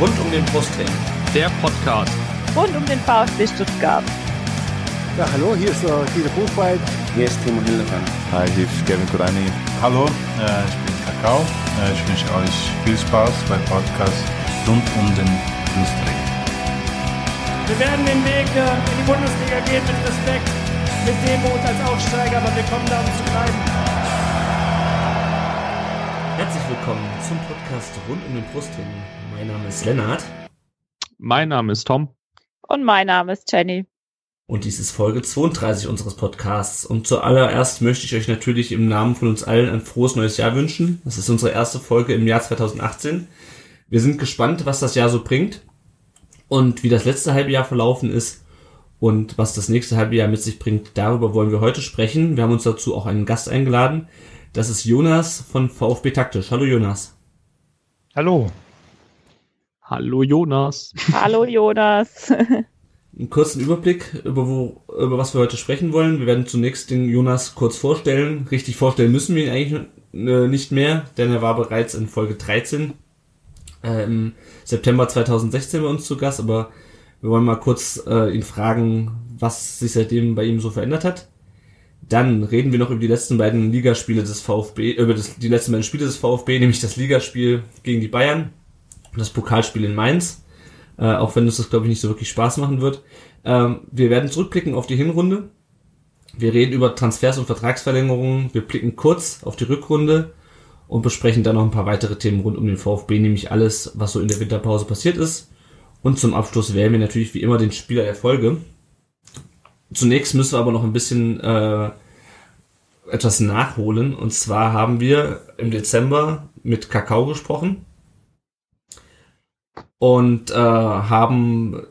rund um den Brustring. Der Podcast rund um den VfB Stuttgart. Ja, hallo, hier ist uh, Guido Buchwald. Hier ist Timo Hildebrand. Hi, hier ist Kevin Kurani. Hallo, äh, ich bin Kakao. Äh, ich wünsche euch viel Spaß beim Podcast rund um den Brustring. Wir werden den Weg äh, in die Bundesliga gehen mit Respekt, mit Demut als Aufsteiger, aber wir kommen da, um zu bleiben. Herzlich willkommen zum Podcast rund um den Brustring. Mein Name ist Lennart. Mein Name ist Tom. Und mein Name ist Jenny. Und dies ist Folge 32 unseres Podcasts. Und zuallererst möchte ich euch natürlich im Namen von uns allen ein frohes neues Jahr wünschen. Das ist unsere erste Folge im Jahr 2018. Wir sind gespannt, was das Jahr so bringt und wie das letzte halbe Jahr verlaufen ist und was das nächste halbe Jahr mit sich bringt. Darüber wollen wir heute sprechen. Wir haben uns dazu auch einen Gast eingeladen. Das ist Jonas von VfB Taktisch. Hallo Jonas. Hallo. Hallo Jonas. Hallo Jonas. Einen kurzen Überblick über, wo, über was wir heute sprechen wollen. Wir werden zunächst den Jonas kurz vorstellen. Richtig vorstellen müssen wir ihn eigentlich äh, nicht mehr, denn er war bereits in Folge 13 äh, im September 2016 bei uns zu Gast, aber wir wollen mal kurz äh, ihn fragen, was sich seitdem bei ihm so verändert hat. Dann reden wir noch über die letzten beiden Ligaspiele des VfB, über das, die letzten beiden Spiele des VfB, nämlich das Ligaspiel gegen die Bayern und das Pokalspiel in Mainz. Äh, auch wenn uns das, glaube ich, nicht so wirklich Spaß machen wird. Ähm, wir werden zurückblicken auf die Hinrunde. Wir reden über Transfers und Vertragsverlängerungen. Wir blicken kurz auf die Rückrunde und besprechen dann noch ein paar weitere Themen rund um den VfB, nämlich alles, was so in der Winterpause passiert ist. Und zum Abschluss wählen wir natürlich wie immer den Spieler der Folge. Zunächst müssen wir aber noch ein bisschen äh, etwas nachholen. Und zwar haben wir im Dezember mit Kakao gesprochen und äh, haben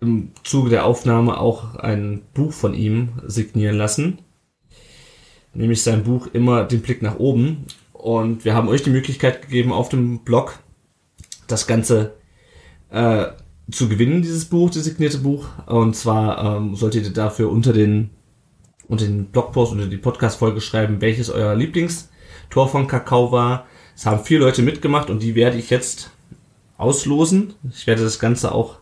im Zuge der Aufnahme auch ein Buch von ihm signieren lassen. Nämlich sein Buch Immer den Blick nach oben. Und wir haben euch die Möglichkeit gegeben, auf dem Blog das Ganze äh, zu gewinnen, dieses Buch, das signierte Buch. Und zwar ähm, solltet ihr dafür unter den, unter den Blogpost, unter die Podcast-Folge schreiben, welches euer Lieblingstor von Kakao war. Es haben vier Leute mitgemacht und die werde ich jetzt auslosen. Ich werde das Ganze auch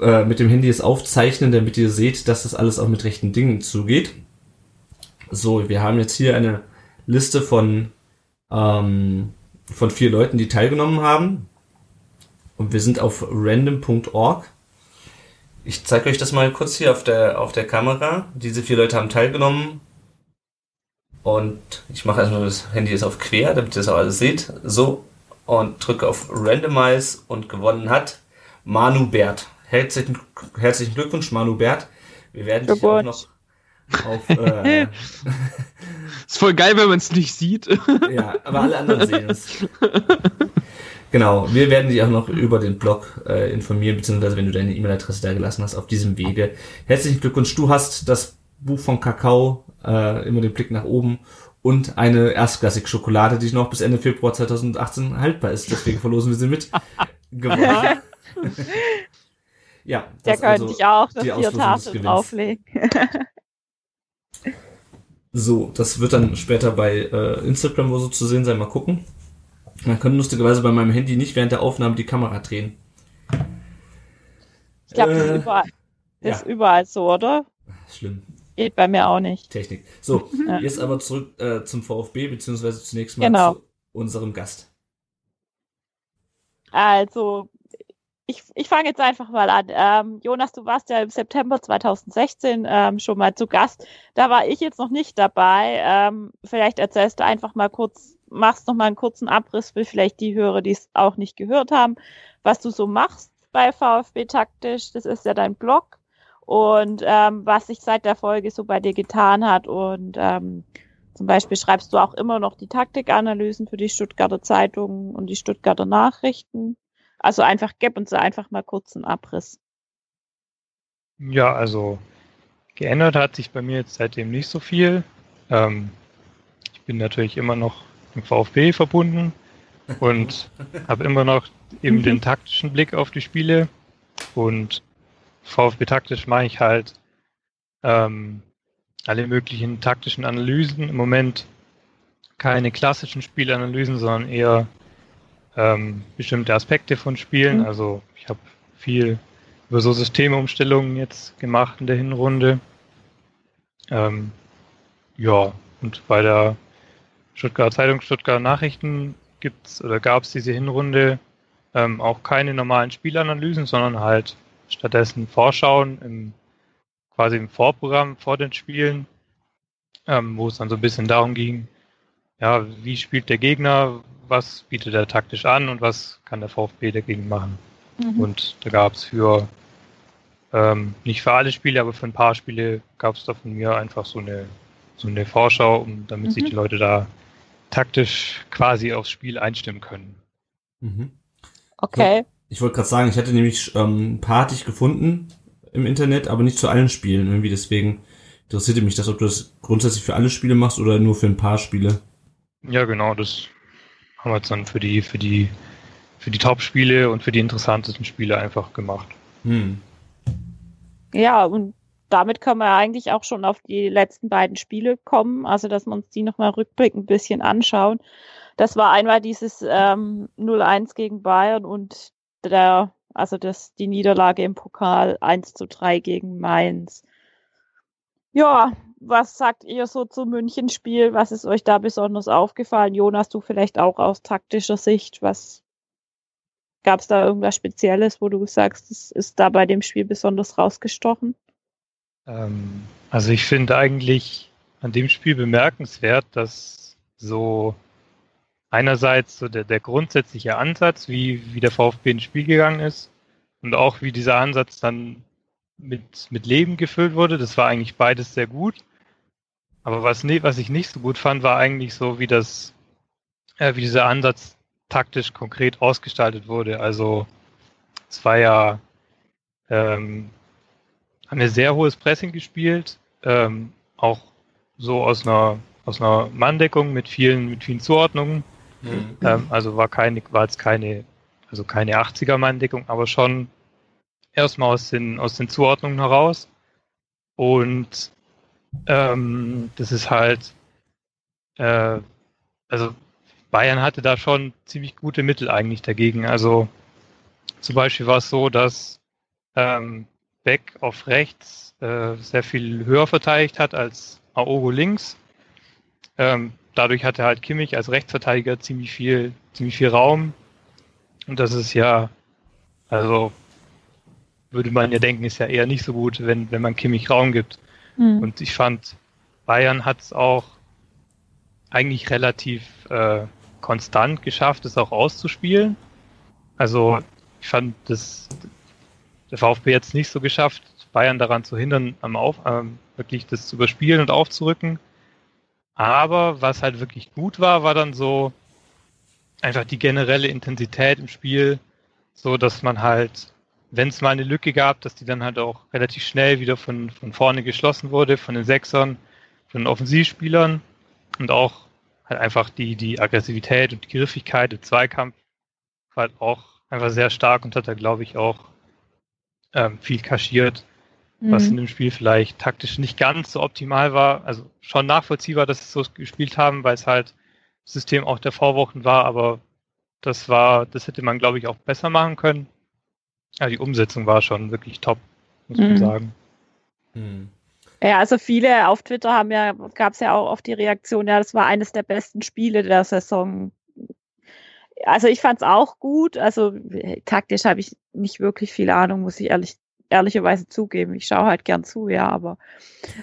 äh, mit dem Handy jetzt aufzeichnen, damit ihr seht, dass das alles auch mit rechten Dingen zugeht. So, wir haben jetzt hier eine Liste von, ähm, von vier Leuten, die teilgenommen haben. Und wir sind auf random.org. Ich zeige euch das mal kurz hier auf der, auf der Kamera. Diese vier Leute haben teilgenommen. Und ich mache erstmal das Handy jetzt auf quer, damit ihr das auch alles seht. So, und drücke auf Randomize und gewonnen hat Manu Bert. Herzlichen, herzlichen Glückwunsch, Manu Bert. Wir werden dich auch noch auf. Äh, ist voll geil, wenn man es nicht sieht. ja, aber alle anderen sehen es. Genau, wir werden dich auch noch über den Blog äh, informieren, beziehungsweise wenn du deine E-Mail-Adresse da gelassen hast, auf diesem Wege. Herzlichen Glückwunsch, du hast das Buch von Kakao, äh, immer den Blick nach oben und eine erstklassige Schokolade, die noch bis Ende Februar 2018 haltbar ist. Deswegen verlosen wir sie mit. Gewonnen. ja, das Der könnte ich auch noch vier Tafeln drauflegen. so, das wird dann später bei äh, Instagram wo so zu sehen sein. Mal gucken. Man kann lustigerweise bei meinem Handy nicht während der Aufnahme die Kamera drehen. Ich glaube, das, ist äh, überall, das ja. ist überall so, oder? Schlimm. Geht bei mir auch nicht. Technik. So, ja. jetzt aber zurück äh, zum VfB, beziehungsweise zunächst mal genau. zu unserem Gast. Also, ich, ich fange jetzt einfach mal an. Ähm, Jonas, du warst ja im September 2016 ähm, schon mal zu Gast. Da war ich jetzt noch nicht dabei. Ähm, vielleicht erzählst du einfach mal kurz, machst noch mal einen kurzen Abriss für vielleicht die Hörer, die es auch nicht gehört haben, was du so machst bei VfB Taktisch. Das ist ja dein Blog und ähm, was sich seit der Folge so bei dir getan hat. Und ähm, zum Beispiel schreibst du auch immer noch die Taktikanalysen für die Stuttgarter Zeitungen und die Stuttgarter Nachrichten. Also einfach gib uns einfach mal kurz einen Abriss. Ja, also geändert hat sich bei mir jetzt seitdem nicht so viel. Ähm, ich bin natürlich immer noch im VfB verbunden und habe immer noch eben den taktischen Blick auf die Spiele und VfB taktisch mache ich halt ähm, alle möglichen taktischen Analysen. Im Moment keine klassischen Spielanalysen, sondern eher ähm, bestimmte Aspekte von Spielen. Mhm. Also ich habe viel über so Systemumstellungen jetzt gemacht in der Hinrunde. Ähm, ja, und bei der Stuttgarter Zeitung, Stuttgarter Nachrichten gibt's oder gab es diese Hinrunde ähm, auch keine normalen Spielanalysen, sondern halt stattdessen Vorschauen im quasi im Vorprogramm vor den Spielen, ähm, wo es dann so ein bisschen darum ging, ja, wie spielt der Gegner, was bietet er taktisch an und was kann der VfB dagegen machen. Mhm. Und da gab es für ähm, nicht für alle Spiele, aber für ein paar Spiele gab es da von mir einfach so eine so eine Vorschau, um, damit sich Mhm. die Leute da taktisch quasi aufs Spiel einstimmen können. Mhm. Okay. Ich wollte gerade sagen, ich hatte nämlich ähm, ein paar hatte ich gefunden im Internet, aber nicht zu allen Spielen irgendwie. Deswegen interessierte mich das, ob du das grundsätzlich für alle Spiele machst oder nur für ein paar Spiele. Ja, genau, das haben wir jetzt dann für die für die für die Top-Spiele und für die interessantesten Spiele einfach gemacht. Hm. Ja, und damit können wir eigentlich auch schon auf die letzten beiden Spiele kommen, also dass wir uns die nochmal rückblickend ein bisschen anschauen. Das war einmal dieses ähm, 0-1 gegen Bayern und der, also das, die Niederlage im Pokal 1 zu 3 gegen Mainz. Ja, was sagt ihr so zum Münchenspiel? Was ist euch da besonders aufgefallen? Jonas, du vielleicht auch aus taktischer Sicht. Was gab es da irgendwas Spezielles, wo du sagst, es ist da bei dem Spiel besonders rausgestochen? Ähm, also ich finde eigentlich an dem Spiel bemerkenswert, dass so einerseits so der, der grundsätzliche Ansatz, wie, wie der VfB ins Spiel gegangen ist und auch wie dieser Ansatz dann mit, mit Leben gefüllt wurde, das war eigentlich beides sehr gut. Aber was, ne, was ich nicht so gut fand, war eigentlich so, wie das, äh, wie dieser Ansatz taktisch konkret ausgestaltet wurde. Also es war ja, ähm, haben wir sehr hohes Pressing gespielt, ähm, auch so aus einer aus einer Manndeckung mit vielen mit vielen Zuordnungen. Ähm, also war keine war jetzt keine also keine 80er Manndeckung, aber schon erstmal aus den aus den Zuordnungen heraus und ähm, das ist halt äh, also Bayern hatte da schon ziemlich gute Mittel eigentlich dagegen. Also zum Beispiel war es so, dass ähm, Beck auf rechts äh, sehr viel höher verteidigt hat als Aogo links. Ähm, dadurch hatte halt Kimmich als Rechtsverteidiger ziemlich viel, ziemlich viel Raum. Und das ist ja, also würde man ja denken, ist ja eher nicht so gut, wenn, wenn man Kimmich Raum gibt. Hm. Und ich fand, Bayern hat es auch eigentlich relativ äh, konstant geschafft, es auch auszuspielen. Also ich fand das der VfB jetzt nicht so geschafft, Bayern daran zu hindern, am Auf, ähm, wirklich das zu überspielen und aufzurücken. Aber was halt wirklich gut war, war dann so einfach die generelle Intensität im Spiel, so dass man halt, wenn es mal eine Lücke gab, dass die dann halt auch relativ schnell wieder von, von vorne geschlossen wurde, von den Sechsern, von den Offensivspielern und auch halt einfach die, die Aggressivität und die Griffigkeit im Zweikampf war halt auch einfach sehr stark und hat da, glaube ich, auch ähm, viel kaschiert, was in dem Spiel vielleicht taktisch nicht ganz so optimal war. Also schon nachvollziehbar, dass sie so gespielt haben, weil es halt das System auch der Vorwochen war, aber das war, das hätte man, glaube ich, auch besser machen können. Ja, die Umsetzung war schon wirklich top, muss man Mhm. sagen. Hm. Ja, also viele auf Twitter haben ja, gab es ja auch oft die Reaktion, ja, das war eines der besten Spiele der Saison. Also ich fand es auch gut. Also taktisch habe ich nicht wirklich viel Ahnung, muss ich ehrlich, ehrlicherweise zugeben. Ich schaue halt gern zu, ja, aber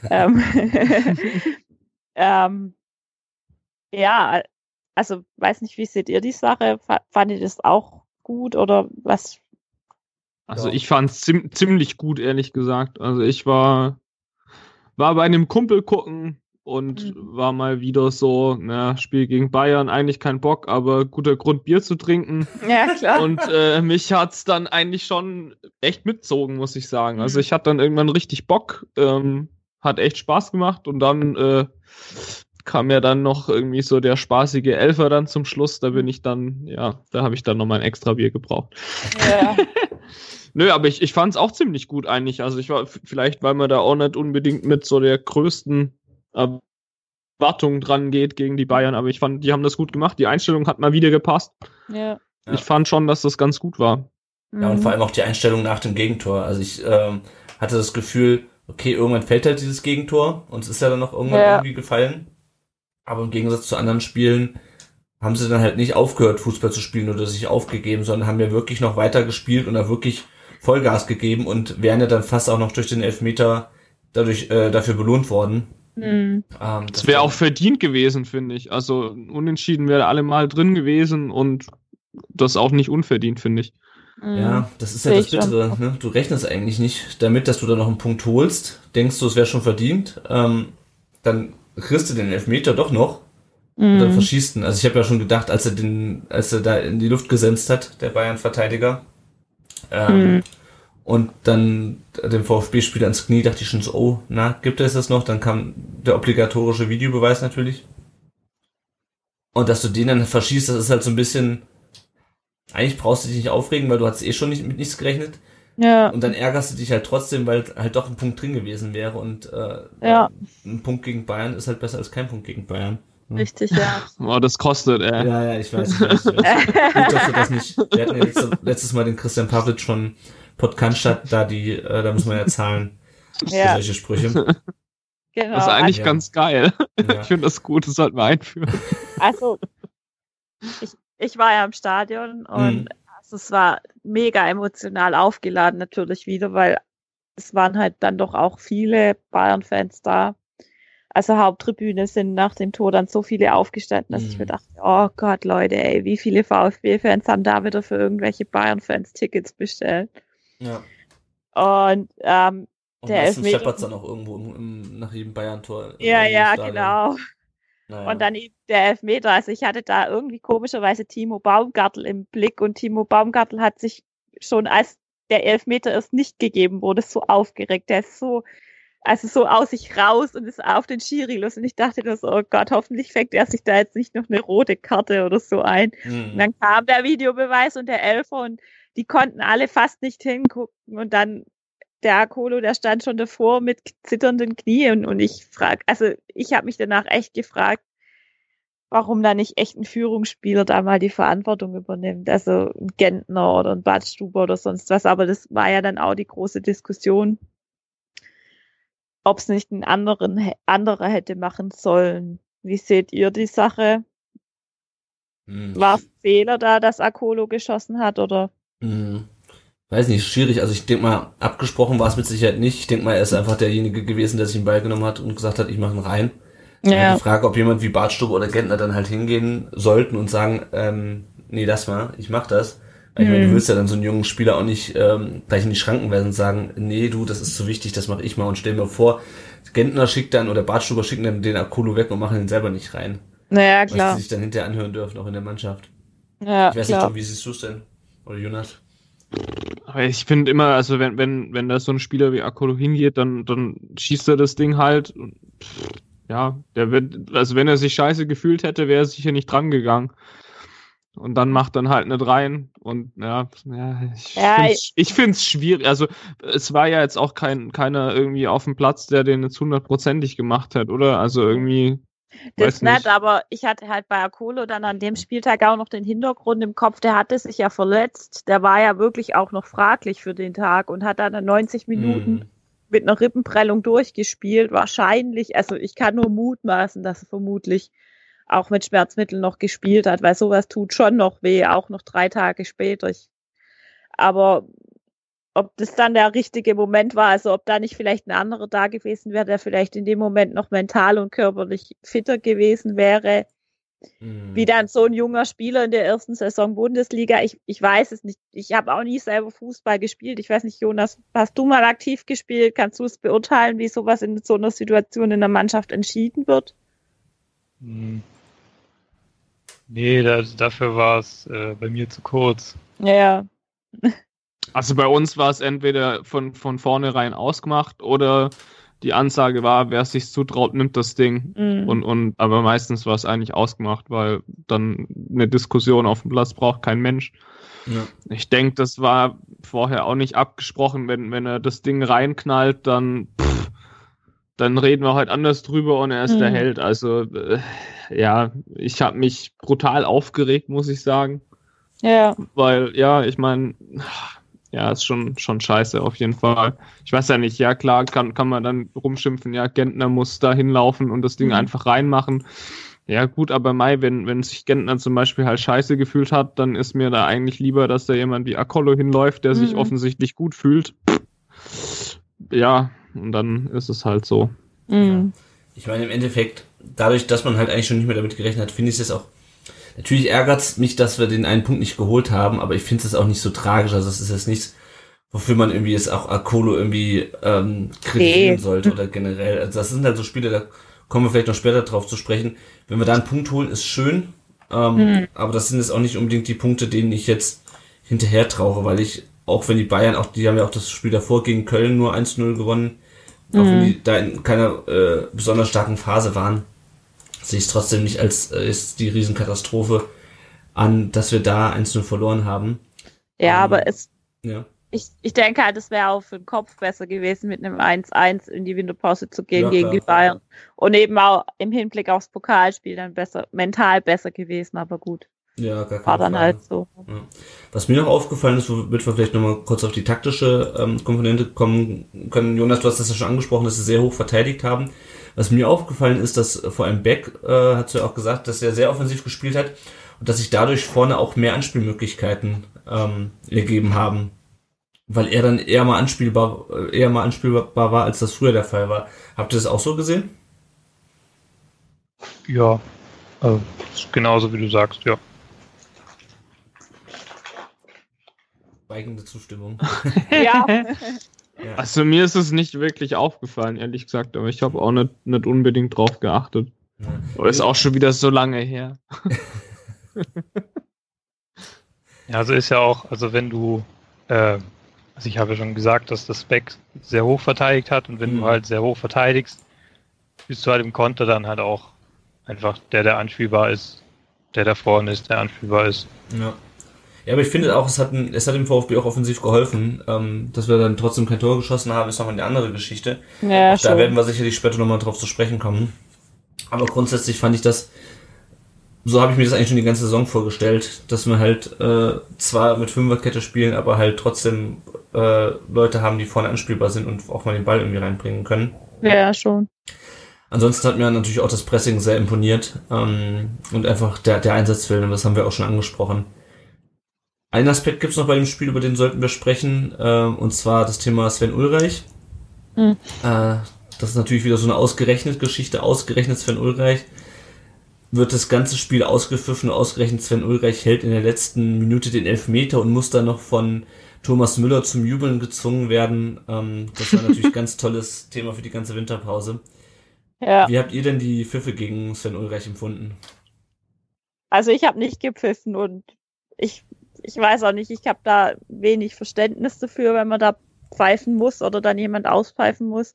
ähm, ähm, ja, also weiß nicht, wie seht ihr die Sache? Fa- Fand ihr das auch gut oder was? Also ich fand es ziem ziemlich gut, ehrlich gesagt. Also ich war, war bei einem Kumpel gucken und Mhm. war mal wieder so, na, Spiel gegen Bayern, eigentlich kein Bock, aber guter Grund, Bier zu trinken. Ja, klar. Und äh, mich hat's dann eigentlich schon echt mitzogen, muss ich sagen. Also Mhm. ich hatte dann irgendwann richtig Bock, ähm, hat echt Spaß gemacht und dann äh, kam ja dann noch irgendwie so der spaßige Elfer dann zum Schluss. Da bin ich dann, ja, da habe ich dann noch mal ein extra Bier gebraucht. ja. Nö, aber ich, ich fand es auch ziemlich gut eigentlich. Also ich war vielleicht, weil man da auch nicht unbedingt mit so der größten Erwartung dran geht gegen die Bayern, aber ich fand, die haben das gut gemacht. Die Einstellung hat mal wieder gepasst. ja. Ja. ich fand schon, dass das ganz gut war. Ja, und Mhm. vor allem auch die Einstellung nach dem Gegentor. Also ich ähm, hatte das Gefühl, okay, irgendwann fällt halt dieses Gegentor und es ist ja dann noch irgendwann Ja. irgendwie gefallen. Aber im Gegensatz zu anderen Spielen haben sie dann halt nicht aufgehört, Fußball zu spielen oder sich aufgegeben, sondern haben ja wirklich noch weiter gespielt und da wirklich Vollgas gegeben und wären ja dann fast auch noch durch den Elfmeter dadurch äh, dafür belohnt worden. Mhm. Ähm, Das wäre auch verdient gewesen, finde ich. Also unentschieden wäre allemal drin gewesen und das auch nicht unverdient, finde ich. Mhm. Ja, das ist ja Sehe das. Bittere. Ne? Du rechnest eigentlich nicht damit, dass du da noch einen Punkt holst. Denkst du, es wäre schon verdient. Ähm, dann kriegst du den Elfmeter doch noch und dann Mhm. verschießt ihn. Also ich habe ja schon gedacht, als er den, als er da in die Luft gesenzt hat, der Bayern-Verteidiger, ähm, Mhm. Und dann dem VfB-Spieler ins Knie, dachte ich schon so, oh, na, gibt es das noch? Dann kam der obligatorische Videobeweis natürlich. Und dass du den dann verschießt, das ist halt so ein bisschen, eigentlich brauchst du dich nicht aufregen, weil du hast eh schon nicht mit nichts gerechnet. Ja. Und dann ärgerst du dich halt trotzdem, weil halt doch ein Punkt drin gewesen wäre. Und äh, Ja. ein Punkt gegen Bayern ist halt besser als kein Punkt gegen Bayern. Richtig, ja. Oh, das kostet, ey. Ja, ja, ich weiß. Ich weiß, ich weiß. Gut, dass wir das nicht. Wir hatten ja letzte, letztes Mal den Christian Pavlic von Podcast, da die, äh, da muss man ja zahlen für ja, solche Sprüche. genau. Das ist eigentlich Ja. ganz geil. Ja. Ich finde das gut, das sollten wir einführen. Also, ich, ich war ja im Stadion und Mhm. also, es war mega emotional aufgeladen natürlich wieder, weil es waren halt dann doch auch viele Bayern-Fans da. Also Haupttribüne sind nach dem Tor dann so viele aufgestanden, dass ich Mhm. mir dachte, oh Gott, Leute, ey, wie viele VfB-Fans haben da wieder für irgendwelche Bayern-Fans Tickets bestellt? Ja. Und ähm, Und Der Elfmeter- scheppert's dann auch irgendwo im, im, nach jedem Bayern-Tor. ja, ja, Stadion. genau. Naja. Und dann eben der Elfmeter. Also ich hatte da irgendwie komischerweise Timo Baumgartel im Blick und Timo Baumgartel hat sich schon als der Elfmeter erst nicht gegeben wurde, so aufgeregt. Der ist so, also so aus sich raus und ist auf den Schiri los. Und ich dachte nur so, oh Gott, hoffentlich fängt er sich da jetzt nicht noch eine rote Karte oder so ein. Mhm. Und dann kam der Videobeweis und der Elfer und die konnten alle fast nicht hingucken und dann der Akolo, der stand schon davor mit zitternden Knien und ich frag, also ich habe mich danach echt gefragt, warum da nicht echt ein Führungsspieler da mal die Verantwortung übernimmt, also ein Gentner oder ein Badstuber oder sonst was, aber das war ja dann auch die große Diskussion, ob es nicht ein anderen, anderer hätte machen sollen. Wie seht ihr die Sache? Mhm. War Fehler da, dass Akolo geschossen hat oder? Mhm. Weiß nicht, schwierig. Also ich denke mal, abgesprochen war es mit Sicherheit nicht. Ich denke mal, er ist einfach derjenige gewesen, der sich den Ball genommen hat und gesagt hat, ich mache ihn rein. Ja. Die Frage, ob jemand wie Bartstube oder Gentner dann halt hingehen sollten und sagen, ähm, nee, lass mal, ich mach das. Weil ich meine, du Mhm. willst ja dann so einen jungen Spieler auch nicht ähm, gleich in die Schranken weisen und sagen, nee, du, das ist zu wichtig, das mache ich mal und stell mir vor, Gentner schickt dann oder Bartstuber schicken dann den Akulu weg und machen ihn selber nicht rein. Naja, Was klar. sie sich dann hinterher anhören dürfen, auch in der Mannschaft. Ja, Ich weiß klar. nicht, Tom, wie siehst du es denn? Oder Jonas? Aber ich finde immer, also wenn, wenn, wenn da so ein Spieler wie Akolo hingeht, dann, dann schießt er das Ding halt. Und, pff, ja, der wird, also wenn er sich scheiße gefühlt hätte, wäre er sicher nicht dran gegangen. Und dann macht dann halt nicht rein. Und ja, ja ich Ja, find's, ich find's schwierig. Also es war ja jetzt auch kein, keiner irgendwie auf dem Platz, der den jetzt hundertprozentig gemacht hat, oder? Also irgendwie. Das weiß nicht, nicht. aber ich hatte halt bei Akolo dann an dem Spieltag auch noch den Hintergrund im Kopf, der hatte sich ja verletzt. Der war ja wirklich auch noch fraglich für den Tag und hat dann 90 Minuten Mhm. mit einer Rippenprellung durchgespielt. Wahrscheinlich, also ich kann nur mutmaßen, dass er vermutlich auch mit Schmerzmitteln noch gespielt hat, weil sowas tut schon noch weh, auch noch drei Tage später. Ich, aber ob das dann der richtige Moment war, also ob da nicht vielleicht ein anderer da gewesen wäre, der vielleicht in dem Moment noch mental und körperlich fitter gewesen wäre, Mhm. wie dann so ein junger Spieler in der ersten Saison Bundesliga. Ich, ich weiß es nicht. Ich habe auch nie selber Fußball gespielt. Ich weiß nicht, Jonas, hast du mal aktiv gespielt? Kannst du es beurteilen, wie sowas in so einer Situation in der Mannschaft entschieden wird? Hm. Nee, da, dafür war es äh, bei mir zu kurz. Ja, Also bei uns war es entweder von, von vornherein ausgemacht oder die Ansage war, wer es sich zutraut, nimmt das Ding. Mhm. Und, und, aber meistens war es eigentlich ausgemacht, weil dann eine Diskussion auf dem Platz braucht kein Mensch. Ja. Ich denke, das war vorher auch nicht abgesprochen. Wenn, wenn er das Ding reinknallt, dann, pff, dann reden wir halt anders drüber und er ist der Mhm. Held. Also, äh, ja, ich habe mich brutal aufgeregt, muss ich sagen. Ja. Weil, ja, ich meine, ja, ist schon, schon scheiße auf jeden Fall. Ich weiß ja nicht, ja klar, kann, kann man dann rumschimpfen, ja, Gentner muss da hinlaufen und das Ding Mhm. einfach reinmachen. Ja, gut, aber Mai, wenn, wenn sich Gentner zum Beispiel halt scheiße gefühlt hat, dann ist mir da eigentlich lieber, dass da jemand wie Akolo hinläuft, der sich Mhm. offensichtlich gut fühlt. Ja, und dann ist es halt so. Mhm. Ich meine, im Endeffekt, dadurch, dass man halt eigentlich schon nicht mehr damit gerechnet hat, finde ich es jetzt auch. Natürlich ärgert es mich, dass wir den einen Punkt nicht geholt haben, aber ich finde es auch nicht so tragisch. Also, es ist jetzt nichts, wofür man irgendwie jetzt auch Akolo irgendwie ähm, kritisieren Nee. sollte oder generell. Also, das sind halt so Spiele, da kommen wir vielleicht noch später drauf zu sprechen. Wenn wir da einen Punkt holen, ist schön, ähm, aber das sind jetzt auch nicht unbedingt die Punkte, denen ich jetzt hinterher trauche, weil ich, auch wenn die Bayern, auch die haben ja auch das Spiel davor gegen Köln nur 1-0 gewonnen, auch wenn die da in keiner äh, besonders starken Phase waren, sehe ich es trotzdem nicht als äh, ist die Riesenkatastrophe an, dass wir da 1-0 verloren haben. Ja, Ähm, aber es, Ja. ich, ich denke halt, es wäre auch für den Kopf besser gewesen, mit einem 1-1 in die Winterpause zu gehen Ja, gegen die Bayern. Und eben auch im Hinblick aufs Pokalspiel dann besser, mental besser gewesen, aber gut. Ja, gar keine War dann Frage. halt so. Was mir noch aufgefallen ist, womit wir vielleicht nochmal kurz auf die taktische ähm, Komponente kommen können. Jonas, du hast das ja schon angesprochen, dass sie sehr hoch verteidigt haben. Was mir aufgefallen ist, dass äh, vor allem Beck, äh, hat ja auch gesagt, dass er sehr offensiv gespielt hat und dass sich dadurch vorne auch mehr Anspielmöglichkeiten ähm, ergeben haben. Weil er dann eher mal anspielbar, äh, eher mal anspielbar war, als das früher der Fall war. Habt ihr das auch so gesehen? Ja, also, genauso wie du sagst, ja. Weigende Zustimmung. Ja, Ja. Also mir ist es nicht wirklich aufgefallen, ehrlich gesagt, aber ich habe auch nicht, nicht unbedingt drauf geachtet. Ja. Aber ist auch schon wieder so lange her. Ja, also ist ja auch, also wenn du, äh, also ich habe ja schon gesagt, dass das Spec sehr hoch verteidigt hat und wenn Mhm. du halt sehr hoch verteidigst, bist du halt im Konter dann halt auch einfach der, der anspielbar ist, der da vorne ist, der anspielbar ist. Ja. Ja, aber ich finde auch, es hat, es hat dem VfB auch offensiv geholfen. Ähm, dass wir dann trotzdem kein Tor geschossen haben, ist nochmal eine andere Geschichte. ja da werden schon. wir sicherlich später nochmal drauf zu sprechen kommen. Aber grundsätzlich fand ich das, so habe ich mir das eigentlich schon die ganze Saison vorgestellt, dass wir halt äh, zwar mit Fünferkette spielen, aber halt trotzdem äh, Leute haben, die vorne anspielbar sind und auch mal den Ball irgendwie reinbringen können. Ja, schon. Ansonsten hat mir natürlich auch das Pressing sehr imponiert ähm, und einfach der, der Einsatzwillen, das haben wir auch schon angesprochen. Einen Aspekt gibt's noch bei dem Spiel, über den sollten wir sprechen, ähm, und zwar das Thema Sven Ulreich. Mhm. Äh, das ist natürlich wieder so eine ausgerechnet Geschichte, ausgerechnet Sven Ulreich. Wird das ganze Spiel ausgepfiffen, ausgerechnet Sven Ulreich hält in der letzten Minute den Elfmeter und muss dann noch von Thomas Müller zum Jubeln gezwungen werden. Ähm, das war natürlich ein ganz tolles Thema für die ganze Winterpause. Ja. Wie habt ihr denn die Pfiffe gegen Sven Ulreich empfunden? Also ich habe nicht gepfiffen und ich, ich weiß auch nicht, ich habe da wenig Verständnis dafür, wenn man da pfeifen muss oder dann jemand auspfeifen muss.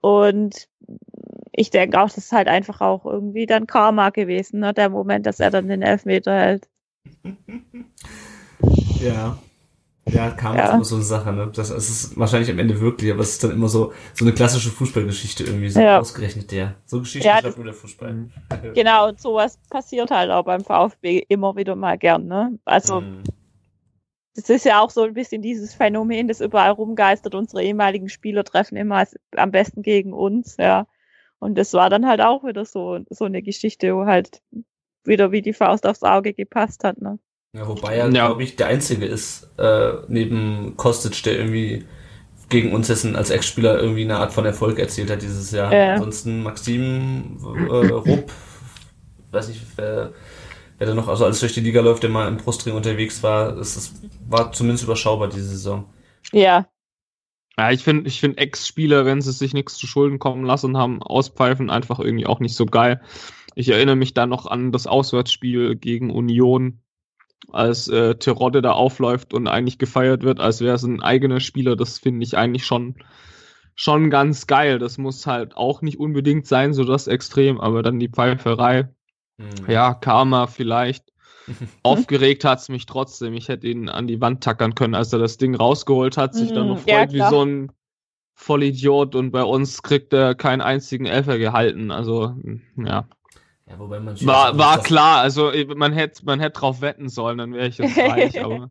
Und ich denke auch, das ist halt einfach auch irgendwie dann Karma gewesen, ne? der Moment, dass er dann den Elfmeter hält. Ja. Ja, kam Ja. immer so eine Sache, ne? Das, das ist wahrscheinlich am Ende wirklich, aber es ist dann immer so, so eine klassische Fußballgeschichte irgendwie, so Ja. ausgerechnet der. So Geschichte Ja, schreibt das- nur der Fußball. Genau, und sowas passiert halt auch beim VfB immer wieder mal gern, ne? Also Mhm. das ist ja auch so ein bisschen dieses Phänomen, das überall rumgeistert. Unsere ehemaligen Spieler treffen immer als- am besten gegen uns, ja. Und das war dann halt auch wieder so, so eine Geschichte, wo halt wieder wie die Faust aufs Auge gepasst hat, ne? Ja, wobei er, Ja. glaube ich, der Einzige ist, äh, neben Kostic, der irgendwie gegen uns jetzt als Ex-Spieler irgendwie eine Art von Erfolg erzielt hat dieses Jahr. Ja. Ansonsten Maxim, äh, Rupp, weiß nicht, wer, wer da noch also alles durch die Liga läuft, der mal im Brustring unterwegs war, es ist, war zumindest überschaubar diese Saison. Ja, Ja, ich finde, ich finde Ex-Spieler, wenn sie sich nichts zu Schulden kommen lassen haben, auspfeifen einfach irgendwie auch nicht so geil. Ich erinnere mich da noch an das Auswärtsspiel gegen Union, als äh, Terodde da aufläuft und eigentlich gefeiert wird, als wäre es ein eigener Spieler. Das finde ich eigentlich schon, schon ganz geil. Das muss halt auch nicht unbedingt sein, so das Extrem, aber dann die Pfeiferei. Mhm. Ja, Karma vielleicht. Aufgeregt hat's mich trotzdem. Ich hätte ihn an die Wand tackern können, als er das Ding rausgeholt hat, sich dann Mhm, noch freut ja, wie so ein Vollidiot und bei uns kriegt er keinen einzigen Elfer gehalten. Also, ja. Ja, wobei man War, war klar, also äh, man hätte man hätte drauf wetten sollen, dann wäre ich jetzt reich, aber.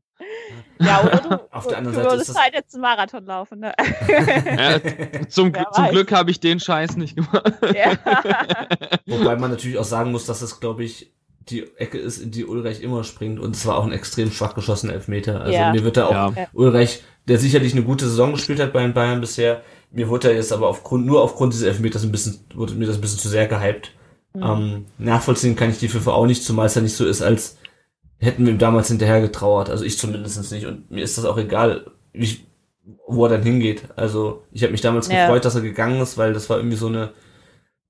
Ja, oder du, Auf der anderen du Seite würdest ist das- halt jetzt einen Marathon laufen, ne? Ja, zum, zum. Glück habe ich den Scheiß nicht gemacht. ja. Wobei man natürlich auch sagen muss, dass es, glaube ich, die Ecke ist, in die Ulreich immer springt und es war auch ein extrem schwach geschossener Elfmeter. Also Ja. mir wird da auch Ja. Ulreich, der sicherlich eine gute Saison gespielt hat bei den Bayern bisher, mir wurde er jetzt aber aufgrund, nur aufgrund dieses Elfmeters ein bisschen, wurde mir das ein bisschen zu sehr gehypt. Ähm, nachvollziehen kann ich die FIFA auch nicht, zumal es ja nicht so ist, als hätten wir ihm damals hinterher getrauert. Also ich zumindest nicht. Und mir ist das auch egal, wie, wo er dann hingeht. Also ich habe mich damals Ja. gefreut, dass er gegangen ist, weil das war irgendwie so eine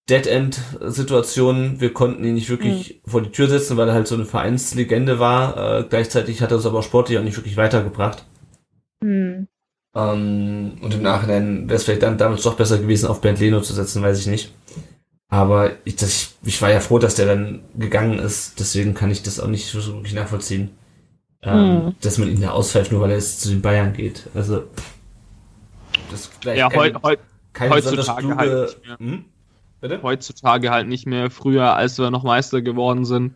Dead-End-Situation. Wir konnten ihn nicht wirklich vor die Tür setzen, weil er halt so eine Vereinslegende war. Äh, gleichzeitig hat er uns aber sportlich auch nicht wirklich weitergebracht. Hm. Ähm, und im Nachhinein wäre es vielleicht dann damals doch besser gewesen, auf Bernd Leno zu setzen, weiß ich nicht. Aber ich, das, ich, ich war ja froh, dass der dann gegangen ist, deswegen kann ich das auch nicht so wirklich nachvollziehen. Ähm, Hm. Dass man ihn da auspfeift, nur weil er jetzt zu den Bayern geht. Also, das vielleicht Ja, kein, heu, heu, kein heutzutage halt nicht mehr. Hm? Bitte? heutzutage halt nicht mehr. Früher, als wir noch Meister geworden sind,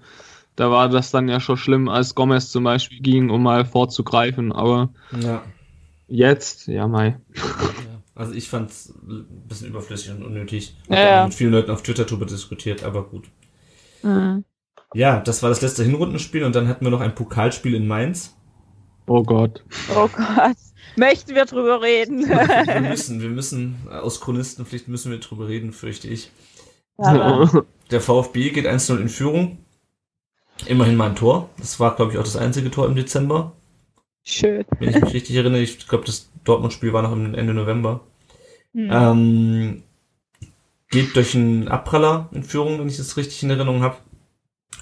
da war das dann ja schon schlimm, als Gomez zum Beispiel ging, um mal vorzugreifen. Aber Ja. jetzt, ja, Mai. Ja. Also ich fand's ein bisschen überflüssig und unnötig. Ja, auch ja. mit vielen Leuten auf Twitter drüber diskutiert, aber gut. Hm. Ja, das war das letzte Hinrundenspiel und dann hatten wir noch ein Pokalspiel in Mainz. Oh Gott. Oh Gott. Möchten wir drüber reden? Wir müssen, wir müssen, aus Chronistenpflicht müssen wir drüber reden, fürchte ich. Aber, Der VfB geht 1-0 in Führung. Immerhin mal ein Tor. Das war, glaube ich, auch das einzige Tor im Dezember. schön. Wenn ich mich richtig erinnere. Ich glaube, das Dortmund-Spiel war noch im Ende November. Hm. Ähm, geht durch einen Abpraller in Führung, wenn ich das richtig in Erinnerung habe.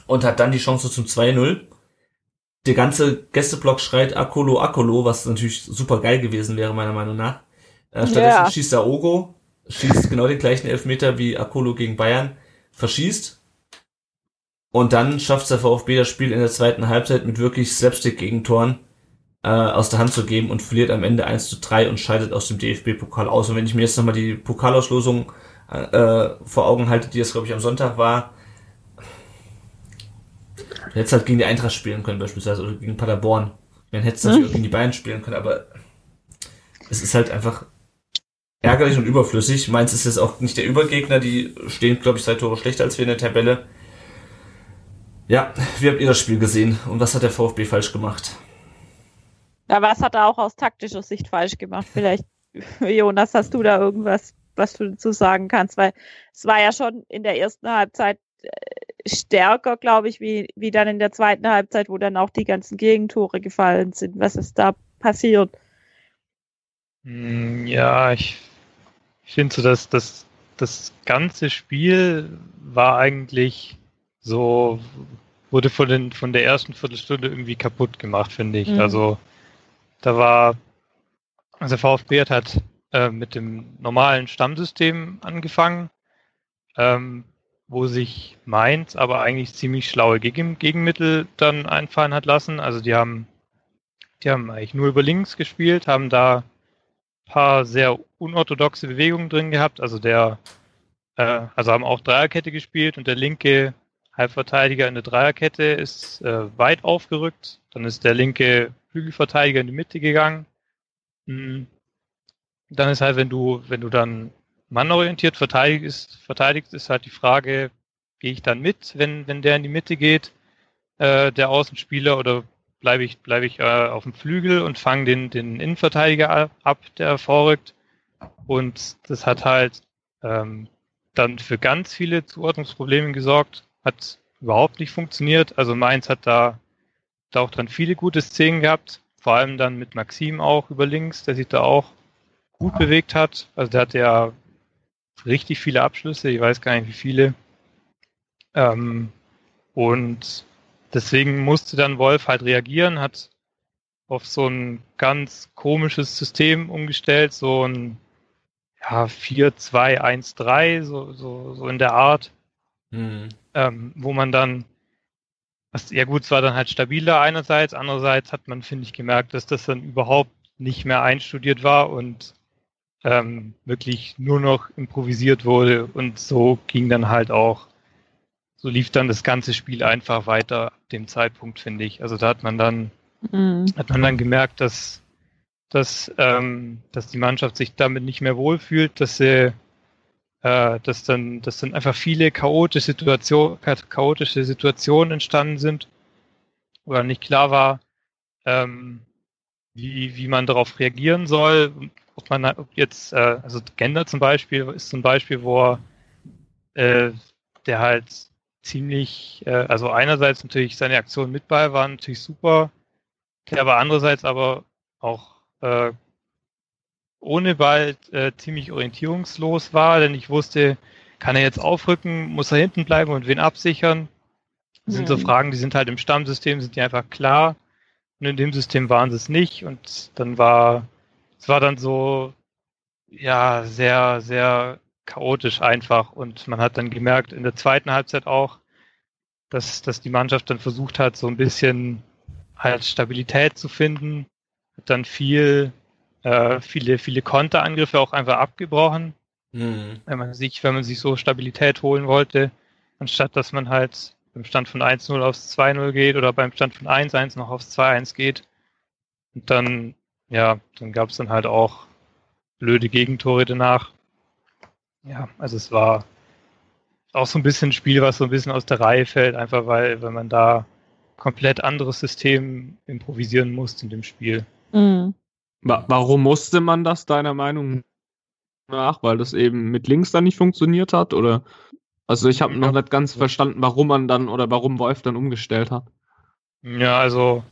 Und hat dann die Chance zum 2-0. Der ganze Gästeblock schreit Akolo, Akolo, was natürlich super geil gewesen wäre, meiner Meinung nach. Äh, stattdessen Ja. schießt Ogo, schießt genau den gleichen Elfmeter wie Akolo gegen Bayern, verschießt. Und dann schafft der VfB das Spiel in der zweiten Halbzeit mit wirklich Slapstick-Gegentoren äh, aus der Hand zu geben und verliert am Ende 1 zu 3 und scheidet aus dem DFB-Pokal aus. Und wenn ich mir jetzt nochmal die Pokalauslosung äh, vor Augen halte, die es, glaube ich, am Sonntag war, du hättest halt gegen die Eintracht spielen können beispielsweise oder gegen Paderborn. Man hätte es natürlich gegen die Bayern spielen können, aber es ist halt einfach ärgerlich und überflüssig. Mainz ist jetzt auch nicht der Übergegner, die stehen, glaube ich, drei Tore schlechter als wir in der Tabelle. Ja, wie habt ihr das Spiel gesehen und was hat der VfB falsch gemacht? Ja, was hat er auch aus taktischer Sicht falsch gemacht? Vielleicht, Jonas, hast du da irgendwas, was du dazu sagen kannst? Weil es war ja schon in der ersten Halbzeit äh, stärker, glaube ich, wie, wie dann in der zweiten Halbzeit, wo dann auch die ganzen Gegentore gefallen sind. Was ist da passiert? Mm, Ja, ich, ich finde so, dass das, das ganze Spiel war eigentlich so, wurde von, den, von der ersten Viertelstunde irgendwie kaputt gemacht, finde ich. Mhm. Also da war, also VfB hat halt äh, mit dem normalen Stammsystem angefangen, ähm, wo sich Mainz aber eigentlich ziemlich schlaue Gegen Gegenmittel dann einfallen hat lassen. Also die haben, die haben eigentlich nur über links gespielt, haben da paar sehr unorthodoxe Bewegungen drin gehabt. Also der, äh, also haben auch Dreierkette gespielt und der linke Halbverteidiger in der Dreierkette ist äh, weit aufgerückt. Dann ist der linke Flügelverteidiger in die Mitte gegangen. Mhm. Dann ist halt, wenn du, wenn du dann mannorientiert verteidigst, verteidigst, ist halt die Frage, gehe ich dann mit, wenn, wenn der in die Mitte geht, äh, der Außenspieler, oder bleibe ich, bleibe ich äh, auf dem Flügel und fange den, den Innenverteidiger ab, der vorrückt. Und das hat halt ähm, dann für ganz viele Zuordnungsprobleme gesorgt, hat überhaupt nicht funktioniert. Also Mainz hat da, da auch dann viele gute Szenen gehabt, vor allem dann mit Maxim auch über links, der sich da auch gut bewegt hat. Also der hatte ja richtig viele Abschlüsse, ich weiß gar nicht wie viele. Ähm, und deswegen musste dann Wolf halt reagieren, hat auf so ein ganz komisches System umgestellt, so ein ja, 4-2-1-3, so, so, so in der Art, Hm. ähm, wo man dann, was, ja gut, es war dann halt stabiler einerseits, andererseits hat man, finde ich, gemerkt, dass das dann überhaupt nicht mehr einstudiert war und ähm, wirklich nur noch improvisiert wurde und so ging dann halt auch so lief dann das ganze Spiel einfach weiter ab dem Zeitpunkt, finde ich. Also da hat man dann, Mhm. hat man dann gemerkt, dass, dass, ähm, dass die Mannschaft sich damit nicht mehr wohlfühlt, dass sie äh, dass dann, dass dann einfach viele chaotische Situationen, chaotische Situationen entstanden sind, oder nicht klar war, ähm, wie, wie man darauf reagieren soll. Ob man ob jetzt, äh, also Gender zum Beispiel ist zum Beispiel, wo äh, der halt ziemlich, äh, also einerseits natürlich seine Aktionen mit bei waren natürlich super, der aber andererseits aber auch äh, ohne Ball äh, ziemlich orientierungslos war, denn ich wusste, kann er jetzt aufrücken, muss er hinten bleiben und wen absichern? Das sind so Mhm. Fragen, die sind halt im Stammsystem, sind die einfach klar. Und in dem System waren sie es nicht. Und dann war, es war dann so, ja, sehr, sehr chaotisch einfach. Und man hat dann gemerkt, in der zweiten Halbzeit auch, dass, dass die Mannschaft dann versucht hat, so ein bisschen halt Stabilität zu finden. Hat dann viel, äh, viele, viele Konterangriffe auch einfach abgebrochen Mhm. wenn man sich, wenn man sich so Stabilität holen wollte, anstatt dass man halt beim Stand von 1-0 aufs 2-0 geht oder beim Stand von 1-1 noch aufs 2-1 geht. Und dann, ja, dann gab es dann halt auch blöde Gegentore danach. Ja, also es war auch so ein bisschen ein Spiel, was so ein bisschen aus der Reihe fällt, einfach weil, weil man da komplett anderes System improvisieren musste in dem Spiel. Mhm. Wa warum musste man das deiner Meinung nach? Weil das eben mit links dann nicht funktioniert hat? Oder also ich habe noch nicht ganz verstanden, warum man dann oder warum Wolf dann umgestellt hat. Ja, also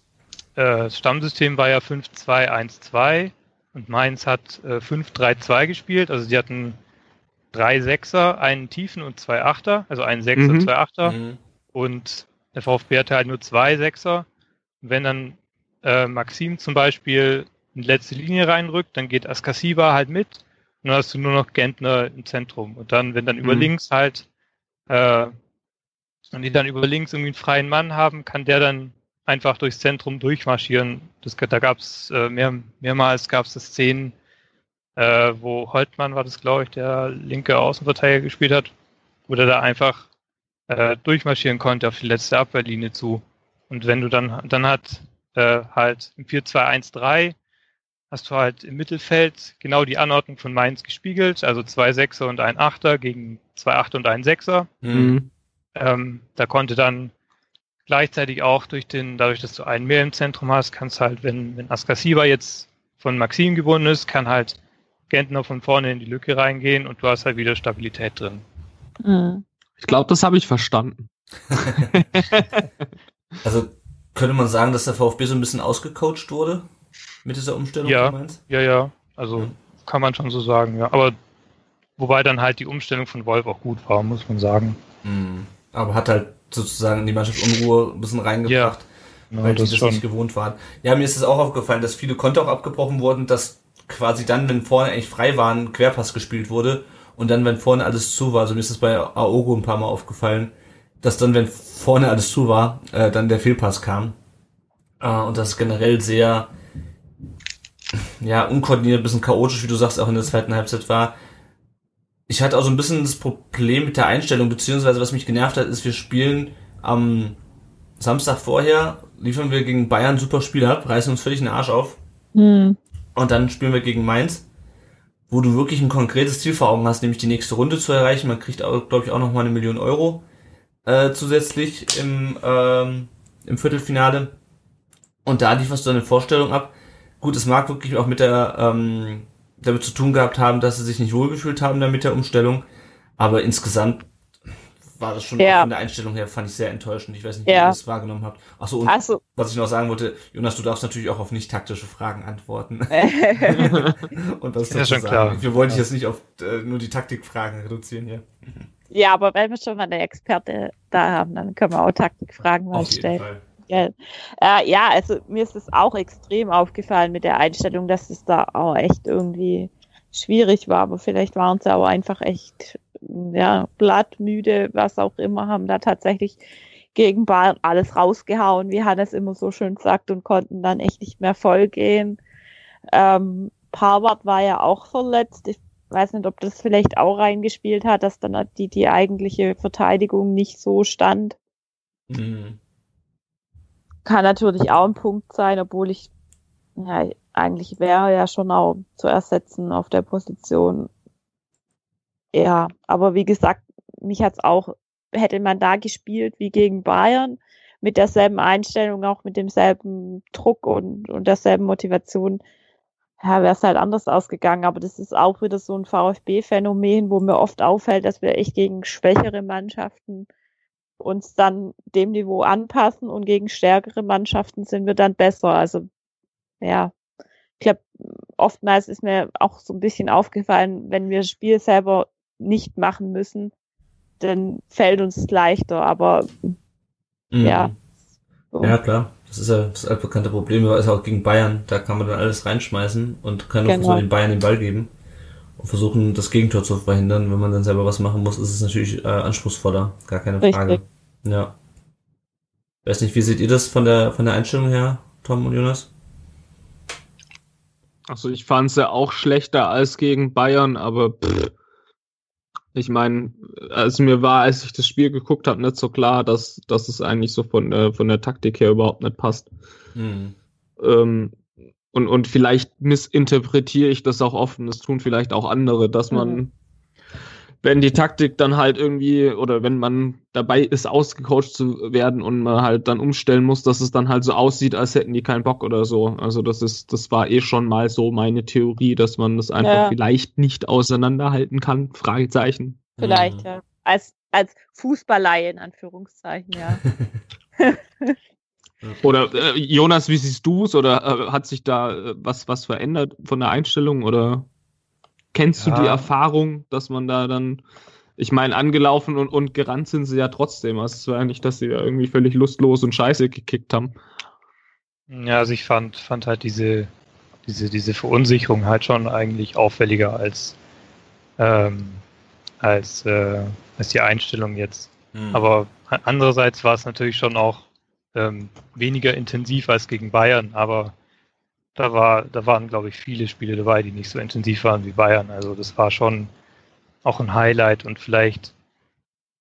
äh, das Stammsystem war ja 5-2-1-2 und Mainz hat äh, 5-3-2 gespielt. Also die hatten drei Sechser, einen Tiefen und zwei Achter, also einen Sechser, Mhm. zwei Achter. Mhm. Und der VfB hatte halt nur zwei Sechser. Wenn dann äh, Maxim zum Beispiel in die letzte Linie reinrückt, dann geht Askasiba halt mit und dann hast du nur noch Gentner im Zentrum. Und dann, wenn dann über Mhm. links halt, äh, wenn die dann über links irgendwie einen freien Mann haben, kann der dann einfach durchs Zentrum durchmarschieren. Das, da gab es äh, mehr, mehrmals gab es Szenen, äh, wo Holtmann war das, glaube ich, der linke Außenverteidiger gespielt hat, wo der da einfach äh, durchmarschieren konnte auf die letzte Abwehrlinie zu. Und wenn du dann, dann hat äh, halt im 4-2-1-3 hast du halt im Mittelfeld genau die Anordnung von Mainz gespiegelt, also zwei Sechser und ein Achter gegen zwei Achter und ein Sechser. Mhm. Ähm, da konnte dann gleichzeitig auch durch den, dadurch, dass du einen mehr im Zentrum hast, kannst halt, wenn, wenn Askasiba jetzt von Maxim gebunden ist, kann halt Gentner von vorne in die Lücke reingehen und du hast halt wieder Stabilität drin. Mhm. Ich glaube, das habe ich verstanden. Also könnte man sagen, dass der VfB so ein bisschen ausgecoacht wurde mit dieser Umstellung Ja. von Mainz? Ja, ja, also Ja. kann man schon so sagen, ja. Aber wobei dann halt die Umstellung von Wolf auch gut war, muss man sagen. Mhm. Aber hat halt sozusagen in die Mannschaft Unruhe ein bisschen reingebracht, Ja, weil die das das schon. nicht gewohnt waren. Ja, mir ist es auch aufgefallen, dass viele Konter auch abgebrochen wurden, dass quasi dann, wenn vorne eigentlich frei waren, Querpass gespielt wurde und dann, wenn vorne alles zu war, also mir ist es bei Aogo ein paar Mal aufgefallen, dass dann, wenn vorne alles zu war, äh, dann der Fehlpass kam. Äh, und das generell sehr, ja, unkoordiniert, ein bisschen chaotisch, wie du sagst, auch in der zweiten Halbzeit war. Ich hatte auch so ein bisschen das Problem mit der Einstellung, beziehungsweise was mich genervt hat, ist, wir spielen am Samstag vorher, liefern wir gegen Bayern ein super Spiel ab, reißen uns völlig den Arsch auf Mhm. und dann spielen wir gegen Mainz, wo du wirklich ein konkretes Ziel vor Augen hast, nämlich die nächste Runde zu erreichen. Man kriegt, glaube ich, auch noch mal eine Million Euro äh, zusätzlich im, ähm, im Viertelfinale. Und da lieferst du eine Vorstellung ab. Gut, es mag wirklich auch mit der ähm, damit zu tun gehabt haben, dass sie sich nicht wohlgefühlt haben da mit der Umstellung. Aber insgesamt war das schon Ja. auch von der Einstellung her, fand ich sehr enttäuschend. Ich weiß nicht, wie Ja. ihr das wahrgenommen habt. Achso, und Also, was ich noch sagen wollte, Jonas, du darfst natürlich auch auf nicht taktische Fragen antworten. Und das Ja, dazu schon sagen. klar. Wir wollen dich jetzt nicht auf äh, nur die Taktikfragen reduzieren hier. ja, aber wenn wir schon mal eine Experte da haben, dann können wir auch Taktikfragen mal Auf jeden stellen. Fall. Gell. Äh, ja, also mir ist es auch extrem aufgefallen mit der Einstellung, dass es da auch echt irgendwie schwierig war, aber vielleicht waren sie auch einfach echt, ja, blattmüde, was auch immer, haben da tatsächlich gegen Bayern alles rausgehauen, wie Hannes immer so schön sagt, und konnten dann echt nicht mehr voll gehen. Ähm, Parwart war ja auch verletzt. Ich weiß nicht, ob das vielleicht auch reingespielt hat, dass dann die, die eigentliche Verteidigung nicht so stand. Mhm. Kann natürlich auch ein Punkt sein, obwohl ich, ja, eigentlich wäre ja schon auch zu ersetzen auf der Position. Ja, aber wie gesagt, mich hat's auch, hätte man da gespielt wie gegen Bayern, mit derselben Einstellung, auch mit demselben Druck und, und derselben Motivation, ja, wäre es halt anders ausgegangen. Aber das ist auch wieder so ein VfB-Phänomen, wo mir oft auffällt, dass wir echt gegen schwächere Mannschaften uns dann dem Niveau anpassen und gegen stärkere Mannschaften sind wir dann besser. Also ja, ich glaube, oftmals ist mir auch so ein bisschen aufgefallen, wenn wir das Spiel selber nicht machen müssen, dann fällt uns leichter. Aber Mhm. ja, so. Ja, klar. Das ist ja das altbekannte Problem, aber ist auch gegen Bayern. Da kann man dann alles reinschmeißen und kann Genau. versuchen, den Bayern den Ball geben und versuchen, das Gegentor zu verhindern. Wenn man dann selber was machen muss, ist es natürlich äh, anspruchsvoller. Gar keine Richtig. Frage. Ja. Weiß nicht, wie seht ihr das von der, von der Einstellung her, Tom und Jonas? Also ich fand sie auch schlechter als gegen Bayern, aber pff, ich meine, also mir war, als ich das Spiel geguckt habe, nicht so klar, dass, dass es eigentlich so von der, von der Taktik her überhaupt nicht passt. Mhm. Ähm, und, und vielleicht missinterpretiere ich das auch oft und das tun vielleicht auch andere, dass man, Mhm. wenn die Taktik dann halt irgendwie oder wenn man dabei ist, ausgecoacht zu werden und man halt dann umstellen muss, dass es dann halt so aussieht, als hätten die keinen Bock oder so. Also das ist, das war eh schon mal so meine Theorie, dass man das einfach Ja. vielleicht nicht auseinanderhalten kann. Fragezeichen. vielleicht, Mhm. ja. Als, als Fußballleihe in Anführungszeichen, ja. Oder äh, Jonas, wie siehst du es? Oder äh, hat sich da äh, was, was verändert von der Einstellung? Oder kennst Ja. du die Erfahrung, dass man da dann, ich meine, angelaufen und, und gerannt sind sie ja trotzdem. Also es war ja nicht, dass sie da irgendwie völlig lustlos und scheiße gekickt haben. Ja, also ich fand, fand halt diese, diese, diese Verunsicherung halt schon eigentlich auffälliger als, ähm, als, äh, als die Einstellung jetzt. Mhm. Aber andererseits war es natürlich schon auch ähm, weniger intensiv als gegen Bayern, aber da war, da waren, glaube ich, viele Spiele dabei, die nicht so intensiv waren wie Bayern. Also das war schon auch ein Highlight und vielleicht,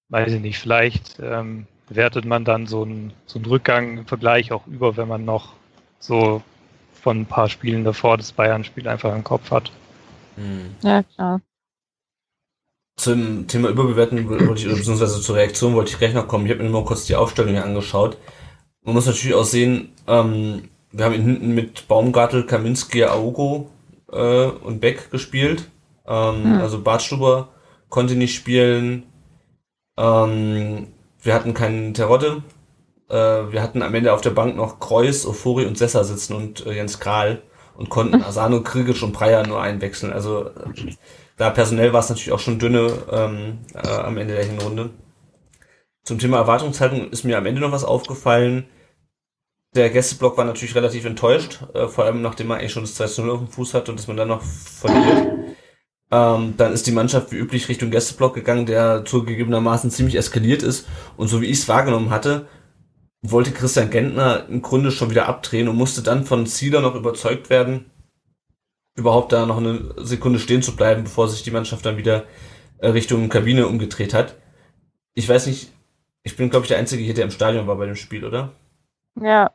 weiß ich nicht, vielleicht ähm, wertet man dann so einen, so einen Rückgang im Vergleich auch über, wenn man noch so von ein paar Spielen davor das Bayern-Spiel einfach im Kopf hat. Mhm. Ja, klar. Zum Thema Überbewerten wollte ich, oder beziehungsweise zur Reaktion wollte ich gleich noch kommen. Ich habe mir nur mal kurz die Aufstellung hier angeschaut. Man muss natürlich auch sehen, ähm, wir haben hinten mit Baumgartel, Kaminski, Aogo äh, und Beck gespielt. Ähm, Hm. Also Bartstuber konnte nicht spielen. Ähm, wir hatten keinen Terodde. Äh, wir hatten am Ende auf der Bank noch Kreuz, Ofori und Sessa sitzen und äh, Jens Kral und konnten Asano, Krigic und Breyer nur einwechseln. Also äh, da personell war es natürlich auch schon dünne ähm, äh, am Ende der Hinrunde. Zum Thema Erwartungshaltung ist mir am Ende noch was aufgefallen. Der Gästeblock war natürlich relativ enttäuscht, äh, vor allem nachdem man eigentlich schon das 2 0 auf dem Fuß hat und dass man dann noch verliert. Ähm, dann ist die Mannschaft wie üblich Richtung Gästeblock gegangen, der zugegebenermaßen ziemlich eskaliert ist. Und so wie ich es wahrgenommen hatte, wollte Christian Gentner im Grunde schon wieder abdrehen und musste dann von Zieler noch überzeugt werden, überhaupt da noch eine Sekunde stehen zu bleiben, bevor sich die Mannschaft dann wieder äh, Richtung Kabine umgedreht hat. Ich weiß nicht, ich bin glaube ich der Einzige hier, der im Stadion war bei dem Spiel, oder? Ja.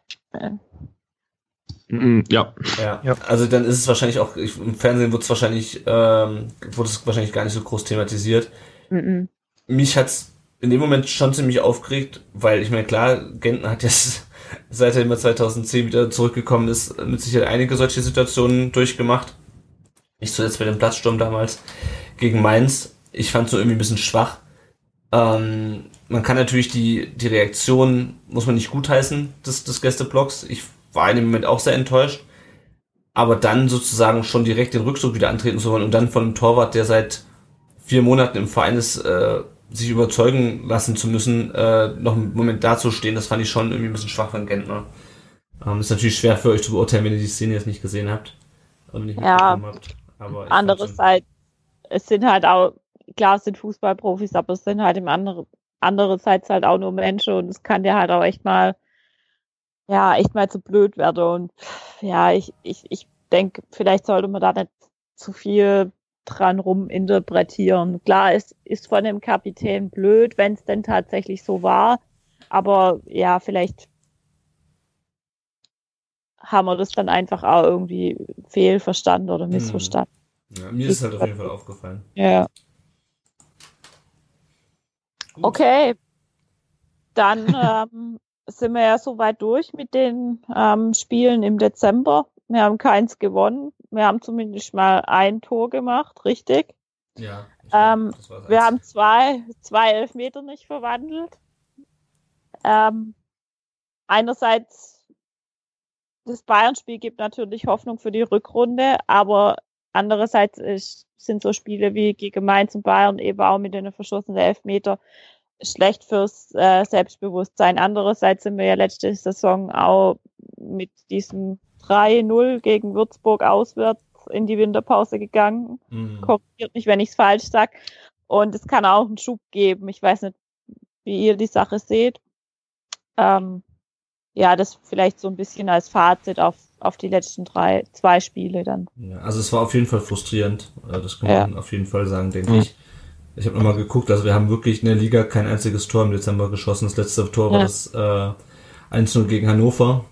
Mhm, ja. Ja. Ja. Also dann ist es wahrscheinlich auch, ich, im Fernsehen wird es wahrscheinlich, ähm, wurde es wahrscheinlich gar nicht so groß thematisiert. Mhm. Mich hat's in dem Moment schon ziemlich aufgeregt, weil ich meine, klar, Gentner hat jetzt, seit er immer 2010 wieder zurückgekommen ist, mit Sicherheit einige solche Situationen durchgemacht. Nicht zuletzt bei dem Platzsturm damals gegen Mainz. Ich fand so irgendwie ein bisschen schwach. Ähm, man kann natürlich die, die Reaktion, muss man nicht gutheißen, des, des Gästeblocks. Ich war in dem Moment auch sehr enttäuscht. Aber dann sozusagen schon direkt den Rückzug wieder antreten zu wollen und dann von einem Torwart, der seit vier Monaten im Verein ist, äh, sich überzeugen lassen zu müssen, äh, noch einen Moment dazustehen, das fand ich schon irgendwie ein bisschen schwach von Gentner. Ähm, ist natürlich schwer für euch zu beurteilen, wenn ihr die Szene jetzt nicht gesehen habt. Und nicht Ja. habt. Andererseits, es sind halt auch, klar, es sind Fußballprofis, aber es sind halt im anderen, andererseits halt auch nur Menschen und es kann dir halt auch echt mal, ja, echt mal zu blöd werden und ja, ich, ich, ich denke, vielleicht sollte man da nicht zu viel dran rum interpretieren. Klar, es ist von dem Kapitän blöd, wenn es denn tatsächlich so war, aber ja, vielleicht haben wir das dann einfach auch irgendwie fehlverstanden oder missverstanden. Ja, mir ist halt auf jeden Fall aufgefallen. Ja. Gut. Okay. Dann ähm, sind wir ja soweit durch mit den ähm, Spielen im Dezember. Wir haben keins gewonnen. Wir haben zumindest mal ein Tor gemacht, richtig? Ja. Ähm, Wir haben zwei, zwei Elfmeter nicht verwandelt. Ähm, einerseits, das Bayern-Spiel gibt natürlich Hoffnung für die Rückrunde, aber andererseits ist, sind so Spiele wie gegen Mainz und Bayern eben auch mit den verschossenen Elfmeter schlecht fürs äh, Selbstbewusstsein. Andererseits sind wir ja letzte Saison auch mit diesem 3-0 gegen Würzburg auswärts in die Winterpause gegangen Mhm. korrigiert mich, wenn ich es falsch sag. Und es kann auch einen Schub geben. Ich weiß nicht, wie ihr die Sache seht. Ähm, ja, das vielleicht so ein bisschen als Fazit auf, auf die letzten drei, zwei Spiele dann. Ja, also es war auf jeden Fall frustrierend. Äh, Das kann Ja. man auf jeden Fall sagen, denke Mhm. ich. Ich habe nochmal geguckt, also wir haben wirklich in der Liga kein einziges Tor im Dezember geschossen. Das letzte Tor war Ja. das äh, 1-0 gegen Hannover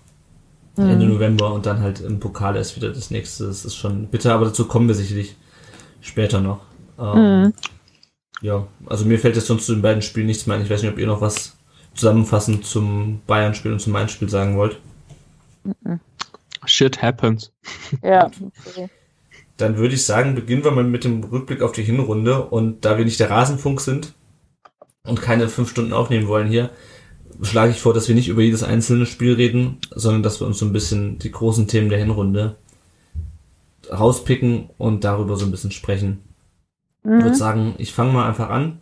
Ende November und dann halt im Pokal erst wieder das nächste. Das ist schon bitter, aber dazu kommen wir sicherlich später noch. Ähm, Mhm. Ja, also mir fällt jetzt sonst zu den beiden Spielen nichts mehr ein. Ich weiß nicht, ob ihr noch was zusammenfassend zum Bayern-Spiel und zum Mainz-Spiel sagen wollt. Shit happens. Ja. Dann würde ich sagen, beginnen wir mal mit dem Rückblick auf die Hinrunde. Und da wir nicht der Rasenfunk sind und keine fünf Stunden aufnehmen wollen hier, schlage ich vor, dass wir nicht über jedes einzelne Spiel reden, sondern dass wir uns so ein bisschen die großen Themen der Hinrunde rauspicken und darüber so ein bisschen sprechen. Ich würde Mhm. sagen, ich fange mal einfach an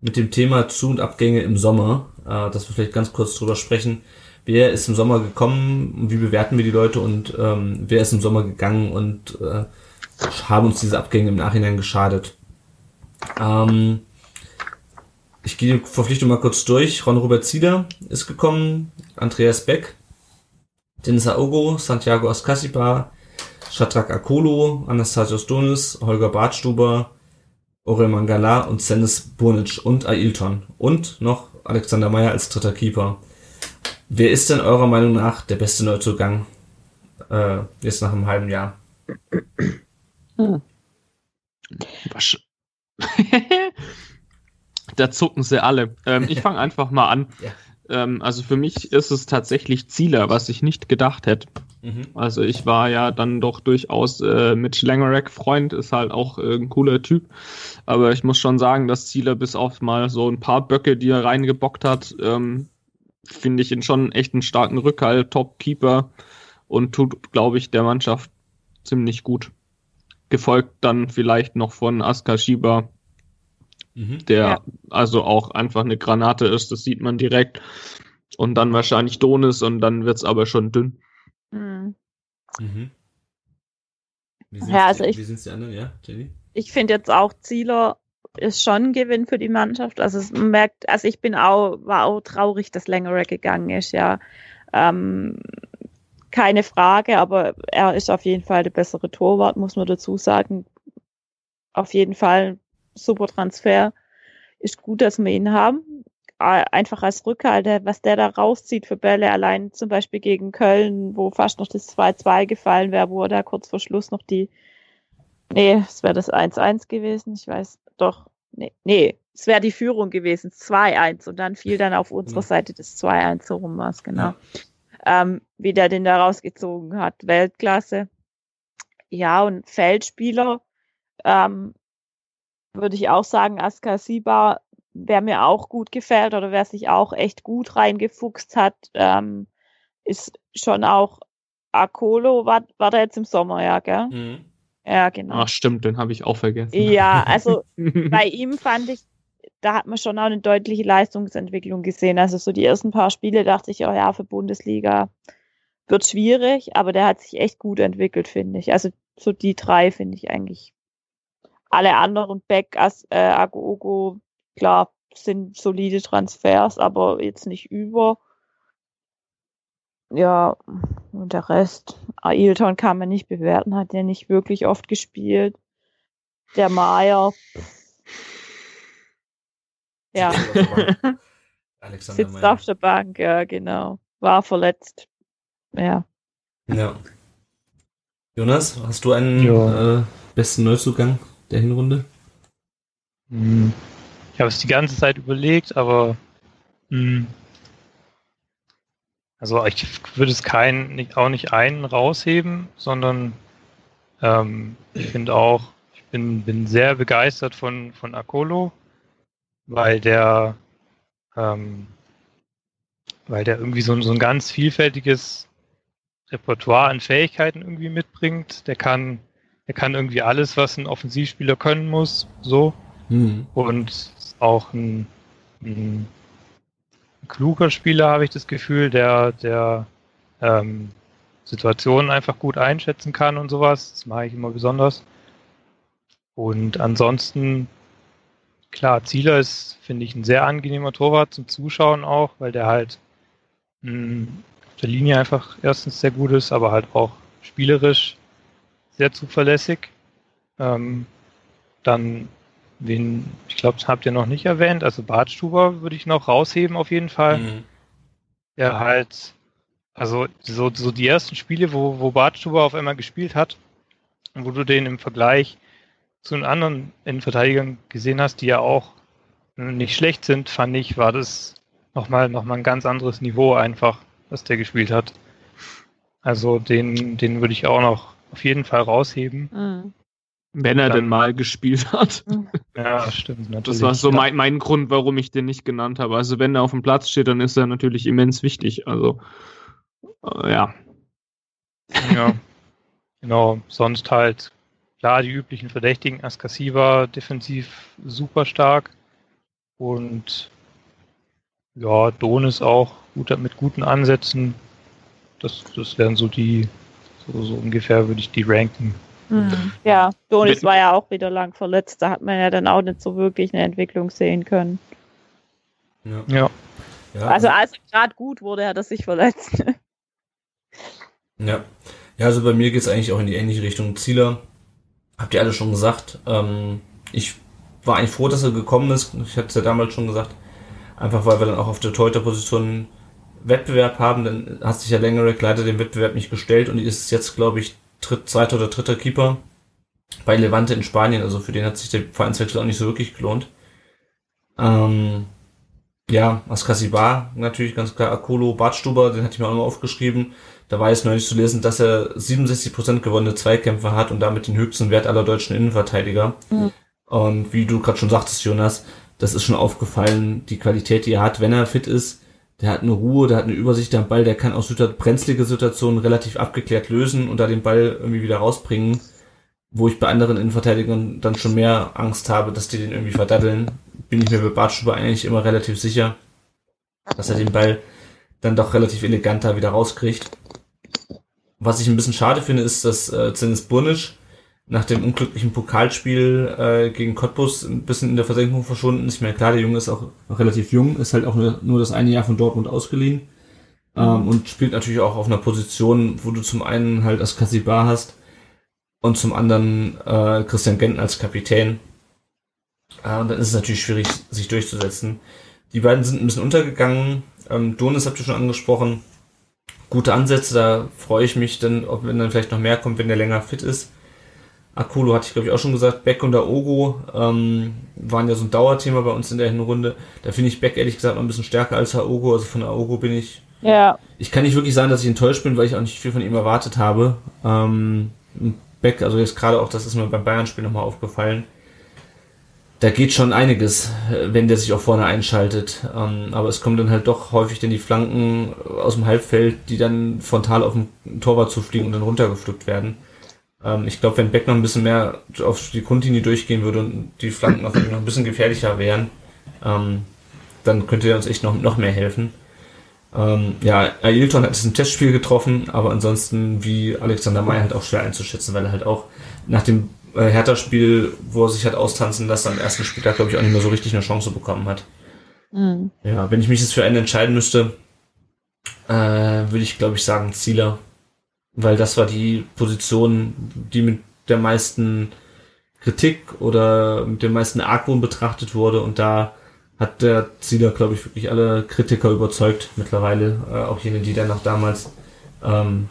mit dem Thema Zu- und Abgänge im Sommer, äh, dass wir vielleicht ganz kurz drüber sprechen. Wer ist im Sommer gekommen? Wie bewerten wir die Leute und ähm, wer ist im Sommer gegangen und äh, haben uns diese Abgänge im Nachhinein geschadet? Ähm, ich gehe die Verpflichtung mal kurz durch. Ron-Robert Zieder ist gekommen, Andreas Beck, Denis Aogo, Santiago Ascasipa, Shadrach Akolo, Anastasios Donis, Holger Bartstuber, Orel Mangala und Senis Burnic und Ailton. Und noch Alexander Meyer als dritter Keeper. Wer ist denn eurer Meinung nach der beste Neuzugang äh, jetzt nach einem halben Jahr? Wasch- da zucken sie alle. Ähm, ich fange einfach mal an. Ja. Ähm, also für mich ist es tatsächlich Zieler, was ich nicht gedacht hätte. Also ich war ja dann doch durchaus äh, mit Schlangerek Freund, ist halt auch äh, ein cooler Typ. Aber ich muss schon sagen, dass Zieler bis auf mal so ein paar Böcke, die er reingebockt hat, ähm, finde ich ihn schon echt einen starken Rückhalt, Top-Keeper und tut, glaube ich, der Mannschaft ziemlich gut. Gefolgt dann vielleicht noch von Askar Shiba, Mhm. der Ja. also auch einfach eine Granate ist, das sieht man direkt. Und dann wahrscheinlich Donis und dann wird's aber schon dünn. Mhm. Mhm. Wie Ja, also die, ich- wie sind's die anderen? Ja, Jenny? Ich finde jetzt auch Zieler ist schon ein Gewinn für die Mannschaft. Also es merkt, also ich bin auch, war auch traurig, dass Längerer gegangen ist, ja. Ähm, keine Frage, aber er ist auf jeden Fall der bessere Torwart, muss man dazu sagen. Auf jeden Fall super Transfer. Ist gut, dass wir ihn haben. Einfach als Rückhalt, der- was der da rauszieht für Bälle, allein zum Beispiel gegen Köln, wo fast noch das 2-2 gefallen wäre, wo er da kurz vor Schluss noch die Nee, es wäre das 1-1 gewesen. Ich weiß doch. Nee, nee es wäre die Führung gewesen. 2-1. Und dann fiel dann auf unserer Ja. Seite das 2-1. So rum war es, genau. Ähm, wie der den da rausgezogen hat. Weltklasse. Ja, und Feldspieler, ähm, würde ich auch sagen, Askar Siba, wer mir auch gut gefällt oder wer sich auch echt gut reingefuchst hat, ähm, ist schon auch Akolo, war, war der jetzt im Sommer, ja, gell? Mhm. Ja, genau. Ach stimmt, den habe ich auch vergessen. Ja, also bei ihm fand ich, da hat man schon auch eine deutliche Leistungsentwicklung gesehen. Also so die ersten paar Spiele dachte ich, oh ja, für Bundesliga wird schwierig, aber der hat sich echt gut entwickelt, finde ich. Also so die drei finde ich eigentlich. Alle anderen, Beck, As, äh, Agogo, klar, sind solide Transfers, aber jetzt nicht über. Ja, und der Rest. Ailton kann man nicht bewerten, hat ja nicht wirklich oft gespielt. Der Meier. Ja, Alexander sitzt Meyer. auf der Bank, ja, genau. War verletzt. Ja. Ja. Jonas, hast du einen Ja. äh, besten Neuzugang der Hinrunde? Hm. Ich habe es die ganze Zeit überlegt, aber hm. Also ich würde es keinen, nicht, auch nicht einen rausheben, sondern ähm, ich finde auch, ich bin, bin sehr begeistert von, von Akolo, weil der ähm, weil der irgendwie so, ein- so ein ganz vielfältiges Repertoire an Fähigkeiten irgendwie mitbringt. Der kann, der kann irgendwie alles, was ein Offensivspieler können muss, so Hm. und auch ein, ein kluger Spieler, habe ich das Gefühl, der, der ähm, Situationen einfach gut einschätzen kann und sowas. Das mache ich immer besonders. Und ansonsten, klar, Zieler ist, finde ich, ein sehr angenehmer Torwart zum Zuschauen auch, weil der halt mh, auf der Linie einfach erstens sehr gut ist, aber halt auch spielerisch sehr zuverlässig. Ähm, dann Wen, ich glaube, das habt ihr noch nicht erwähnt. Also Bartstuber würde ich noch rausheben auf jeden Fall. Mhm. Der halt, also so, so die ersten Spiele, wo, wo Bartstuber auf einmal gespielt hat und wo du den im Vergleich zu den anderen Innenverteidigern gesehen hast, die ja auch nicht schlecht sind, fand ich, war das nochmal noch mal ein ganz anderes Niveau einfach, was der gespielt hat. Also den, den würde ich auch noch auf jeden Fall rausheben. Mhm. Wenn er Dann- denn mal gespielt hat. Ja, stimmt. Natürlich. Das war so mein, mein Grund, warum ich den nicht genannt habe. Also wenn er auf dem Platz steht, dann ist er natürlich immens wichtig. Also äh, ja. Ja, genau. Sonst halt, klar, die üblichen Verdächtigen. Askasiva defensiv super stark. Und ja, Donis auch gut, mit guten Ansätzen. Das, das wären so die, so, so ungefähr würde ich die ranken. Mhm. Ja, Donis war ja auch wieder lang verletzt. Da hat man ja dann auch nicht so wirklich eine Entwicklung sehen können. Ja. Ja. Ja, Also als er gerade gut wurde, hat er sich verletzt. Ja. Ja, also bei mir geht's eigentlich auch in die ähnliche Richtung. Zieler, habt ihr alle schon gesagt. Ähm, ich war eigentlich froh, dass er gekommen ist. Ich hatte es ja damals schon gesagt. Einfach weil wir dann auch auf der Torhüter-Position Wettbewerb haben. Dann hat sich ja längere Leiter dem Wettbewerb nicht gestellt und ist jetzt, glaube ich, dritt, zweiter oder dritter Keeper bei Levante in Spanien. Also für den hat sich der Vereinswechsel auch nicht so wirklich gelohnt. Ähm, ja, Askasibar natürlich ganz klar. Akolo, Bartstuber, den hatte ich mir auch noch aufgeschrieben. Da war jetzt neulich zu lesen, dass er 67% gewonnene Zweikämpfe hat und damit den höchsten Wert aller deutschen Innenverteidiger. Mhm. Und wie du gerade schon sagtest, Jonas, das ist schon aufgefallen, die Qualität, die er hat, wenn er fit ist. Der hat eine Ruhe, der hat eine Übersicht am Ball, der kann auch brenzlige Situationen relativ abgeklärt lösen und da den Ball irgendwie wieder rausbringen, wo ich bei anderen Innenverteidigern dann schon mehr Angst habe, dass die den irgendwie verdaddeln. Bin ich mir bei Bartstuber eigentlich immer relativ sicher, dass er den Ball dann doch relativ elegant da wieder rauskriegt. Was ich ein bisschen schade finde, ist, dass äh, Zenis Burnisch nach dem unglücklichen Pokalspiel äh, gegen Cottbus ein bisschen in der Versenkung verschwunden ist. Ich meine, klar, der Junge ist auch relativ jung, ist halt auch nur, nur das eine Jahr von Dortmund ausgeliehen ähm, und spielt natürlich auch auf einer Position, wo du zum einen halt das Kassibar hast und zum anderen äh, Christian Genten als Kapitän. Äh, und dann ist es natürlich schwierig, sich durchzusetzen. Die beiden sind ein bisschen untergegangen. Ähm, Donis habt ihr schon angesprochen. Gute Ansätze, da freue ich mich dann, ob wenn dann vielleicht noch mehr kommt, wenn der länger fit ist. Akulu hatte ich glaube ich auch schon gesagt. Beck und Aogo ähm, waren ja so ein Dauerthema bei uns in der Hinrunde. Da finde ich Beck ehrlich gesagt noch ein bisschen stärker als Aogo. Also von Aogo bin ich ja, ich kann nicht wirklich sagen, dass ich enttäuscht bin, weil ich auch nicht viel von ihm erwartet habe. Ähm, Beck, also jetzt gerade auch, das ist mir beim Bayern-Spiel nochmal aufgefallen. Da geht schon einiges, äh, wenn der sich auch vorne einschaltet. Ähm, aber es kommen dann halt doch häufig dann die Flanken aus dem Halbfeld, die dann frontal auf den Torwart zufliegen und dann runtergepflückt werden. Ähm, ich glaube, wenn Beck noch ein bisschen mehr auf die Grundlinie durchgehen würde und die Flanken noch, noch ein bisschen gefährlicher wären, ähm, dann könnte er uns echt noch, noch mehr helfen. Ähm, ja, Ailton hat es im Testspiel getroffen, aber ansonsten wie Alexander May halt auch schwer einzuschätzen, weil er halt auch nach dem äh, Hertha-Spiel, wo er sich hat austanzen lassen, am ersten Spieltag, glaube ich, auch nicht mehr so richtig eine Chance bekommen hat. mhm. Ja, wenn ich mich jetzt für einen entscheiden müsste, äh, würde ich, glaube ich, sagen Zieler. Weil das war die Position, die mit der meisten Kritik oder mit dem meisten Argwohn betrachtet wurde und da hat der Zieler, glaube ich, wirklich alle Kritiker überzeugt mittlerweile, äh, auch jene, die dann noch damals ähm,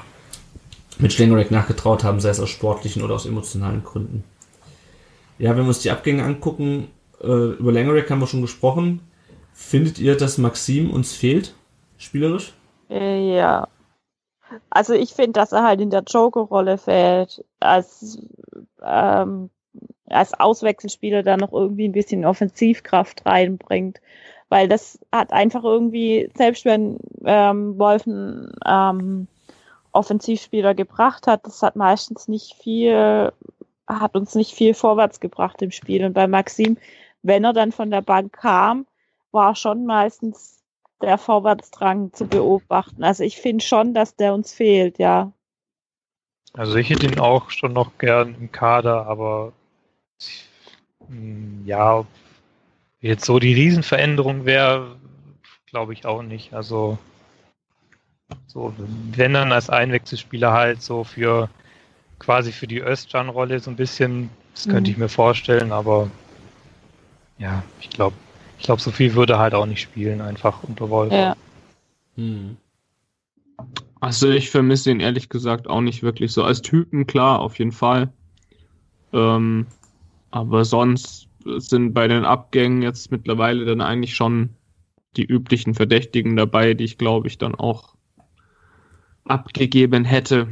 mit Schlengerek nachgetraut haben, sei es aus sportlichen oder aus emotionalen Gründen. Ja, wenn wir uns die Abgänge angucken, äh, über Langerack haben wir schon gesprochen. Findet ihr, dass Maxim uns fehlt, spielerisch? Äh, Ja. Also ich finde, dass er halt in der Joker-Rolle fällt, als, ähm, als Auswechselspieler da noch irgendwie ein bisschen Offensivkraft reinbringt. Weil das hat einfach irgendwie, selbst wenn ähm, Wolfen ähm, Offensivspieler gebracht hat, das hat meistens nicht viel, hat uns nicht viel vorwärts gebracht im Spiel. Und bei Maxim, wenn er dann von der Bank kam, war schon meistens der Vorwärtsdrang zu beobachten. Also ich finde schon, dass der uns fehlt, ja. Also ich hätte ihn auch schon noch gern im Kader, aber mh, ja, ob jetzt so die Riesenveränderung wäre, glaube ich auch nicht. Also so, wenn dann als Einwechselspieler halt so für quasi für die Özcan-Rolle so ein bisschen, das könnte Mhm. ich mir vorstellen, aber ja, ich glaube, ich glaube, so viel würde er halt auch nicht spielen, einfach unter Wolf. Ja. Hm. Also ich vermisse ihn ehrlich gesagt auch nicht wirklich so. Als Typen, klar, auf jeden Fall. Ähm, aber sonst sind bei den Abgängen jetzt mittlerweile dann eigentlich schon die üblichen Verdächtigen dabei, die ich glaube ich dann auch abgegeben hätte.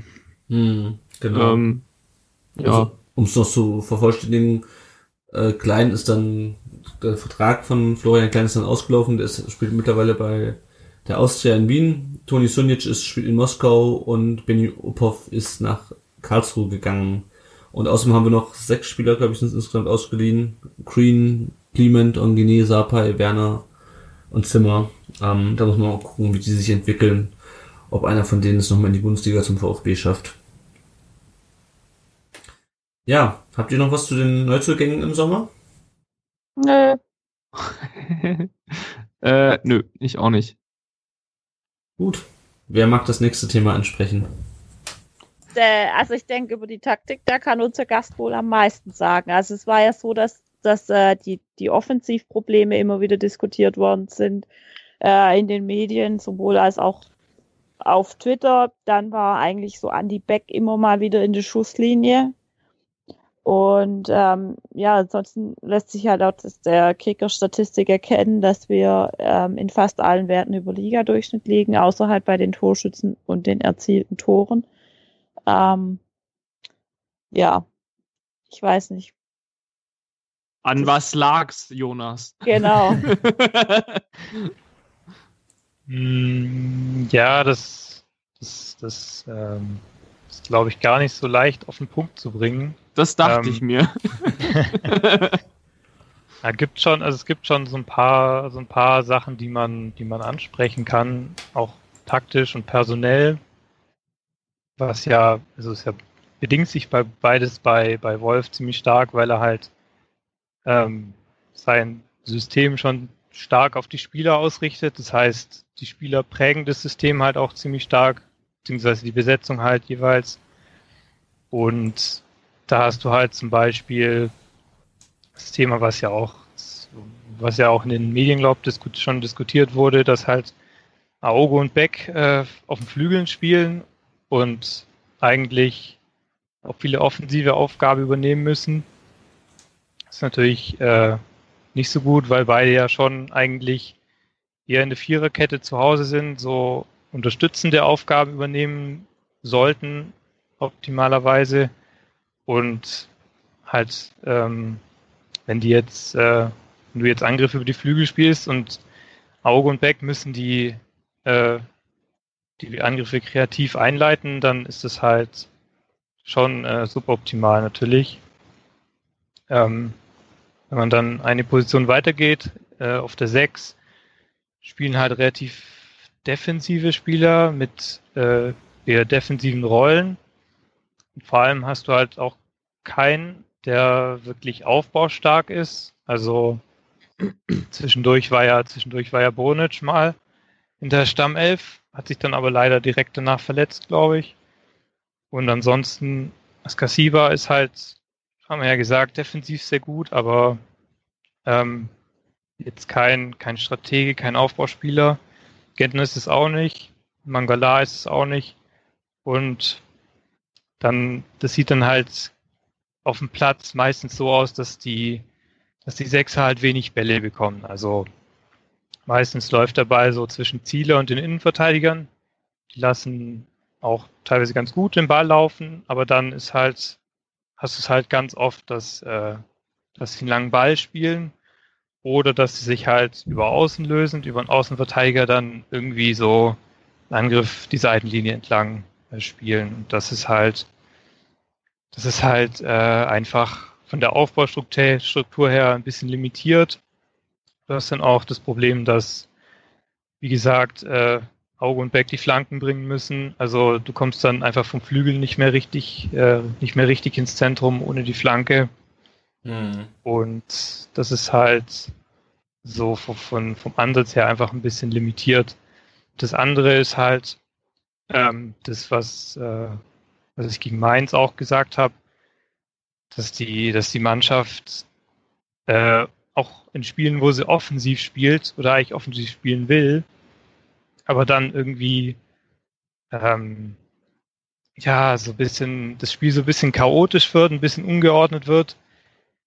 Hm, genau. Ähm, ja, Also, um es noch zu vervollständigen, äh, Klein ist dann, der Vertrag von Florian Klein ist dann ausgelaufen, der ist, spielt mittlerweile bei der Austria in Wien, Toni Sunic ist, spielt in Moskau und Benny Uphoff ist nach Karlsruhe gegangen. Und außerdem haben wir noch sechs Spieler, glaube ich, sind insgesamt ausgeliehen. Green, Clement, Ongine, Sapai, Werner und Zimmer. Ähm, da muss man auch gucken, wie die sich entwickeln, ob einer von denen es nochmal in die Bundesliga zum VfB schafft. Ja, habt ihr noch was zu den Neuzugängen im Sommer? Nö. äh, nö, ich auch nicht. Gut. Wer mag das nächste Thema ansprechen? Äh, also ich denke, über die Taktik, da kann unser Gast wohl am meisten sagen. Also es war ja so, dass, dass äh, die, die Offensivprobleme immer wieder diskutiert worden sind äh, in den Medien, sowohl als auch auf Twitter. Dann war eigentlich so Andy Beck immer mal wieder in der Schusslinie. Und ähm, ja, ansonsten lässt sich halt auch das der Kicker-Statistik erkennen, dass wir ähm, in fast allen Werten über Liga-Durchschnitt liegen, außer halt bei den Torschützen und den erzielten Toren. Ähm, ja, ich weiß nicht. An was lag's, Jonas? Genau. Mm, Ja, das, das, das ähm, ist, glaube ich, gar nicht so leicht auf den Punkt zu bringen. Das dachte Ähm. ich mir. Ja, gibt schon, also es gibt schon so ein paar, so ein paar Sachen, die man, die man ansprechen kann, auch taktisch und personell. Was ja, also es ja bedingt sich bei beides bei, bei Wolf ziemlich stark, weil er halt ähm, sein System schon stark auf die Spieler ausrichtet. Das heißt, die Spieler prägen das System halt auch ziemlich stark, beziehungsweise die Besetzung halt jeweils. Und da hast du halt zum Beispiel das Thema, was ja auch, was ja auch in den Medien, glaube ich, schon diskutiert wurde, dass halt Aogo und Beck äh, auf den Flügeln spielen und eigentlich auch viele offensive Aufgaben übernehmen müssen. Das ist natürlich äh, nicht so gut, weil beide ja schon eigentlich eher in der Viererkette zu Hause sind, so unterstützende Aufgaben übernehmen sollten, optimalerweise. Und halt, ähm, wenn die jetzt, äh, wenn du jetzt Angriffe über die Flügel spielst und Auge und Beck müssen die, äh, die Angriffe kreativ einleiten, dann ist das halt schon äh, suboptimal natürlich. Ähm, wenn man dann eine Position weitergeht, äh, auf der 6, spielen halt relativ defensive Spieler mit äh, eher defensiven Rollen. Vor allem hast du halt auch keinen, der wirklich aufbaustark ist. Also zwischendurch war ja, zwischendurch war ja Bonic mal in der Stammelf, hat sich dann aber leider direkt danach verletzt, glaube ich. Und ansonsten, Askasiba ist halt haben wir ja gesagt, defensiv sehr gut, aber ähm, jetzt kein, kein Stratege, kein Aufbauspieler. Gentner ist es auch nicht, Mangala ist es auch nicht. Und dann, das sieht dann halt auf dem Platz meistens so aus, dass die, dass die Sechser halt wenig Bälle bekommen. Also meistens läuft der Ball so zwischen Ziele und den Innenverteidigern. Die lassen auch teilweise ganz gut den Ball laufen, aber dann ist halt, hast du es halt ganz oft, dass, äh, dass sie einen langen Ball spielen oder dass sie sich halt über Außen lösen, über einen Außenverteidiger dann irgendwie so einen Angriff die Seitenlinie entlang äh, spielen. Und das ist halt, das ist halt äh, einfach von der Aufbaustruktur Struktur her ein bisschen limitiert. Du hast dann auch das Problem, dass, wie gesagt, äh, Auge und Beck die Flanken bringen müssen. Also du kommst dann einfach vom Flügel nicht mehr richtig, äh, nicht mehr richtig ins Zentrum ohne die Flanke. Mhm. Und das ist halt so von, vom Ansatz her einfach ein bisschen limitiert. Das andere ist halt ähm, das, was, äh, was ich gegen Mainz auch gesagt habe, dass die, dass die Mannschaft äh, auch in Spielen, wo sie offensiv spielt oder eigentlich offensiv spielen will, aber dann irgendwie ähm, ja so ein bisschen das Spiel so ein bisschen chaotisch wird, ein bisschen ungeordnet wird,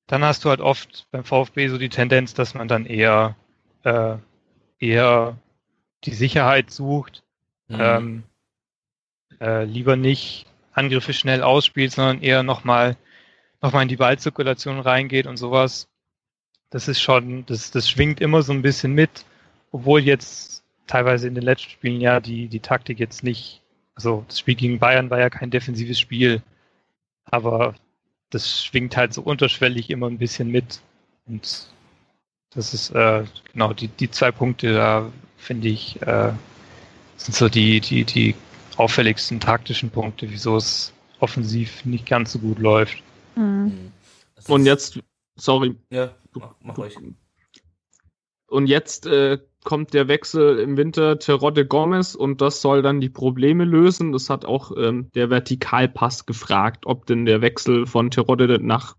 dann hast du halt oft beim VfB so die Tendenz, dass man dann eher äh, eher die Sicherheit sucht, mhm. ähm, äh, lieber nicht Angriffe schnell ausspielt, sondern eher nochmal noch mal in die Ballzirkulation reingeht und sowas. Das ist schon, das, das schwingt immer so ein bisschen mit, obwohl jetzt teilweise in den letzten Spielen ja die, die Taktik jetzt nicht, also das Spiel gegen Bayern war ja kein defensives Spiel, aber das schwingt halt so unterschwellig immer ein bisschen mit. Und das ist äh, genau die, die zwei Punkte, da finde ich, äh, sind so die, die, die auffälligsten taktischen Punkte, wieso es offensiv nicht ganz so gut läuft. Mhm. Und jetzt, sorry. Ja, mach, mach euch. Und jetzt äh, kommt der Wechsel im Winter Terodde Gomez und das soll dann die Probleme lösen. Das hat auch ähm, der Vertikalpass gefragt, ob denn der Wechsel von Terodde nach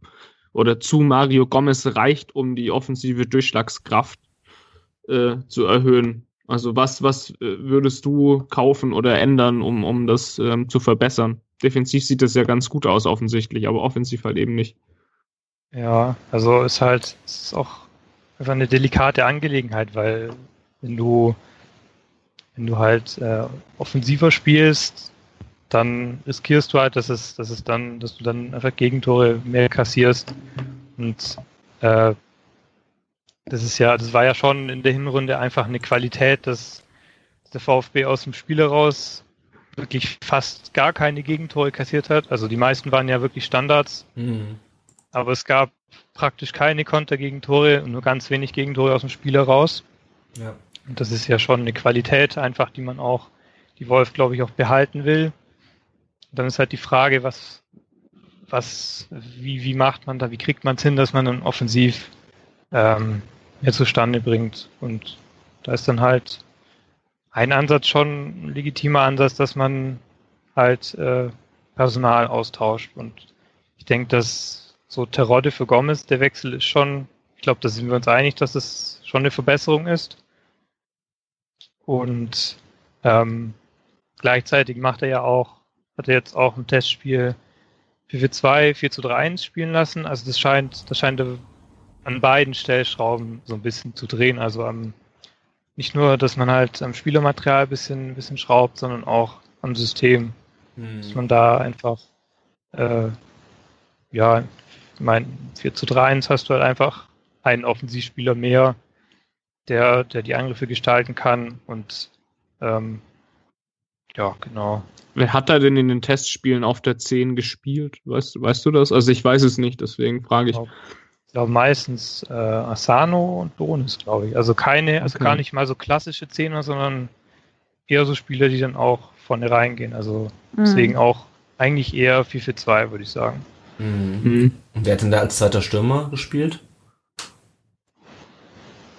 oder zu Mario Gomez reicht, um die offensive Durchschlagskraft äh, zu erhöhen. Also was, was äh, würdest du kaufen oder ändern, um, um das ähm, zu verbessern? Defensiv sieht das ja ganz gut aus offensichtlich, aber offensiv halt eben nicht. Ja, also ist halt ist auch einfach eine delikate Angelegenheit, weil wenn du, wenn du halt äh, offensiver spielst, dann riskierst du halt, dass es, dass es dann, dass du dann einfach Gegentore mehr kassierst. Und äh, das ist ja, das war ja schon in der Hinrunde einfach eine Qualität, dass der VfB aus dem Spiel heraus wirklich fast gar keine Gegentore kassiert hat. Also die meisten waren ja wirklich Standards. Mhm. Aber es gab praktisch keine Kontergegentore und nur ganz wenig Gegentore aus dem Spiel heraus. Ja. Und das ist ja schon eine Qualität einfach, die man auch, die Wolf, glaube ich, auch behalten will. Und dann ist halt die Frage, was, was, wie, wie macht man da, wie kriegt man es hin, dass man dann offensiv ähm, mehr zustande bringt. Und da ist dann halt ein Ansatz schon ein legitimer Ansatz, dass man halt äh, Personal austauscht. Und ich denke, dass so Terodde für Gomez, der Wechsel ist schon, ich glaube, da sind wir uns einig, dass es schon eine Verbesserung ist. Und ähm, gleichzeitig macht er ja auch, hat er jetzt auch im Testspiel 4-4-2, 4 zu 3 1 spielen lassen. Also das scheint, das scheint an beiden Stellschrauben so ein bisschen zu drehen. Also am, nicht nur, dass man halt am Spielermaterial ein bisschen, ein bisschen schraubt, sondern auch am System. Hm. Dass man da einfach, äh, ja, ich meine, 4 zu 3 1 hast du halt einfach einen Offensivspieler mehr, der, der die Angriffe gestalten kann und ähm, ja, genau. Wer hat da denn in den Testspielen auf der 10 gespielt? Weißt, weißt du das? Also ich weiß es nicht, deswegen frage ich. Ich glaube meistens äh, Asano und Donis, glaube ich. Also keine, also okay. gar nicht mal so klassische Zehner, sondern eher so Spieler, die dann auch vorne reingehen. Also mhm. deswegen auch eigentlich eher 4-4-2, würde ich sagen. Mhm. Mhm. Und wer hat denn da als zweiter Stürmer gespielt?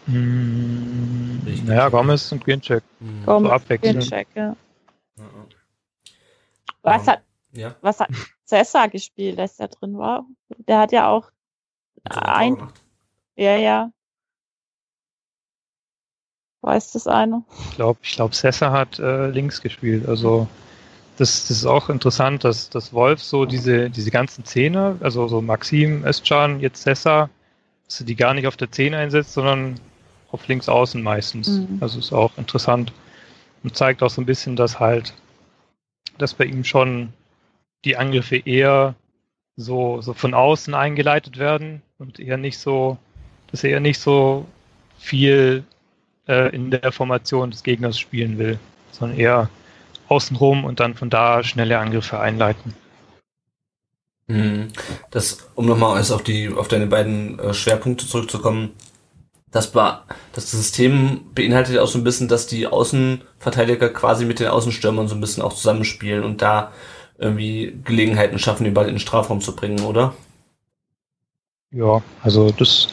Hm, naja, Gomez und Ginczek. Mhm. Gomez, so Ginczek, ja. Was hat, ja. was hat Cessa gespielt, als der drin war. Der hat ja auch ein ja, ja. Weiß das einer? Ich glaube, ich glaub, Sessa hat äh, links gespielt. Also das, das ist auch interessant, dass, dass Wolf so diese, diese ganzen Zehner, also so Maxim, Özcan, jetzt Sessa, dass er die gar nicht auf der 10 einsetzt, sondern auf links außen meistens. Mhm. Also ist auch interessant und zeigt auch so ein bisschen, dass halt, dass bei ihm schon die Angriffe eher so, so von außen eingeleitet werden und eher nicht so, dass er eher nicht so viel äh, in der Formation des Gegners spielen will, sondern eher außenrum und dann von da schnelle Angriffe einleiten. Mhm. Das, um nochmal auf die, auf deine beiden äh, Schwerpunkte zurückzukommen. Das, war, das System beinhaltet ja auch so ein bisschen, dass die Außenverteidiger quasi mit den Außenstürmern so ein bisschen auch zusammenspielen und da irgendwie Gelegenheiten schaffen, den Ball in den Strafraum zu bringen, oder? Ja, also das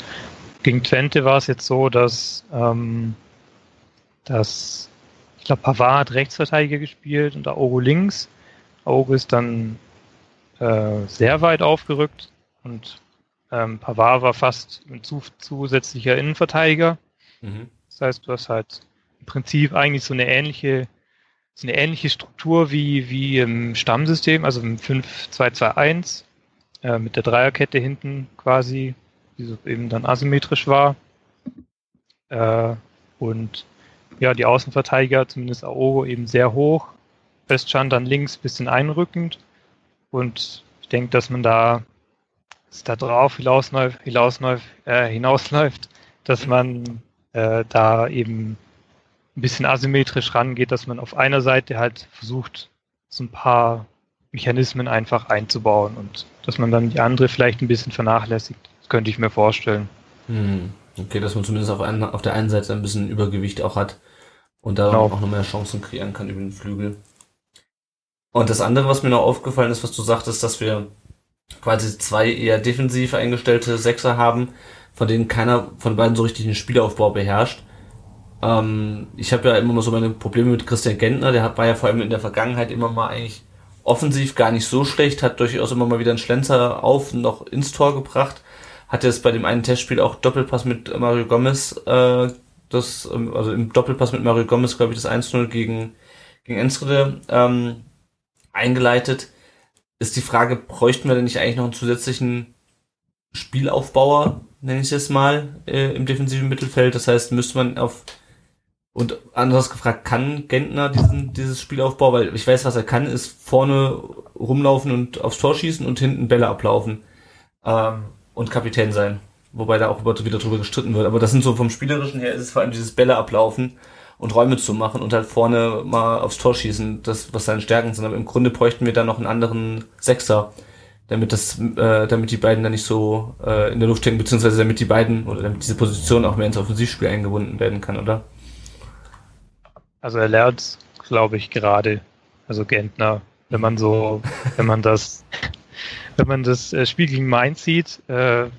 gegen Twente war es jetzt so, dass, ähm, dass ich glaube, Pavard hat Rechtsverteidiger gespielt und Aogo links. Aogo ist dann äh, sehr weit aufgerückt und ähm, Pavard war fast ein zu, zusätzlicher Innenverteidiger. Mhm. Das heißt, du hast halt im Prinzip eigentlich so eine ähnliche, so eine ähnliche Struktur wie, wie im Stammsystem, also im 5-2-2-1, äh, mit der Dreierkette hinten quasi, die eben dann asymmetrisch war. Äh, und ja, die Außenverteidiger, zumindest Aogo, eben sehr hoch. Özcan dann links bisschen einrückend. Und ich denke, dass man da, dass da drauf hinausläuft, hinausläuft, äh, hinausläuft dass man äh, da eben ein bisschen asymmetrisch rangeht, dass man auf einer Seite halt versucht, so ein paar Mechanismen einfach einzubauen und dass man dann die andere vielleicht ein bisschen vernachlässigt. Das könnte ich mir vorstellen. Hm. Okay, dass man zumindest auf, einen, auf der einen Seite ein bisschen Übergewicht auch hat und da Genau. auch noch mehr Chancen kreieren kann über den Flügel. Und das andere, was mir noch aufgefallen ist, was du sagtest, dass wir quasi zwei eher defensiv eingestellte Sechser haben, von denen keiner von beiden so richtig den Spielaufbau beherrscht. Ähm, ich habe ja immer mal so meine Probleme mit Christian Gentner, der war ja vor allem in der Vergangenheit immer mal eigentlich offensiv gar nicht so schlecht, hat durchaus immer mal wieder einen Schlenzer auf und noch ins Tor gebracht. Hat jetzt bei dem einen Testspiel auch Doppelpass mit Mario Gomez, äh, das, ähm, also im Doppelpass mit Mario Gomez, glaube ich, das 1-0 gegen, gegen Enschede ähm, eingeleitet. Ist die Frage, bräuchten wir denn nicht eigentlich noch einen zusätzlichen Spielaufbauer, nenne ich es mal, äh, im defensiven Mittelfeld? Das heißt, müsste man auf und anderes gefragt, kann Gentner diesen, dieses Spielaufbau, weil ich weiß, was er kann, ist vorne rumlaufen und aufs Tor schießen und hinten Bälle ablaufen ähm, und Kapitän sein. Wobei da auch wieder drüber gestritten wird. Aber das sind so vom Spielerischen her ist es vor allem dieses Bälle ablaufen und Räume zu machen und halt vorne mal aufs Tor schießen, das, was seine Stärken sind. Aber im Grunde bräuchten wir da noch einen anderen Sechser, damit das, äh, damit die beiden da nicht so äh, in der Luft hängen, beziehungsweise damit die beiden oder damit diese Position auch mehr ins Offensivspiel eingebunden werden kann, oder? Also er lernt, glaube ich, gerade, also Gentner, wenn man so, wenn man das, wenn man das äh, Spiel gegen Mainz sieht, äh,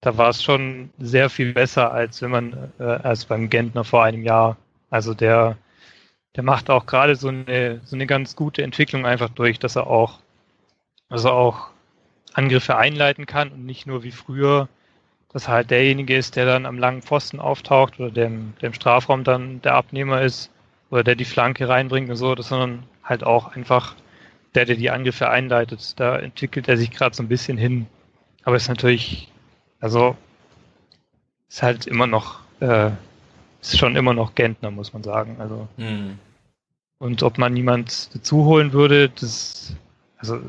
da war es schon sehr viel besser, als wenn man äh, als beim Gentner vor einem Jahr. Also der, der macht auch gerade so eine, so eine ganz gute Entwicklung einfach durch, dass er auch, dass er auch Angriffe einleiten kann und nicht nur wie früher, dass halt derjenige ist, der dann am langen Pfosten auftaucht oder der im, der im Strafraum dann der Abnehmer ist oder der die Flanke reinbringt und so, sondern halt auch einfach der, der die Angriffe einleitet. Da entwickelt er sich gerade so ein bisschen hin. Aber ist natürlich, also ist halt immer noch, äh, ist schon immer noch Gentner, muss man sagen. Also Hm. und ob man niemand dazu holen würde, das, also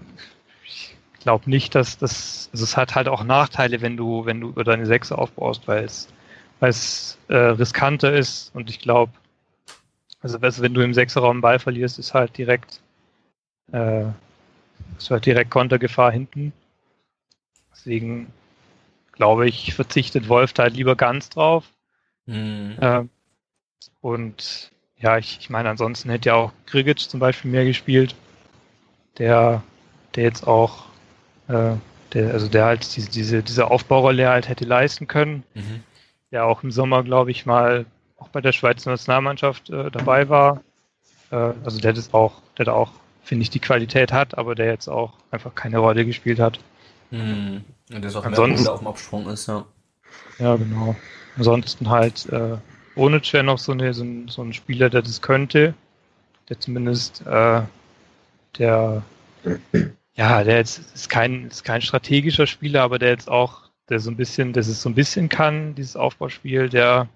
ich glaube nicht, dass das, also es hat halt auch Nachteile, wenn du, wenn du über deine Sechse aufbaust, weil es, weil es äh, riskanter ist und ich glaube, also wenn du im Sechserraum einen Ball verlierst, ist halt direkt, äh, ist halt direkt Kontergefahr hinten. Deswegen glaube ich, verzichtet Wolf da halt lieber ganz drauf. Hm. Ähm, und ja, ich, ich meine, ansonsten hätte ja auch Grigic zum Beispiel mehr gespielt, der, der jetzt auch, äh, der, also der halt diese, diese, diese Aufbaurolle halt hätte leisten können, Mhm. der auch im Sommer, glaube ich, mal auch bei der Schweizer Nationalmannschaft äh, dabei war. Äh, also der es auch, der hat auch finde ich, die Qualität hat, aber der jetzt auch einfach keine Rolle gespielt hat. Hm. Und der ist auch Ansonsten- mehr auf dem Absprung ist, ja. Ja, genau. Ansonsten halt äh, ohne wäre noch so, eine, so, ein, so ein Spieler, der das könnte, der zumindest äh, der ja, der jetzt ist kein, ist kein strategischer Spieler, aber der jetzt auch, der so ein bisschen, das es so ein bisschen kann, dieses Aufbauspiel, der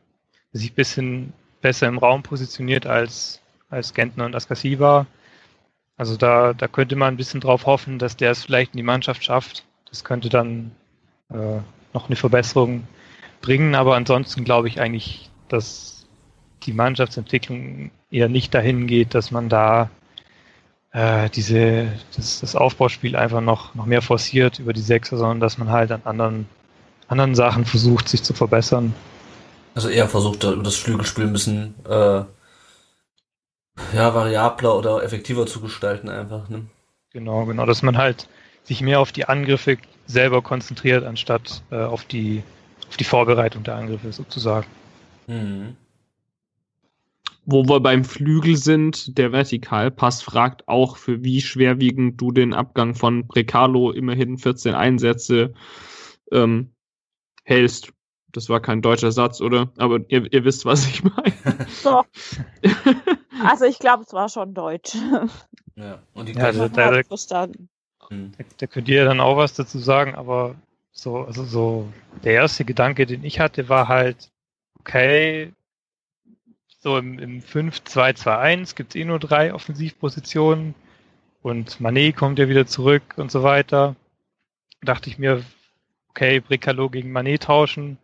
sich ein bisschen besser im Raum positioniert als, als Gentner und Askasiba. Also da, da könnte man ein bisschen drauf hoffen, dass der es vielleicht in die Mannschaft schafft. Das könnte dann äh, noch eine Verbesserung bringen, aber ansonsten glaube ich eigentlich, dass die Mannschaftsentwicklung eher nicht dahin geht, dass man da äh, diese, das, das Aufbauspiel einfach noch, noch mehr forciert über die Sechser, sondern dass man halt an anderen, anderen Sachen versucht, sich zu verbessern. Also eher versucht, über das Flügelspiel ein bisschen äh, ja, variabler oder effektiver zu gestalten einfach. Ne? Genau, genau, dass man halt sich mehr auf die Angriffe selber konzentriert, anstatt äh, auf die auf die Vorbereitung der Angriffe sozusagen. Mhm. Wo wir beim Flügel sind, der Vertikalpass fragt auch, für wie schwerwiegend du den Abgang von Precalo immerhin 14 Einsätze ähm, hältst. Das war kein deutscher Satz, oder? Aber ihr, ihr wisst, was ich meine. So. Also ich glaube, es war schon Deutsch. Ja. Und die Ja, also da- da- verstanden. Da, da könnt ihr dann auch was dazu sagen, aber so, also so der erste Gedanke, den ich hatte, war halt, okay, so im, im 5-2-2-1 gibt es eh nur drei Offensivpositionen und Manet kommt ja wieder zurück und so weiter. Dachte ich mir, okay, Bricalo gegen Manet tauschen,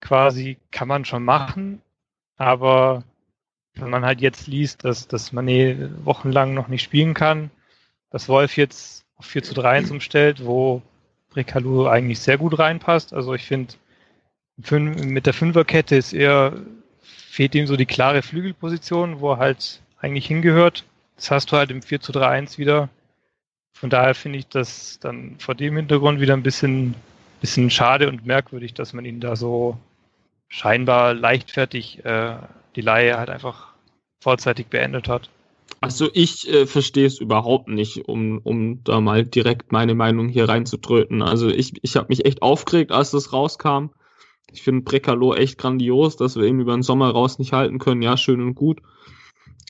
quasi kann man schon machen, aber wenn man halt jetzt liest, dass, dass Manet wochenlang noch nicht spielen kann, dass Wolf jetzt auf 4 zu 3 1 umstellt, wo Brecalo eigentlich sehr gut reinpasst. Also ich finde, mit der Fünferkette ist eher, fehlt ihm so die klare Flügelposition, wo er halt eigentlich hingehört. Das hast du halt im 4 zu 3 1 wieder. Von daher finde ich das dann vor dem Hintergrund wieder ein bisschen, bisschen schade und merkwürdig, dass man ihn da so scheinbar leichtfertig äh, die Leihe halt einfach vorzeitig beendet hat. Also ich äh, verstehe es überhaupt nicht, um, um da mal direkt meine Meinung hier reinzutröten. Also ich, ich habe mich echt aufgeregt, als das rauskam. Ich finde Brecalo echt grandios, dass wir ihn über den Sommer raus nicht halten können. Ja, schön und gut.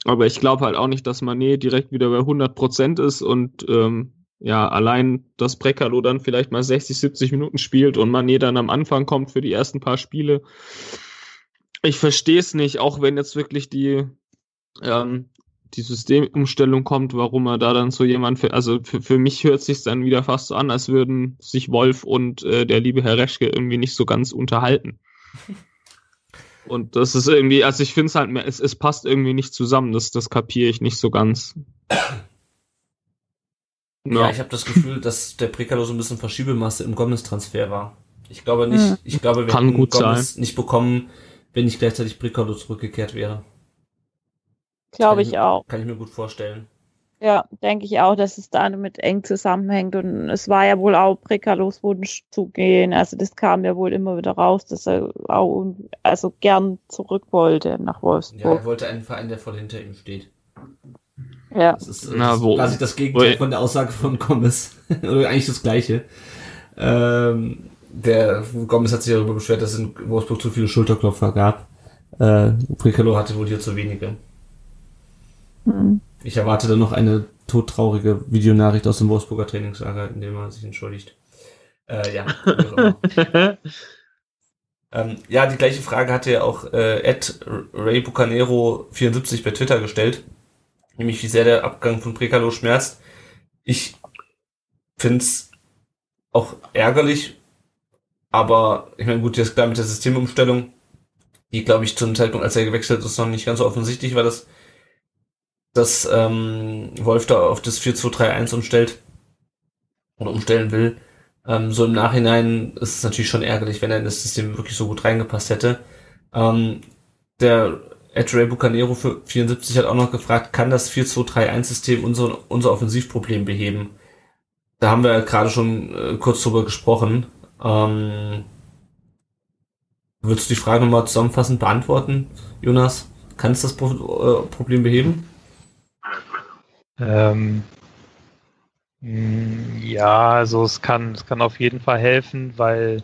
Aber ich glaube halt auch nicht, dass Manet direkt wieder bei 100% ist und ähm, ja, allein, dass Brecalo dann vielleicht mal 60, 70 Minuten spielt und Manet dann am Anfang kommt für die ersten paar Spiele. Ich verstehe es nicht, auch wenn jetzt wirklich die ähm, die Systemumstellung kommt, warum er da dann so jemand, für, also für, für mich hört sich dann wieder fast so an, als würden sich Wolf und äh, der liebe Herr Reschke irgendwie nicht so ganz unterhalten. Und das ist irgendwie, also ich finde es halt, mehr- es, es passt irgendwie nicht zusammen, das, das kapiere ich nicht so ganz. Ja, ich habe das Gefühl, dass der Precalo so ein bisschen Verschiebemasse im Gomez-Transfer war. Ich glaube nicht, Hm. ich glaube, wir Kann hätten gut Gomez nicht bekommen, wenn nicht gleichzeitig Precalo zurückgekehrt wäre. Glaube ich auch. Kann ich mir gut vorstellen. Ja, denke ich auch, dass es damit eng zusammenhängt. Und es war ja wohl auch Prekalos Wunsch zu gehen. Also das kam ja wohl immer wieder raus, dass er auch also gern zurück wollte nach Ja, Wolfsburg. er wollte einen Verein, der voll hinter ihm steht. Ja. Das ist, Na, das wo- ist quasi das Gegenteil wo- von der Aussage von Gomez. Oder eigentlich das Gleiche. Ähm, der Gomez hat sich darüber beschwert, dass es in Wolfsburg zu viele Schulterklopfer gab. Äh, Precalo hatte wohl hier zu wenige. Hm. Ich erwarte dann noch eine todtraurige Videonachricht aus dem Wolfsburger Trainingslager, in dem er sich entschuldigt. Äh, ja. ähm, ja, die gleiche Frage hatte ja auch äh, Ed Ray Bucanero 74 bei Twitter gestellt. Nämlich, wie sehr der Abgang von Precalo schmerzt. Ich find's auch ärgerlich, aber ich meine, gut, jetzt klar mit der Systemumstellung, die, glaube ich, zum Zeitpunkt, als er gewechselt ist, noch nicht ganz so offensichtlich war, dass dass ähm, Wolf da auf das 4-2-3-1 umstellt oder umstellen will. Ähm, so im Nachhinein ist es natürlich schon ärgerlich, wenn er in das System wirklich so gut reingepasst hätte. Ähm, der Ray Bucanero für 74 hat auch noch gefragt, kann das 4-2-3-1-System unser, unser Offensivproblem beheben? Da haben wir gerade schon äh, kurz drüber gesprochen. Ähm, würdest du die Frage nochmal zusammenfassend beantworten, Jonas? Kann es das Pro äh, Problem beheben? Ähm, ja, also es kann, es kann auf jeden Fall helfen, weil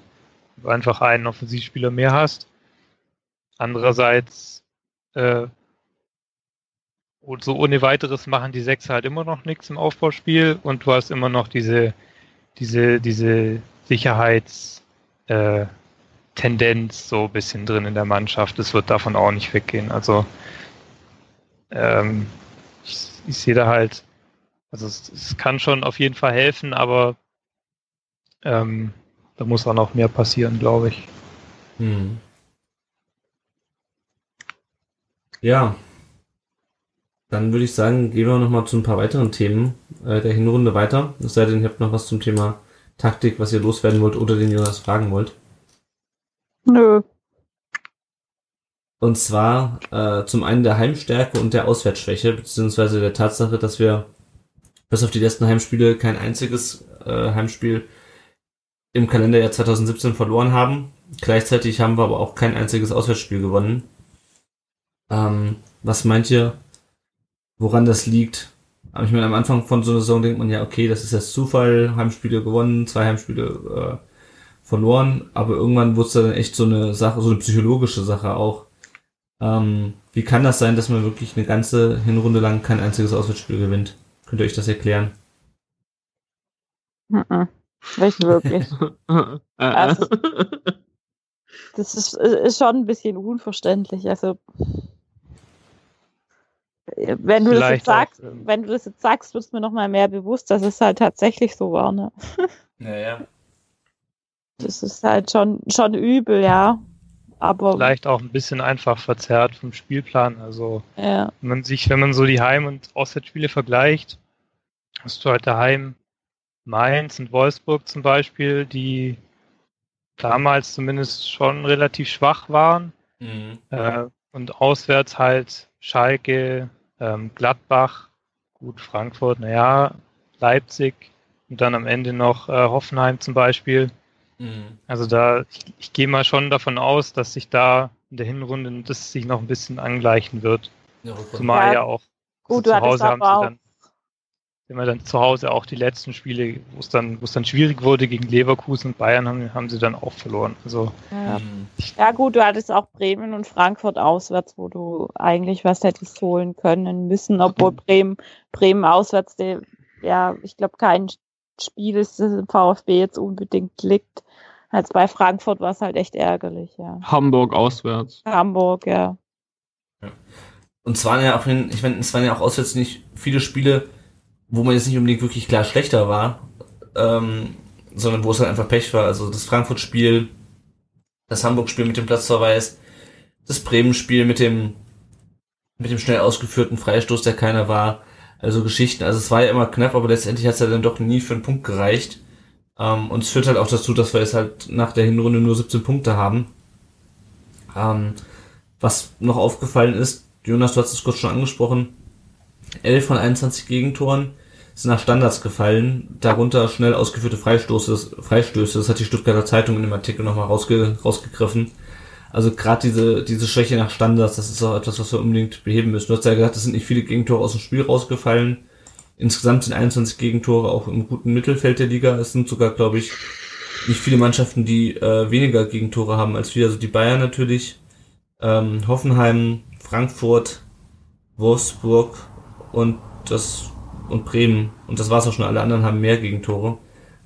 du einfach einen Offensivspieler mehr hast. Andererseits, äh, so ohne weiteres machen die sechs halt immer noch nichts im Aufbauspiel und du hast immer noch diese, diese, diese Sicherheits, äh, so ein bisschen drin in der Mannschaft. Es wird davon auch nicht weggehen. Also ähm, ich, ich sehe da halt, also es, es, kann schon auf jeden Fall helfen, aber ähm, da muss auch noch mehr passieren, glaube ich. Hm. Ja. Dann würde ich sagen, gehen wir nochmal zu ein paar weiteren Themen äh, der Hinrunde weiter. Es sei denn, ihr habt noch was zum Thema Taktik, was ihr loswerden wollt oder den Jonas fragen wollt. Nö. Und zwar äh, zum einen der Heimstärke und der Auswärtsschwäche, beziehungsweise der Tatsache, dass wir bis auf die letzten Heimspiele kein einziges äh, Heimspiel im Kalenderjahr 2017 verloren haben. Gleichzeitig haben wir aber auch kein einziges Auswärtsspiel gewonnen. Ähm, was meint ihr, woran das liegt? Aber ich meine, am Anfang von so einer Saison denkt man ja, okay, das ist jetzt Zufall, Heimspiele gewonnen, zwei Heimspiele äh, verloren, aber irgendwann wurde es dann echt so eine Sache, so eine psychologische Sache auch. Ähm, wie kann das sein, dass man wirklich eine ganze Hinrunde lang kein einziges Auswärtsspiel gewinnt? Könnt ihr euch das erklären? Nicht wirklich. also, das ist, ist schon ein bisschen unverständlich. Also wenn du Vielleicht das jetzt sagst, auch, ähm, wenn du das jetzt sagst, wird es mir noch mal mehr bewusst, dass es halt tatsächlich so war. Ne? Naja. Das ist halt schon, schon übel, ja. Aber vielleicht auch ein bisschen einfach verzerrt vom Spielplan. Also ja. wenn man sich, wenn man so die Heim- und Auswärtsspiele vergleicht, hast du halt daheim Mainz und Wolfsburg zum Beispiel, die damals zumindest schon relativ schwach waren. Mhm. Äh, und auswärts halt Schalke, ähm, Gladbach, gut Frankfurt, naja, Leipzig und dann am Ende noch äh, Hoffenheim zum Beispiel. Mhm. Also da, ich, ich gehe mal schon davon aus, dass sich da in der Hinrunde das sich noch ein bisschen angleichen wird. Ja, Zumal ja, ja auch gut, also zu Hause haben sie dann immer dann zu Hause auch die letzten Spiele, wo es dann, wo es dann schwierig wurde gegen Leverkusen und Bayern, haben, haben sie dann auch verloren. Also ja. ja gut, du hattest auch Bremen und Frankfurt auswärts, wo du eigentlich was hättest holen können müssen, obwohl Bremen, Bremen auswärts, der, ja, ich glaube, kein Spiel ist, das im VfB jetzt unbedingt liegt. Als bei Frankfurt war es halt echt ärgerlich, ja. Hamburg auswärts. Hamburg, ja. ja. Und zwar ja auch, ich meine, es waren ja auch auswärts nicht viele Spiele, wo man jetzt nicht unbedingt wirklich klar schlechter war, ähm, sondern wo es halt einfach Pech war. Also das Frankfurt-Spiel, das Hamburg-Spiel mit dem Platzverweis, das Bremen-Spiel mit dem mit dem schnell ausgeführten Freistoß, der keiner war. Also Geschichten. Also es war ja immer knapp, aber letztendlich hat es ja dann doch nie für einen Punkt gereicht. Ähm, und es führt halt auch dazu, dass wir jetzt halt nach der Hinrunde nur 17 Punkte haben. Ähm, was noch aufgefallen ist, Jonas, du hast es kurz schon angesprochen, 11 von 21 Gegentoren sind nach Standards gefallen, darunter schnell ausgeführte Freistöße, Freistöße. Das hat die Stuttgarter Zeitung in dem Artikel nochmal rausge, rausgegriffen. Also gerade diese, diese Schwäche nach Standards, das ist auch etwas, was wir unbedingt beheben müssen. Du hast ja gesagt, es sind nicht viele Gegentore aus dem Spiel rausgefallen. Insgesamt sind 21 Gegentore auch im guten Mittelfeld der Liga. Es sind sogar, glaube ich, nicht viele Mannschaften, die äh, weniger Gegentore haben als wir. Also die Bayern natürlich, ähm, Hoffenheim, Frankfurt, Wolfsburg und das und Bremen. Und das war's auch schon. Alle anderen haben mehr Gegentore.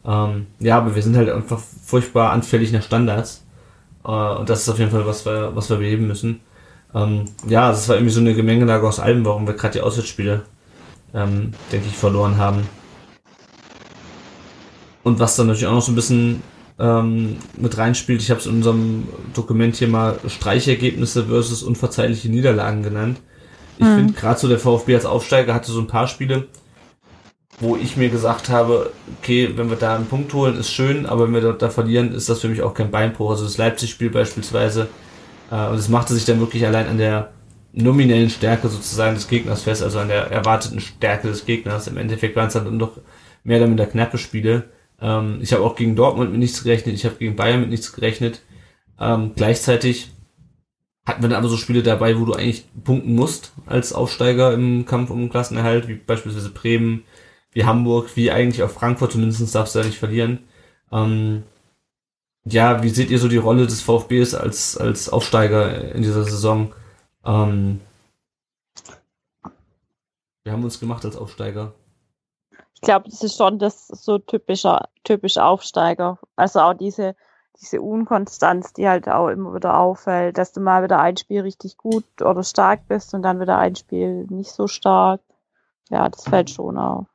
Ähm, ja, aber wir sind halt einfach furchtbar anfällig nach Standards. Äh, und das ist auf jeden Fall, was wir, was wir beheben müssen. Ähm, ja, es war irgendwie so eine Gemengelage aus allem, warum wir gerade die Auswärtsspiele ähm, denke ich, verloren haben. Und was dann natürlich auch noch so ein bisschen ähm, mit reinspielt, ich habe es in unserem Dokument hier mal Streichergebnisse versus unverzeihliche Niederlagen genannt. Ich mhm. finde gerade so der VfB als Aufsteiger hatte so ein paar Spiele, wo ich mir gesagt habe, okay, wenn wir da einen Punkt holen, ist schön, aber wenn wir da, verlieren, ist das für mich auch kein Beinbruch. Also das Leipzig-Spiel beispielsweise, äh, und es machte sich dann wirklich allein an der nominellen Stärke sozusagen des Gegners fest, also an der erwarteten Stärke des Gegners. Im Endeffekt waren es dann doch mehr oder minder knappe Spiele. Ähm, ich habe auch gegen Dortmund mit nichts gerechnet, ich habe gegen Bayern mit nichts gerechnet. Ähm, gleichzeitig hatten wir dann aber so Spiele dabei, wo du eigentlich punkten musst als Aufsteiger im Kampf um den Klassenerhalt, wie beispielsweise Bremen, wie Hamburg, wie eigentlich auch Frankfurt, zumindest darfst du ja nicht verlieren. Ähm, ja, wie seht ihr so die Rolle des VfBs als, als Aufsteiger in dieser Saison? Ähm, wir haben uns gemacht als Aufsteiger. Ich glaube, das ist schon das so typischer, typisch Aufsteiger. Also auch diese, diese Unkonstanz, die halt auch immer wieder auffällt, dass du mal wieder ein Spiel richtig gut oder stark bist und dann wieder ein Spiel nicht so stark. Ja, das fällt schon auf.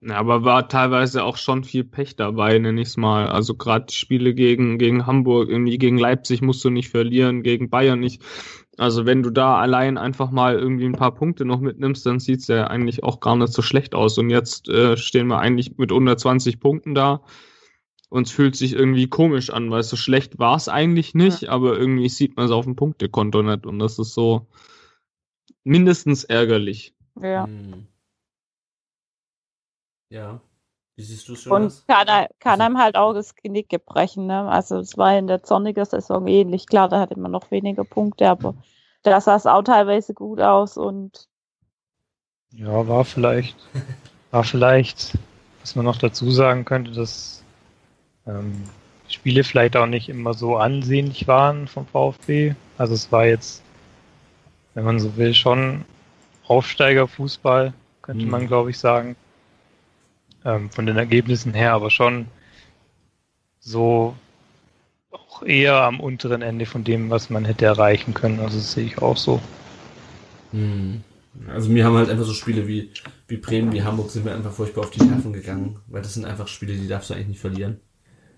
Ja, aber war teilweise auch schon viel Pech dabei, nenne ich es mal. Also gerade die Spiele gegen, gegen Hamburg, irgendwie gegen Leipzig musst du nicht verlieren, gegen Bayern nicht. Also wenn du da allein einfach mal irgendwie ein paar Punkte noch mitnimmst, dann sieht's ja eigentlich auch gar nicht so schlecht aus. Und jetzt äh, stehen wir eigentlich mit unter 20 Punkten da. Und es fühlt sich irgendwie komisch an, weil so schlecht war es eigentlich nicht, ja. aber irgendwie sieht man es auf dem Punktekonto nicht. Und das ist so mindestens ärgerlich. Ja. Hm. Ja. Wie siehst du es Und kann, kann einem halt auch das Genick gebrechen. Ne? Also es war in der sonnigen Saison ähnlich. Klar, da hatte man noch weniger Punkte, aber da sah es auch teilweise gut aus und ja, war vielleicht, war vielleicht, was man noch dazu sagen könnte, dass ähm, Spiele vielleicht auch nicht immer so ansehnlich waren vom VfB. Also es war jetzt, wenn man so will, schon Aufsteigerfußball, könnte mhm. man glaube ich sagen ähm, von den Ergebnissen her, aber schon so auch eher am unteren Ende von dem, was man hätte erreichen können. Also das sehe ich auch so. Hm. Also mir haben halt einfach so Spiele wie, wie Bremen, wie Hamburg sind mir einfach furchtbar auf die Nerven gegangen, weil das sind einfach Spiele, die darfst du eigentlich nicht verlieren.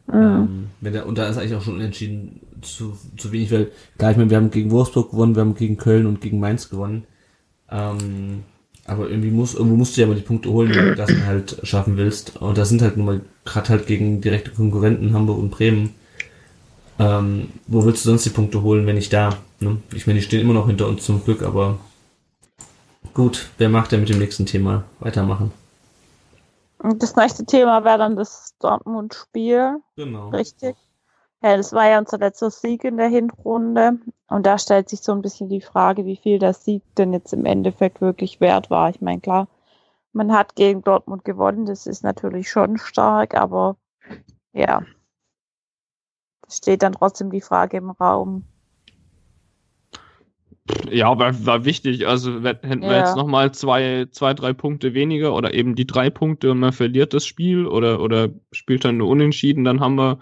Mhm. Ähm, wenn der, und da ist eigentlich auch schon unentschieden zu, zu wenig, weil klar, ich meine, wir haben gegen Wolfsburg gewonnen, wir haben gegen Köln und gegen Mainz gewonnen. Ähm, aber irgendwie muss, irgendwo musst du ja mal die Punkte holen, wenn du das halt schaffen willst. Und das sind halt nun mal gerade halt gegen direkte Konkurrenten Hamburg und Bremen. Ähm, wo willst du sonst die Punkte holen, wenn nicht da? Ne? Ich meine, die stehen immer noch hinter uns zum Glück, aber gut, wer macht denn mit dem nächsten Thema weitermachen? Das nächste Thema wäre dann das Dortmund-Spiel. Genau. Richtig. Ja, das war ja unser letzter Sieg in der Hinrunde. Und da stellt sich so ein bisschen die Frage, wie viel der Sieg denn jetzt im Endeffekt wirklich wert war. Ich meine, klar, man hat gegen Dortmund gewonnen, das ist natürlich schon stark, aber ja, steht dann trotzdem die Frage im Raum. Ja, war, war wichtig. Also hätten wir ja. jetzt nochmal zwei, zwei, drei Punkte weniger oder eben die drei Punkte und man verliert das Spiel oder, oder spielt dann nur unentschieden, dann haben wir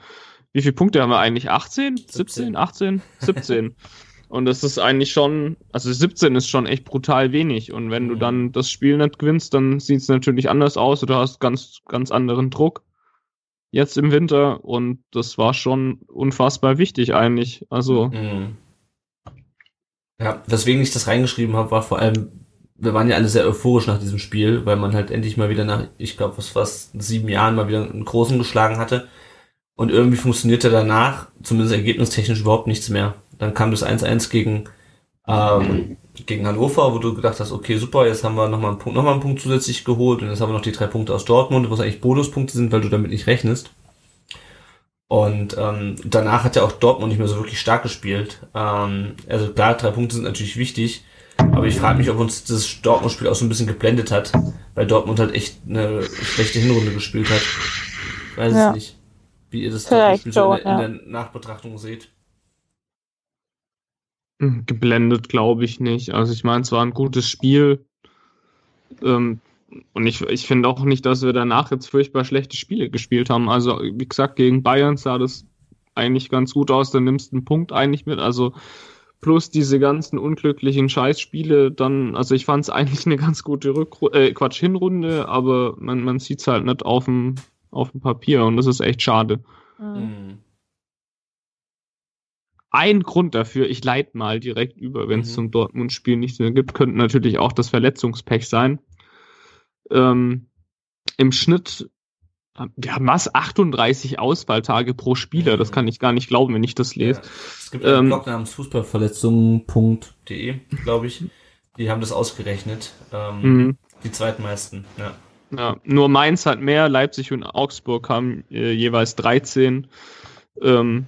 wie viele Punkte haben wir eigentlich? 18? 17? 18? 17. Und das ist eigentlich schon, also 17 ist schon echt brutal wenig. Und wenn du mhm. dann das Spiel nicht gewinnst, dann sieht es natürlich anders aus. Du hast ganz, ganz anderen Druck jetzt im Winter. Und das war schon unfassbar wichtig eigentlich. Also. Mhm. Ja, weswegen ich das reingeschrieben habe, war vor allem, wir waren ja alle sehr euphorisch nach diesem Spiel, weil man halt endlich mal wieder nach, ich glaube, was fast sieben Jahren mal wieder einen großen geschlagen hatte. Und irgendwie funktionierte danach, zumindest ergebnistechnisch, überhaupt nichts mehr. Dann kam das 1-1 gegen, ähm, gegen Hannover, wo du gedacht hast, okay, super, jetzt haben wir nochmal einen Punkt, nochmal einen Punkt zusätzlich geholt und jetzt haben wir noch die drei Punkte aus Dortmund, was eigentlich Bonuspunkte sind, weil du damit nicht rechnest. Und ähm, danach hat ja auch Dortmund nicht mehr so wirklich stark gespielt. Ähm, also klar, drei Punkte sind natürlich wichtig, aber ich frage mich, ob uns das Dortmund-Spiel auch so ein bisschen geblendet hat, weil Dortmund halt echt eine schlechte Hinrunde gespielt hat. Weiß ja. es nicht wie ihr das Spiel so in, ja. in der Nachbetrachtung seht. Hm, geblendet glaube ich nicht. Also ich meine, es war ein gutes Spiel. Ähm, und ich, ich finde auch nicht, dass wir danach jetzt furchtbar schlechte Spiele gespielt haben. Also, wie gesagt, gegen Bayern sah das eigentlich ganz gut aus. Da nimmst du einen Punkt eigentlich mit. Also, plus diese ganzen unglücklichen Scheißspiele, dann, also ich fand es eigentlich eine ganz gute Rückrunde, äh, Quatsch, Hinrunde, aber man, man sieht es halt nicht auf dem, auf dem Papier und das ist echt schade. Mhm. Ein Grund dafür, ich leite mal direkt über, wenn es mhm. zum Dortmund-Spiel nichts mehr gibt, könnte natürlich auch das Verletzungspech sein. Ähm, Im Schnitt, wir haben was, 38 Ausfalltage pro Spieler, mhm. das kann ich gar nicht glauben, wenn ich das lese. Ja. Es gibt einen ähm, Blog namens Fußballverletzungen.de, glaube ich. Die haben das ausgerechnet. Ähm, mhm. Die zweitmeisten, ja. Ja, nur Mainz hat mehr, Leipzig und Augsburg haben äh, jeweils 13. Ähm,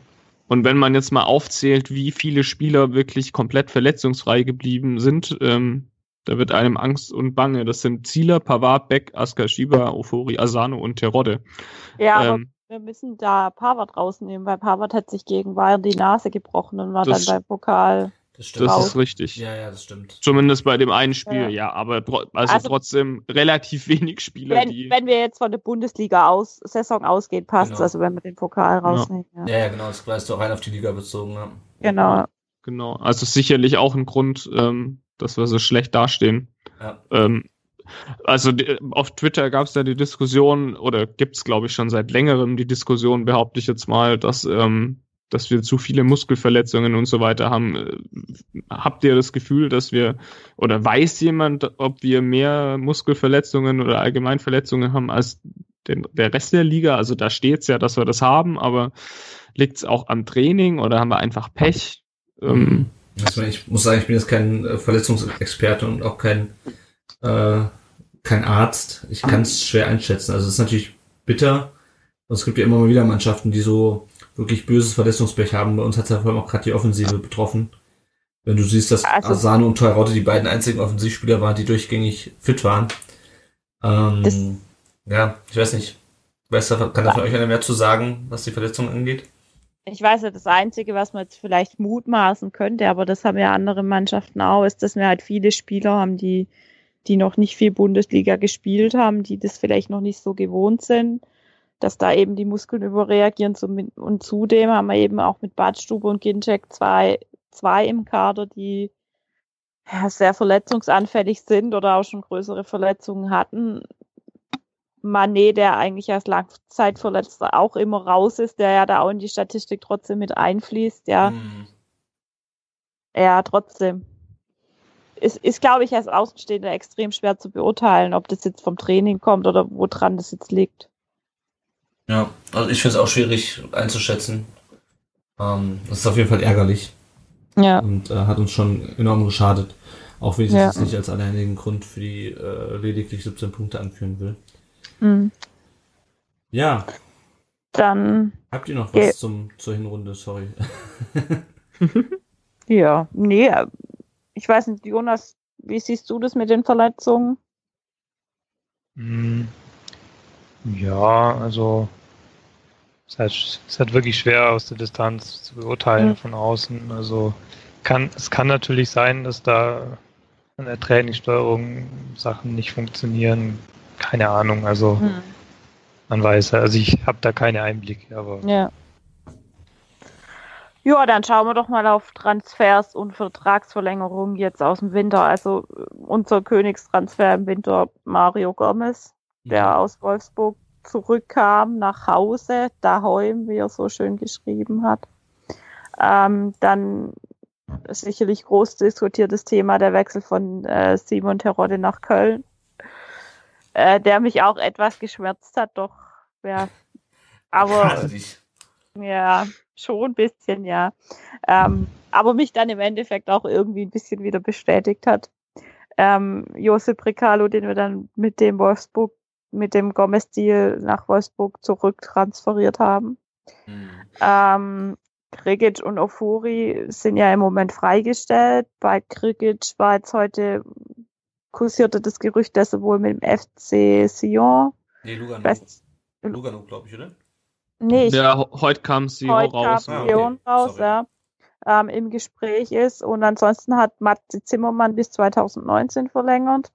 Und wenn man jetzt mal aufzählt, wie viele Spieler wirklich komplett verletzungsfrei geblieben sind, ähm, da wird einem Angst und Bange. Das sind Zieler, Pavard, Beck, Askashiba, Ofori, Asano und Terodde. Ja, aber Ähm, wir müssen da Pavard rausnehmen, weil Pavard hat sich gegen Bayern die Nase gebrochen und war dann beim Pokal. Das das Raus. ist richtig. Ja, ja, das stimmt. Zumindest bei dem einen Spiel, Ja. ja, aber tro also, Also- trotzdem relativ wenig Spieler, Wenn, die. wenn wir jetzt von der Bundesliga aus Saison ausgehen, passt Genau. also wenn wir den Pokal rausnehmen. Ja. Ja, ja, genau, das weißt du auch rein auf die Liga bezogen. Ja. Genau. Genau, also sicherlich auch ein Grund, ähm, dass wir so schlecht dastehen. Ja. Ähm, also die, auf Twitter gab es ja die Diskussion, oder gibt es glaube ich schon seit längerem die Diskussion, behaupte ich jetzt mal, dass, ähm, dass wir zu viele Muskelverletzungen und so weiter haben. Habt ihr das Gefühl, dass wir, oder weiß jemand, ob wir mehr Muskelverletzungen oder Allgemeinverletzungen haben als den, der Rest der Liga? Also da steht's ja, dass wir das haben, aber liegt's auch am Training oder haben wir einfach Pech? Ähm, Also ich muss sagen, ich bin jetzt kein äh, Verletzungsexperte und auch kein, äh, kein Arzt. Ich kann es schwer einschätzen. Also es ist natürlich bitter. Und es gibt ja immer mal wieder Mannschaften, die so wirklich böses Verletzungspech haben. Bei uns hat es ja vor allem auch gerade die Offensive betroffen. Wenn du siehst, dass Also- Asano und Toyrotte die beiden einzigen Offensivspieler waren, die durchgängig fit waren. Ähm, ja, ich weiß nicht. Weiß kann da von euch einer mehr zu sagen, was die Verletzung angeht? Ich weiß ja, das Einzige, was man jetzt vielleicht mutmaßen könnte, aber das haben ja andere Mannschaften auch, ist, dass wir halt viele Spieler haben, die, die noch nicht viel Bundesliga gespielt haben, die das vielleicht noch nicht so gewohnt sind, dass da eben die Muskeln überreagieren. Und zudem haben wir eben auch mit Badstube und Ginczek zwei, zwei im Kader, die ja, sehr verletzungsanfällig sind oder auch schon größere Verletzungen hatten. Manet, der eigentlich als Langzeitverletzter auch immer raus ist, der ja da auch in die Statistik trotzdem mit einfließt, ja, Hm. ja, trotzdem. Ist, ist glaube ich, als Außenstehender extrem schwer zu beurteilen, ob das jetzt vom Training kommt oder woran das jetzt liegt. Ja, also ich finde es auch schwierig einzuschätzen. Ähm, das ist auf jeden Fall ärgerlich Ja. und äh, hat uns schon enorm geschadet. Auch wenn ich Ja. das nicht als alleinigen Grund für die äh, lediglich 17 Punkte anführen will. Hm. Ja, Dann, habt ihr noch was zum, zur Hinrunde? Sorry. ja, nee, äh, ich weiß nicht, Jonas, wie siehst du das mit den Verletzungen? Hm. Ja, also ist halt, es ist halt wirklich schwer aus der Distanz zu beurteilen Mhm. von außen. Also kann, es kann natürlich sein, dass da an der Trainingssteuerung Sachen nicht funktionieren. Keine Ahnung, also Hm. man weiß, ja, also ich habe da keine Einblicke, aber Ja. Ja, dann schauen wir doch mal auf Transfers und Vertragsverlängerungen jetzt aus dem Winter. Also unser Königstransfer im Winter Mario Gomez, der aus Wolfsburg zurückkam nach Hause, daheim, wie er so schön geschrieben hat. Ähm, dann sicherlich groß diskutiertes Thema der Wechsel von äh, Simon Terodde nach Köln, äh, der mich auch etwas geschmerzt hat, doch ja. Aber Also ja, schon ein bisschen, ja. Ähm, aber mich dann im Endeffekt auch irgendwie ein bisschen wieder bestätigt hat. Ähm, Josep Recalo, den wir dann mit dem Wolfsburg, mit dem Gomez-Deal nach Wolfsburg zurücktransferiert haben. hm. Ähm, Krigic und Ofuri sind ja im Moment freigestellt. Bei Krigic war jetzt heute kursierte das Gerücht, dass er wohl mit dem FC Sion, Nee, Lugano. weiß, Lugano, glaube ich, oder? nee, ich ja, heute kam sie heute raus. kam Ah, okay. Leon raus, Sorry. ja, ähm, im Gespräch ist. Und ansonsten hat Matze Zimmermann bis 2019 verlängert.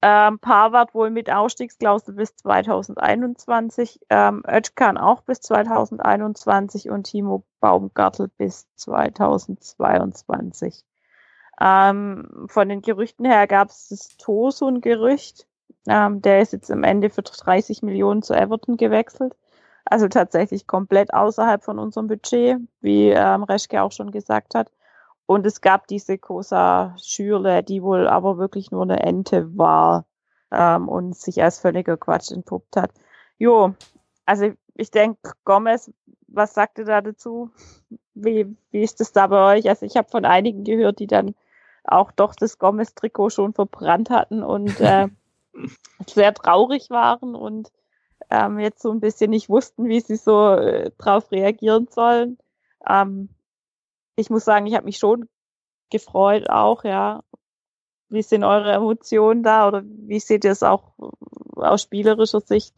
Ähm, Pavard wohl mit Ausstiegsklausel bis 2021. Ähm, Özcan auch bis 2021 und Timo Baumgartel bis 2022. Ähm, von den Gerüchten her gab es das Tosun-Gerücht. Ähm, der ist jetzt am Ende für 30 Millionen zu Everton gewechselt. Also tatsächlich komplett außerhalb von unserem Budget, wie ähm, Reschke auch schon gesagt hat. Und es gab diese Cosa Schürle, die wohl aber wirklich nur eine Ente war ähm, und sich als völliger Quatsch entpuppt hat. Jo, also ich denke, Gomez, was sagt ihr da dazu? Wie, wie ist das da bei euch? Also ich habe von einigen gehört, die dann auch doch das Gomez-Trikot schon verbrannt hatten und äh, sehr traurig waren und ähm, jetzt so ein bisschen nicht wussten, wie sie so äh, drauf reagieren sollen. Ähm, ich muss sagen, ich habe mich schon gefreut auch, ja. Wie sind eure Emotionen da oder wie seht ihr es auch aus spielerischer Sicht?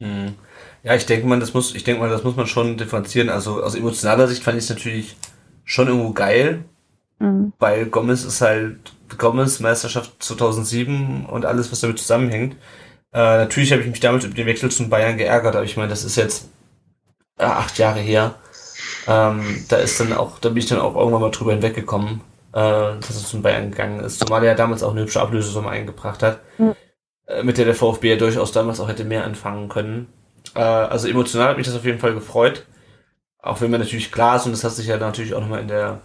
Hm. Ja, ich denke mal, das muss, ich denke mal, das muss man schon differenzieren. Also aus emotionaler Sicht fand ich es natürlich schon irgendwo geil, mhm. weil Gomez ist halt Gomez Meisterschaft 2007 und alles, was damit zusammenhängt. Äh, natürlich habe ich mich damit über den Wechsel zum Bayern geärgert, aber ich meine, das ist jetzt äh, acht Jahre her. Ähm, da ist dann auch, da bin ich dann auch irgendwann mal drüber hinweggekommen, äh, dass es zum Bayern gegangen ist. Zumal er ja damals auch eine hübsche Ablösesumme eingebracht hat, mhm. äh, mit der der VfB ja durchaus damals auch hätte mehr anfangen können. Äh, also emotional hat mich das auf jeden Fall gefreut. Auch wenn mir natürlich klar ist, und das hat sich ja natürlich auch nochmal in der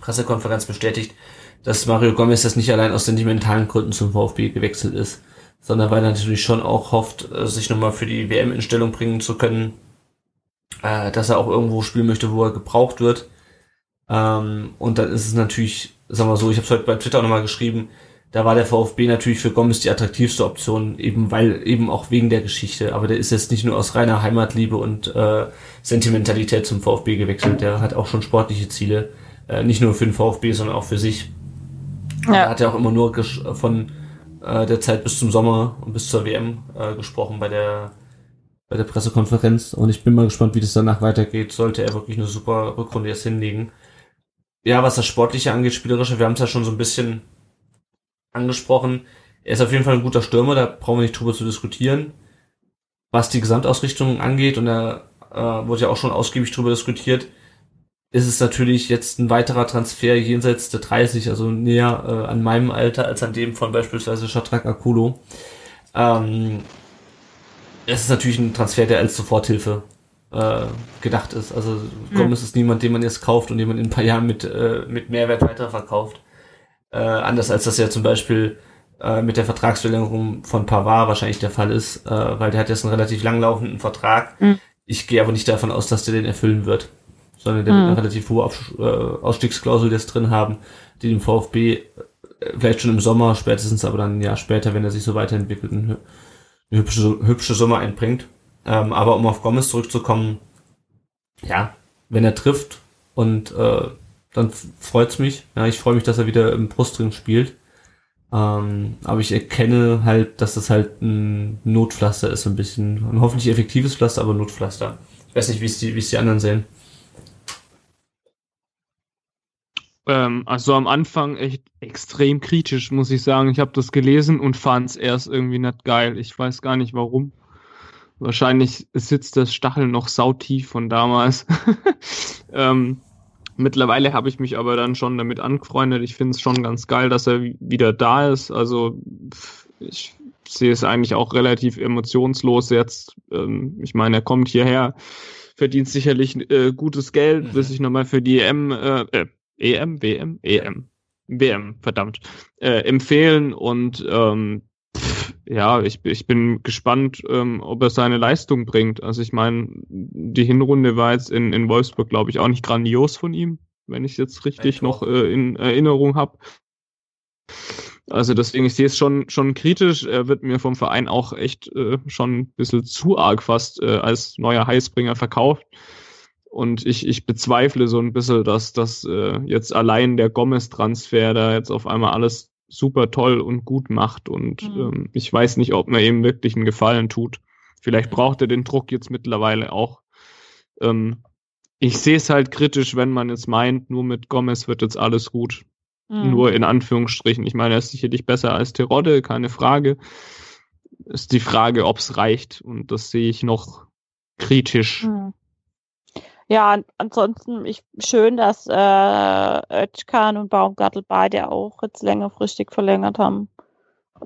Pressekonferenz bestätigt, dass Mario Gomez das nicht allein aus sentimentalen Gründen zum VfB gewechselt ist, sondern weil er natürlich schon auch hofft, äh, sich nochmal für die WM in Stellung bringen zu können, äh, dass er auch irgendwo spielen möchte, wo er gebraucht wird. Ähm, und dann ist es natürlich, sagen wir so, ich habe es heute bei Twitter auch nochmal geschrieben, da war der VfB natürlich für Gomez die attraktivste Option, eben weil, eben auch wegen der Geschichte. Aber der ist jetzt nicht nur aus reiner Heimatliebe und äh, Sentimentalität zum VfB gewechselt, der hat auch schon sportliche Ziele. Äh, nicht nur für den VfB, sondern auch für sich. Ja. Er hat ja auch immer nur von äh, der Zeit bis zum Sommer und bis zur WM äh, gesprochen bei der bei der Pressekonferenz und ich bin mal gespannt, wie das danach weitergeht. Sollte er wirklich eine super Rückrunde jetzt hinlegen. Ja, was das Sportliche angeht, Spielerische, wir haben es ja schon so ein bisschen angesprochen. Er ist auf jeden Fall ein guter Stürmer, da brauchen wir nicht drüber zu diskutieren. Was die Gesamtausrichtung angeht, und da äh, wurde ja auch schon ausgiebig drüber diskutiert, ist es natürlich jetzt ein weiterer Transfer jenseits der 30, also näher äh, an meinem Alter als an dem von beispielsweise Shatrak Akulo. Ähm, es ist natürlich ein Transfer, der als Soforthilfe äh, gedacht ist. Also Gomez mhm. ist niemand, den man jetzt kauft und den man in ein paar Jahren mit, äh, mit Mehrwert weiterverkauft. Äh, anders als das ja zum Beispiel äh, mit der Vertragsverlängerung von Pavard wahrscheinlich der Fall ist, äh, weil der hat jetzt einen relativ langlaufenden Vertrag. Mhm. Ich gehe aber nicht davon aus, dass der den erfüllen wird, sondern der mhm. wird eine relativ hohe Auf äh, Ausstiegsklausel jetzt drin haben, die dem VfB äh, vielleicht schon im Sommer, spätestens aber dann ein Jahr später, wenn er sich so weiterentwickelt, eine, eine hübsche, hübsche Summe einbringt. Ähm, aber um auf Gomez zurückzukommen, ja, wenn er trifft und äh, dann freut's mich. Ja, ich freue mich, dass er wieder im Brustring spielt. Ähm, aber ich erkenne halt, dass das halt ein Notpflaster ist, ein bisschen. Ein hoffentlich effektives Pflaster, aber Notpflaster. Ich weiß nicht, wie es die, wie es die anderen sehen. Ähm, also am Anfang echt extrem kritisch, muss ich sagen. Ich habe das gelesen und fand es erst irgendwie nicht geil. Ich weiß gar nicht warum. Wahrscheinlich sitzt das Stachel noch sautief von damals. ähm, Mittlerweile habe ich mich aber dann schon damit angefreundet. Ich finde es schon ganz geil, dass er wieder da ist. Also ich sehe es eigentlich auch relativ emotionslos jetzt. Ähm, ich meine, er kommt hierher, verdient sicherlich äh, gutes Geld, mhm. will sich nochmal für die EM, äh, äh, EM, WM, EM, WM, verdammt, äh, empfehlen und ähm, ja, ich, ich bin gespannt, ähm, ob er seine Leistung bringt. Also ich meine, die Hinrunde war jetzt in, in Wolfsburg, glaube ich, auch nicht grandios von ihm, wenn ich es jetzt richtig noch äh, in Erinnerung habe. Also deswegen, ich sehe es schon, schon kritisch. Er wird mir vom Verein auch echt äh, schon ein bisschen zu arg fast äh, als neuer Heißbringer verkauft. Und ich, ich bezweifle so ein bisschen, dass das äh, jetzt allein der Gomez-Transfer da jetzt auf einmal alles super toll und gut macht. Und mhm. ähm, ich weiß nicht, ob mir eben wirklich einen Gefallen tut. Vielleicht braucht er den Druck jetzt mittlerweile auch. Ähm, ich sehe es halt kritisch, wenn man jetzt meint, nur mit Gomez wird jetzt alles gut. Mhm. Nur in Anführungsstrichen. Ich meine, er ist sicherlich besser als Terodde, keine Frage. Ist die Frage, ob es reicht. Und das sehe ich noch kritisch. Mhm. Ja, ansonsten ich, schön, dass äh, Özkan und Baumgartel beide auch jetzt längerfristig verlängert haben.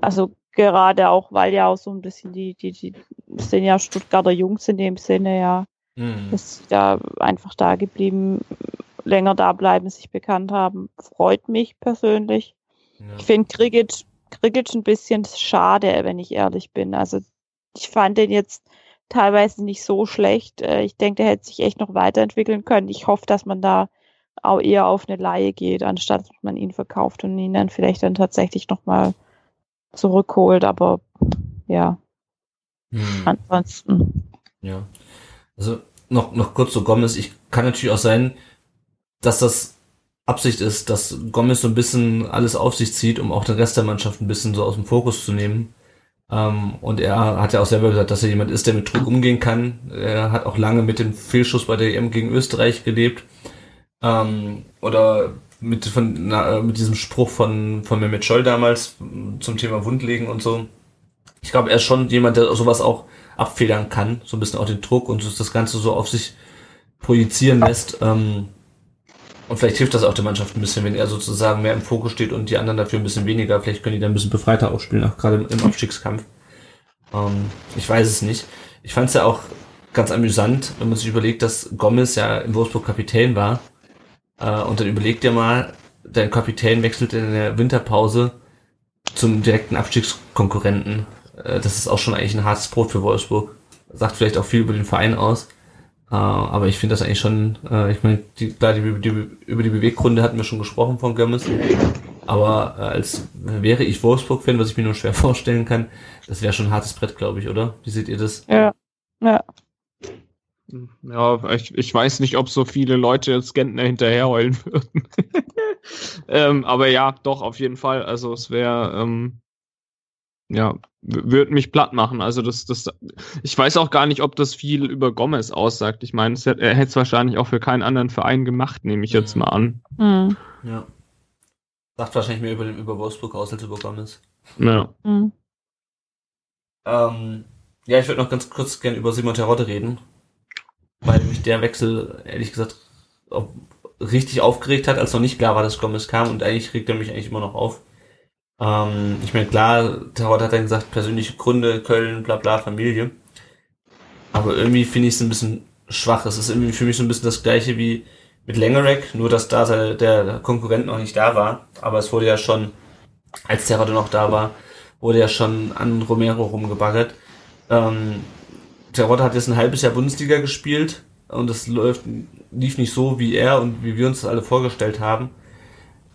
Also gerade auch, weil ja auch so ein bisschen die, die, die sind ja Stuttgarter Jungs in dem Sinne, ja. Mhm. Dass sie da einfach da geblieben, länger da bleiben, sich bekannt haben, freut mich persönlich. Ja. Ich finde Krigic, Krigic ein bisschen schade, wenn ich ehrlich bin. Also ich fand den jetzt teilweise nicht so schlecht. Äh, ich denke, der hätte sich echt noch weiterentwickeln können. Ich hoffe, dass man da auch eher auf eine Laie geht, anstatt dass man ihn verkauft und ihn dann vielleicht dann tatsächlich nochmal zurückholt. Aber ja. Hm. Ansonsten. Ja. Also noch, noch kurz zu Gomez. Ich kann natürlich auch sein, dass das Absicht ist, dass Gomez so ein bisschen alles auf sich zieht, um auch den Rest der Mannschaft ein bisschen so aus dem Fokus zu nehmen. Ähm, und er hat ja auch selber gesagt, dass er jemand ist, der mit Druck umgehen kann. Er hat auch lange mit dem Fehlschuss bei der EM gegen Österreich gelebt. Ähm, oder mit, von, na, mit diesem Spruch von, von Mehmet Scholl damals zum Thema Wundlegen und so. Ich glaube, er ist schon jemand, der sowas auch abfedern kann, so ein bisschen auch den Druck und das Ganze so auf sich projizieren lässt. Ähm, und vielleicht hilft das auch der Mannschaft ein bisschen, wenn er sozusagen mehr im Fokus steht und die anderen dafür ein bisschen weniger. Vielleicht können die dann ein bisschen befreiter aufspielen, auch gerade im Abstiegskampf. Ähm, ich weiß es nicht. Ich fand es ja auch ganz amüsant, wenn man sich überlegt, dass Gomez ja im Wolfsburg Kapitän war. Äh, und dann überlegt ihr mal, dein Kapitän wechselt in der Winterpause zum direkten Abstiegskonkurrenten. Äh, das ist auch schon eigentlich ein hartes Brot für Wolfsburg. Sagt vielleicht auch viel über den Verein aus. Uh, aber ich finde das eigentlich schon, uh, ich meine, die, klar, die, die, über die Beweggründe hatten wir schon gesprochen von Gömmes. Aber uh, als wäre ich Wolfsburg-Fan, was ich mir nur schwer vorstellen kann, das wäre schon ein hartes Brett, glaube ich, oder? Wie seht ihr das? Ja. Ja. Ja, ich, ich weiß nicht, ob so viele Leute jetzt Gentner hinterher heulen würden. ähm, aber ja, doch, auf jeden Fall. Also es wäre, ähm, ja, würde mich platt machen. Also das, das, ich weiß auch gar nicht, ob das viel über Gomez aussagt. Ich meine, er hätte es wahrscheinlich auch für keinen anderen Verein gemacht, nehme ich jetzt mal an. Mhm. Ja. Sagt wahrscheinlich mehr über, über Wolfsburg aus als über Gomez. Ja. Mhm. Ähm, ja, ich würde noch ganz kurz gerne über Simon Terodde reden, weil mich der Wechsel, ehrlich gesagt, richtig aufgeregt hat, als noch nicht klar war, dass Gomez kam und eigentlich regt er mich eigentlich immer noch auf. Ähm, ich meine, klar, Terodde hat dann gesagt, persönliche Gründe, Köln, bla bla, Familie. Aber irgendwie finde ich es ein bisschen schwach. Es ist irgendwie für mich so ein bisschen das gleiche wie mit Lengerek, nur dass da der, Konkurrent noch nicht da war. Aber es wurde ja schon, als Terodde noch da war, wurde ja schon an Romero rumgebaggert. Ähm, Terodde hat jetzt ein halbes Jahr Bundesliga gespielt und es läuft, lief nicht so, wie er und wie wir uns das alle vorgestellt haben.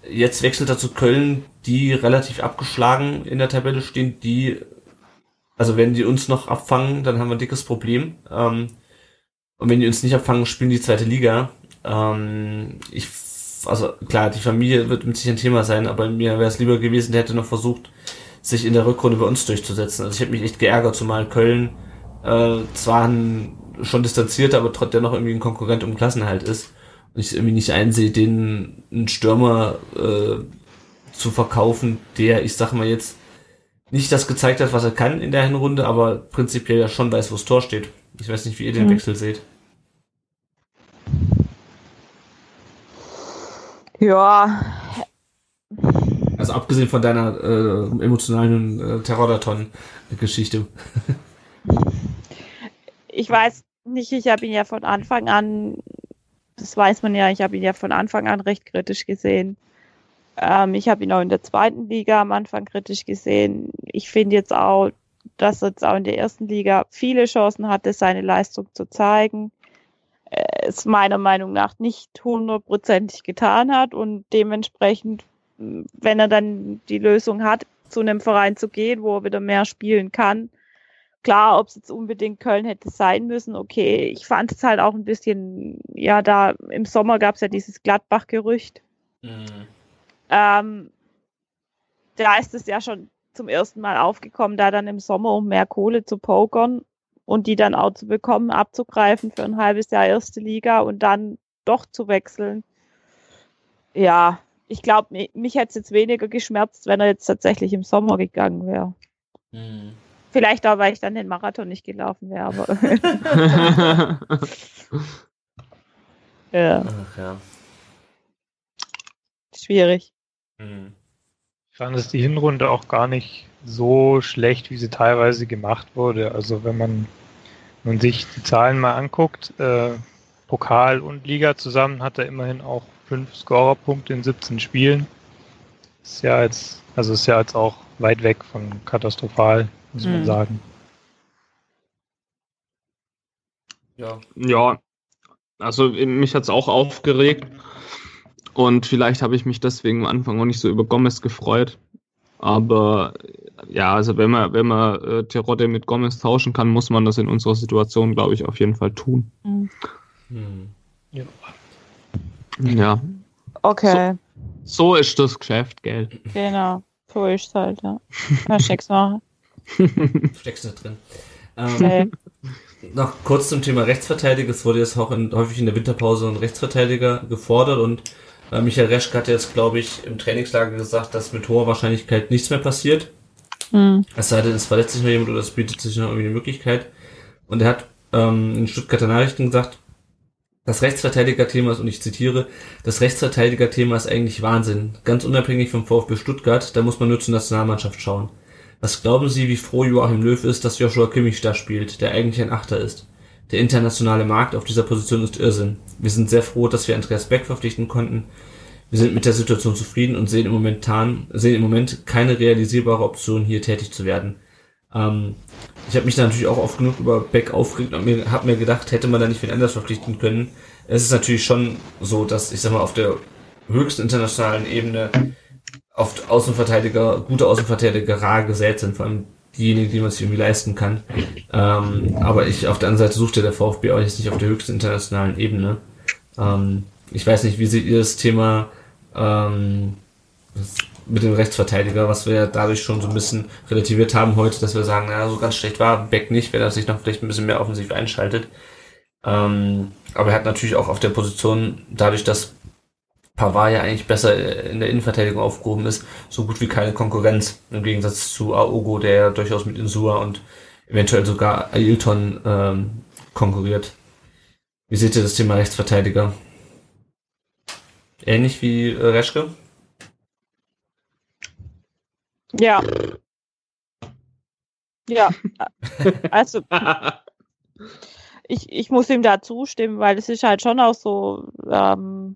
Jetzt wechselt er zu Köln, die relativ abgeschlagen in der Tabelle stehen, die, also wenn die uns noch abfangen, dann haben wir ein dickes Problem. Ähm, und wenn die uns nicht abfangen, spielen die zweite Liga. Ähm, ich, also klar, die Familie wird mit sich ein Thema sein, aber mir wäre es lieber gewesen, der hätte noch versucht, sich in der Rückrunde bei uns durchzusetzen. Also ich habe mich echt geärgert, zumal Köln äh, zwar ein, schon distanzierter, aber trotzdem noch irgendwie ein Konkurrent um Klassenhalt ist. Und ich irgendwie nicht einsehe, den einen Stürmer äh, zu verkaufen, der, ich sag mal jetzt, nicht das gezeigt hat, was er kann in der Hinrunde, aber prinzipiell ja schon weiß, wo das Tor steht. Ich weiß nicht, wie ihr den Mhm. Wechsel seht. Ja, Also abgesehen von deiner äh, emotionalen äh, Terrordaton-Geschichte. ich weiß nicht, ich habe ihn ja von Anfang an, das weiß man ja, ich habe ihn ja von Anfang an recht kritisch gesehen. Ähm, ich habe ihn auch in der zweiten Liga am Anfang kritisch gesehen. Ich finde jetzt auch, dass er jetzt auch in der ersten Liga viele Chancen hatte, seine Leistung zu zeigen. Äh, Es meiner Meinung nach nicht hundertprozentig getan hat und dementsprechend, wenn er dann die Lösung hat, zu einem Verein zu gehen, wo er wieder mehr spielen kann, klar, ob es jetzt unbedingt Köln hätte sein müssen, okay. Ich fand es halt auch ein bisschen, ja, da im Sommer gab es ja dieses Gladbach-Gerücht. Ähm, da ist es ja schon zum ersten Mal aufgekommen, da dann im Sommer um mehr Kohle zu pokern und die dann auch zu bekommen, abzugreifen für ein halbes Jahr erste Liga und dann doch zu wechseln. Ja, ich glaube, mich, mich hätte es jetzt weniger geschmerzt, wenn er jetzt tatsächlich im Sommer gegangen wäre. Vielleicht auch, weil ich dann den Marathon nicht gelaufen wäre, aber ja, Ach ja. schwierig. Ich fand es die Hinrunde auch gar nicht so schlecht, wie sie teilweise gemacht wurde. Also wenn man, man sich die Zahlen mal anguckt, äh, Pokal und Liga zusammen hat er immerhin auch fünf Scorerpunkte in 17 Spielen. Ist ja jetzt, also ist ja jetzt auch weit weg von katastrophal, muss man Mhm. sagen. Ja. Ja, also mich hat's auch aufgeregt. Und vielleicht habe ich mich deswegen am Anfang auch nicht so über Gomez gefreut. Aber ja, also wenn man, wenn man äh, Terodde mit Gomez tauschen kann, muss man das in unserer Situation, glaube ich, auf jeden Fall tun. Mhm. Hm. Ja. Ja, Okay, so ist das Geschäft, gell? genau. So ist es halt, ja. Kannst nichts machen. Steckst nicht drin. Ähm, noch kurz zum Thema Rechtsverteidiger. Es wurde jetzt auch in, häufig in der Winterpause ein Rechtsverteidiger gefordert und äh, Michael Reschke hat jetzt, glaube ich, im Trainingslager gesagt, dass mit hoher Wahrscheinlichkeit nichts mehr passiert. Hm. Es sei denn, es verletzt sich noch jemand oder es bietet sich noch irgendwie eine Möglichkeit. Und er hat ähm, in Stuttgarter Nachrichten gesagt, das Rechtsverteidiger-Thema ist, und ich zitiere, das Rechtsverteidiger-Thema ist eigentlich Wahnsinn. Ganz unabhängig vom VfB Stuttgart, da muss man nur zur Nationalmannschaft schauen. Was glauben Sie, wie froh Joachim Löw ist, dass Joshua Kimmich da spielt, der eigentlich ein Achter ist? Der internationale Markt auf dieser Position ist Irrsinn. Wir sind sehr froh, dass wir Andreas Beck verpflichten konnten. Wir sind mit der Situation zufrieden und sehen im, momentan, sehen im Moment keine realisierbare Option, hier tätig zu werden. Ähm, ich habe mich da natürlich auch oft genug über Beck aufgeregt und mir, habe mir gedacht, hätte man da nicht wen anders verpflichten können. Es ist natürlich schon so, dass, ich sag mal, auf der höchsten internationalen Ebene oft Außenverteidiger, gute Außenverteidiger rar gesät sind, vor allem diejenigen, die man sich irgendwie leisten kann. Ähm, aber ich, auf der anderen Seite suchte der VfB auch jetzt nicht auf der höchsten internationalen Ebene. Ähm, ich weiß nicht, wie seht ihr das Thema ähm, mit dem Rechtsverteidiger, was wir dadurch schon so ein bisschen relativiert haben heute, dass wir sagen, na, so ganz schlecht war Beck nicht, wenn er sich noch vielleicht ein bisschen mehr offensiv einschaltet. Ähm, aber er hat natürlich auch auf der Position, dadurch, dass Pavard ja eigentlich besser in der Innenverteidigung aufgehoben ist, so gut wie keine Konkurrenz. Im Gegensatz zu Aogo, der ja durchaus mit Insua und eventuell sogar Ailton ähm, konkurriert. Wie seht ihr das Thema Rechtsverteidiger? Ähnlich wie äh, Reschke? Ja. Ja. Also, ich, ich muss ihm da zustimmen, weil es ist halt schon auch so, ähm,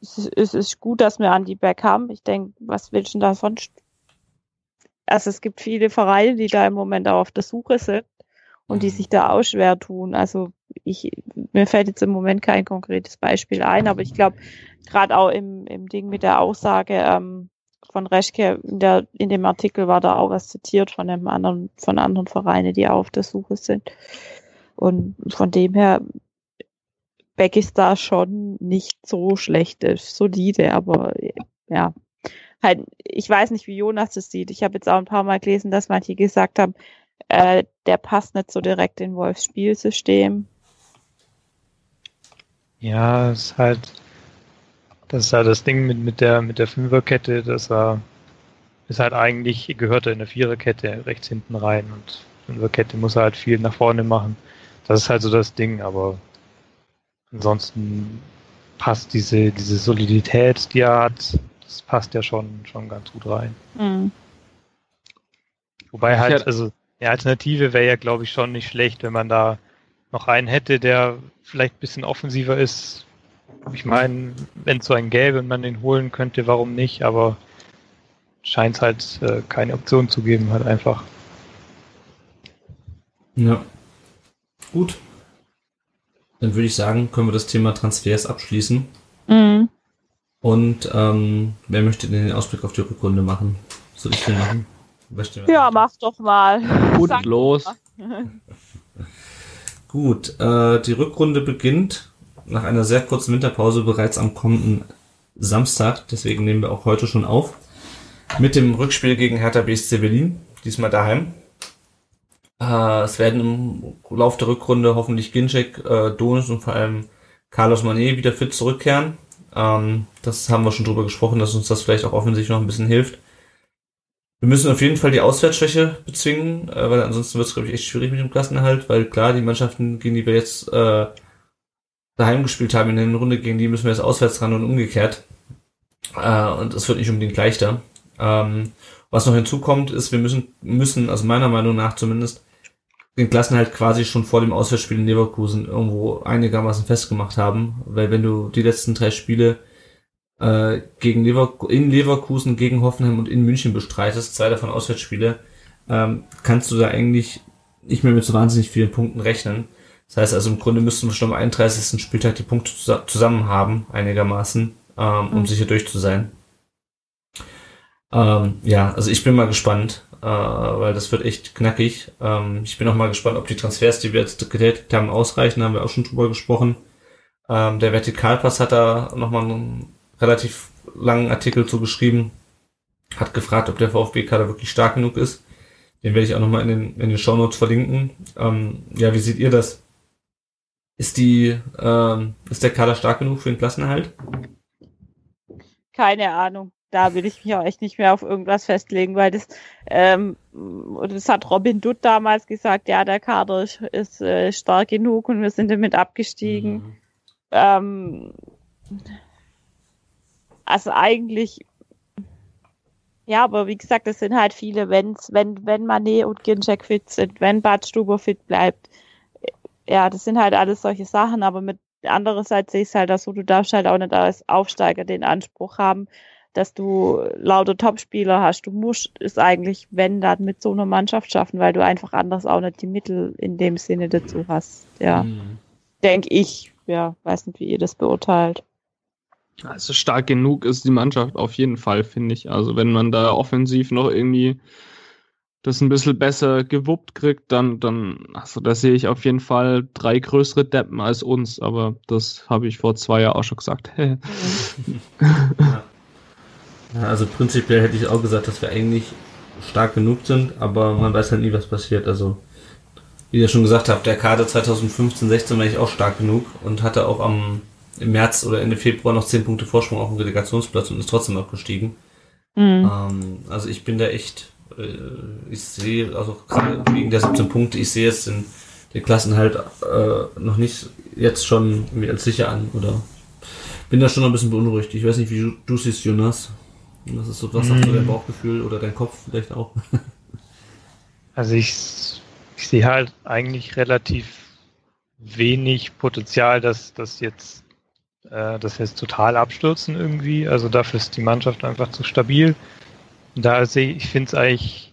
es, ist- es ist gut, dass wir Andy Beck haben. Ich denke, was willst du denn da sonst? Also es gibt viele Vereine, die da im Moment auch auf der Suche sind und die Mhm. sich da auch schwer tun. Also ich, mir fällt jetzt im Moment kein konkretes Beispiel ein, aber ich glaube, gerade auch im, im Ding mit der Aussage ähm, von Reschke, in, der, in dem Artikel war da auch was zitiert von einem anderen, von anderen Vereinen, die auch auf der Suche sind. Und von dem her, Beck ist da schon nicht so schlecht, ist solide, aber ja, halt, ich weiß nicht, wie Jonas das sieht. Ich habe jetzt auch ein paar Mal gelesen, dass manche gesagt haben, äh, der passt nicht so direkt in Wolfs Spielsystem. Ja, es ist halt, das ist halt das Ding mit, mit der, mit der Fünferkette, dass er, ist halt eigentlich, gehört er in der Viererkette rechts hinten rein und Fünferkette muss er halt viel nach vorne machen. Das ist halt so das Ding, aber ansonsten passt diese, diese Solidität, die er hat, das passt ja schon, schon ganz gut rein. Hm. Wobei halt, also eine Alternative wäre ja, glaube ich, schon nicht schlecht, wenn man da noch einen hätte, der vielleicht ein bisschen offensiver ist. Ich meine, wenn es so einen gäbe und man den holen könnte, warum nicht? Aber scheint halt äh, keine Option zu geben, halt einfach. Ja. Gut. Dann würde ich sagen, können wir das Thema Transfers abschließen. Mhm. Und ähm, wer möchte denn den Ausblick auf die Rückrunde machen? Soll ich den machen? Ja, mach doch mal. Gut, Sag- los. Gut, äh, die Rückrunde beginnt nach einer sehr kurzen Winterpause bereits am kommenden Samstag. Deswegen nehmen wir auch heute schon auf. Mit dem Rückspiel gegen Hertha BSC Berlin. Diesmal daheim. Äh, es werden im Lauf der Rückrunde hoffentlich Ginczek, äh, Donis und vor allem Carlos Manet wieder fit zurückkehren. Ähm, das haben wir schon drüber gesprochen, dass uns das vielleicht auch offensichtlich noch ein bisschen hilft. Wir müssen auf jeden Fall die Auswärtsschwäche bezwingen, äh, weil ansonsten wird es, glaube ich, echt schwierig mit dem Klassenerhalt, weil klar, die Mannschaften, gegen die wir jetzt äh, daheim gespielt haben in der Runde, gegen die müssen wir jetzt auswärts ran und umgekehrt. Äh, und es wird nicht unbedingt leichter. Ähm, was noch hinzukommt, ist, wir müssen, müssen, also meiner Meinung nach zumindest, den Klassenhalt quasi schon vor dem Auswärtsspiel in Leverkusen irgendwo einigermaßen festgemacht haben, weil wenn du die letzten drei Spiele äh, gegen Lever in Leverkusen, gegen Hoffenheim und in München bestreitest, zwei davon Auswärtsspiele, ähm, kannst du da eigentlich nicht mehr mit so wahnsinnig vielen Punkten rechnen. Das heißt also im Grunde müssten wir schon am 31. Spieltag die Punkte zus- zusammen haben, einigermaßen, ähm, um Mhm. sicher durch zu sein. Ähm, ja, also ich bin mal gespannt. Äh, weil das wird echt knackig. Ähm, ich bin auch mal gespannt, ob die Transfers, die wir jetzt getätigt haben, ausreichen. Da haben wir auch schon drüber gesprochen. Ähm, der Vertikalpass hat da nochmal einen relativ langen Artikel zu geschrieben. Hat gefragt, ob der VfB-Kader wirklich stark genug ist. Den werde ich auch nochmal in den, in den Shownotes verlinken. Ähm, ja, wie seht ihr das? Ist die, ähm, ist der Kader stark genug für den Klassenerhalt? Keine Ahnung. Da will ich mich auch echt nicht mehr auf irgendwas festlegen, weil das, ähm, das hat Robin Dutt damals gesagt, ja, der Kader ist, ist äh, stark genug und wir sind damit abgestiegen. Mhm. Ähm, also eigentlich, ja, aber wie gesagt, es sind halt viele Wenns, wenn, wenn Manet und Ginczek fit sind, wenn Bad Stuber fit bleibt. Ja, das sind halt alles solche Sachen, aber mit andererseits sehe ich es halt auch so, du darfst halt auch nicht als Aufsteiger den Anspruch haben, dass du lauter Topspieler hast. Du musst es eigentlich, wenn, dann mit so einer Mannschaft schaffen, weil du einfach anders auch nicht die Mittel in dem Sinne dazu hast. Ja, Mhm. denke ich. Ja, weiß nicht, wie ihr das beurteilt. Also stark genug ist die Mannschaft auf jeden Fall, finde ich. Also wenn man da offensiv noch irgendwie das ein bisschen besser gewuppt kriegt, dann, dann, also da sehe ich auf jeden Fall drei größere Deppen als uns, aber das habe ich vor zwei Jahren auch schon gesagt. Ja, also prinzipiell hätte ich auch gesagt, dass wir eigentlich stark genug sind, aber man weiß halt nie, was passiert. Also, wie ihr schon gesagt habt, der Kader 2015, 16 war ich auch stark genug und hatte auch am, im März oder Ende Februar noch 10 Punkte Vorsprung auf dem Relegationsplatz und ist trotzdem abgestiegen. Mhm. Ähm, also ich bin da echt, äh, ich sehe, also gerade wegen der 17 Punkte, ich sehe jetzt den, den Klassenhalt äh, noch nicht jetzt schon als sicher an oder bin da schon ein bisschen beunruhigt. Ich weiß nicht, wie du, du siehst, Jonas. Was ist so, was sagt so dein Bauchgefühl oder dein Kopf vielleicht auch? Also ich, ich sehe halt eigentlich relativ wenig Potenzial, dass das jetzt äh, das jetzt total abstürzen irgendwie. Also dafür ist die Mannschaft einfach zu stabil. Und da sehe ich, finde es eigentlich,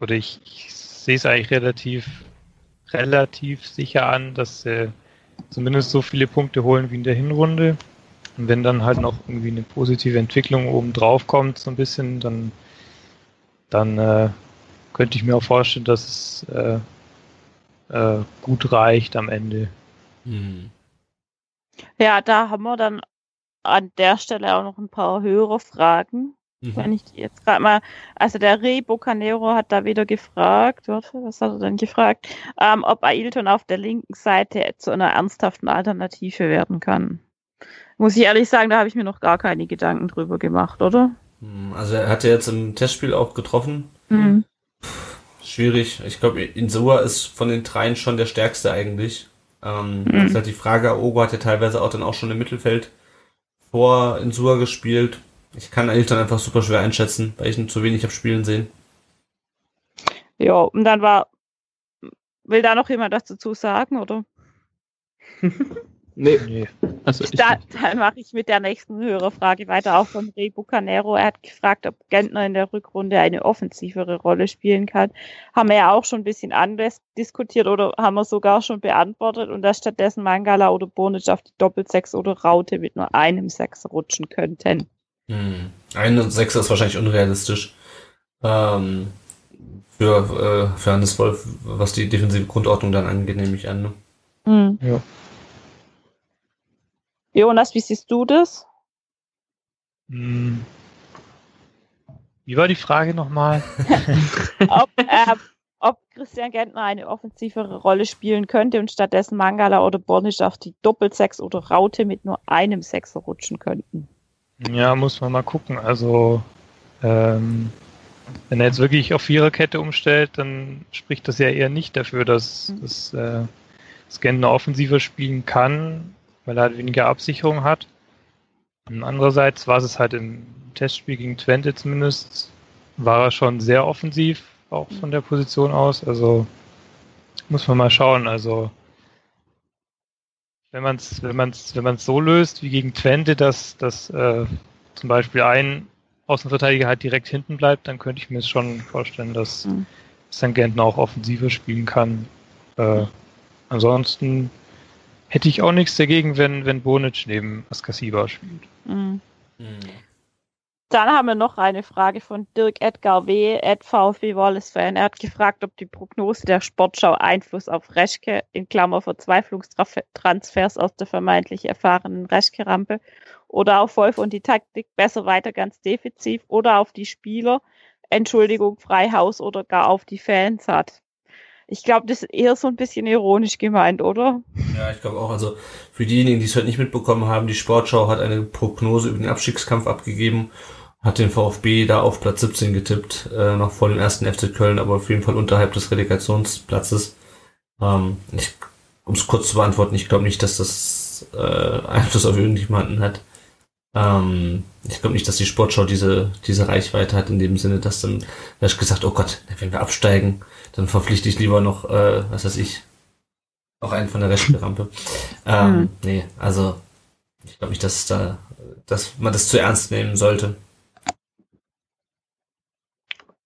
oder ich, ich sehe es eigentlich relativ, relativ sicher an, dass sie zumindest so viele Punkte holen wie in der Hinrunde. Und wenn dann halt noch irgendwie eine positive Entwicklung oben drauf kommt, so ein bisschen, dann, dann äh, könnte ich mir auch vorstellen, dass es äh, äh, gut reicht am Ende. Hm. Ja, da haben wir dann an der Stelle auch noch ein paar höhere Fragen. Mhm. Wenn ich jetzt gerade mal, also der Rey Bocanero hat da wieder gefragt, warte, was hat er denn gefragt, ähm, ob Ailton auf der linken Seite zu einer ernsthaften Alternative werden kann. Muss ich ehrlich sagen, da habe ich mir noch gar keine Gedanken drüber gemacht, oder? Hm, Also er hat ja jetzt im Testspiel auch getroffen. Mhm. Schwierig. Ich glaube, Insua ist von den dreien schon der stärkste eigentlich. Ähm, Mhm. Das ist halt die Frage, Ogo hat ja teilweise auch dann auch schon im Mittelfeld vor Insua gespielt. Ich kann eigentlich dann einfach super schwer einschätzen, weil ich ihn zu wenig habe spielen sehen. Ja, und dann war, will da noch jemand was dazu sagen, oder? nee, Nee. also ich, Da, dann mache ich mit der nächsten Hörerfrage weiter, auch von Rey Bucanero. Er hat gefragt, ob Gentner in der Rückrunde eine offensivere Rolle spielen kann. Haben wir ja auch schon ein bisschen anders diskutiert oder haben wir sogar schon beantwortet und dass stattdessen Mangala oder Bonic auf die Doppelsechs oder Raute mit nur einem Sechs rutschen könnten. Hm. Ein und sechs ist wahrscheinlich unrealistisch. Ähm, für, äh, für Hannes Wolf, was die defensive Grundordnung dann angeht, nehme ich an. Ne? Hm. Ja. Jonas, wie siehst du das? Hm. Wie war die Frage nochmal? ob, ähm, ob Christian Gentner eine offensivere Rolle spielen könnte und stattdessen Mangala oder Bonic auf die Doppelsechs oder Raute mit nur einem Sechser rutschen könnten. Ja, muss man mal gucken. Also, ähm, wenn er jetzt wirklich auf Viererkette umstellt, dann spricht das ja eher nicht dafür, dass, Mhm. dass äh, Scantner offensiver spielen kann, weil er halt weniger Absicherung hat. Und andererseits war es halt im Testspiel gegen Twente zumindest, war er schon sehr offensiv, auch von der Position aus. Also muss man mal schauen. Also wenn man es wenn man's, wenn man's so löst wie gegen Twente, dass, dass äh, zum Beispiel ein Außenverteidiger halt direkt hinten bleibt, dann könnte ich mir schon vorstellen, dass Mhm. St. Gentner auch offensiver spielen kann. Äh, ansonsten hätte ich auch nichts dagegen, wenn, wenn Bonic neben Askasiba spielt. Mhm. Dann haben wir noch eine Frage von Dirk Edgar W., at VfB Wallace Fan. Er hat gefragt, ob die Prognose der Sportschau Einfluss auf Reschke in Klammer Verzweiflungstransfers aus der vermeintlich erfahrenen Reschke-Rampe oder auf Wolf und die Taktik besser weiter ganz defensiv oder auf die Spieler, Entschuldigung, Freihaus oder gar auf die Fans hat. Ich glaube, das ist eher so ein bisschen ironisch gemeint, oder? Ja, ich glaube auch. Also für diejenigen, die es heute nicht mitbekommen haben, die Sportschau hat eine Prognose über den Abstiegskampf abgegeben hat den VfB da auf Platz 17 getippt, äh, noch vor dem ersten FC Köln, aber auf jeden Fall unterhalb des Relegationsplatzes. Ähm, um es kurz zu beantworten, ich glaube nicht, dass das äh, Einfluss auf irgendjemanden hat. Ähm, ich glaube nicht, dass die Sportschau diese, diese Reichweite hat, in dem Sinne, dass dann, da ich gesagt, oh Gott, wenn wir absteigen, dann verpflichte ich lieber noch, äh, was weiß ich, auch einen von der Restrampe. Ähm, mhm. Nee, also ich glaube nicht, dass da, dass man das zu ernst nehmen sollte.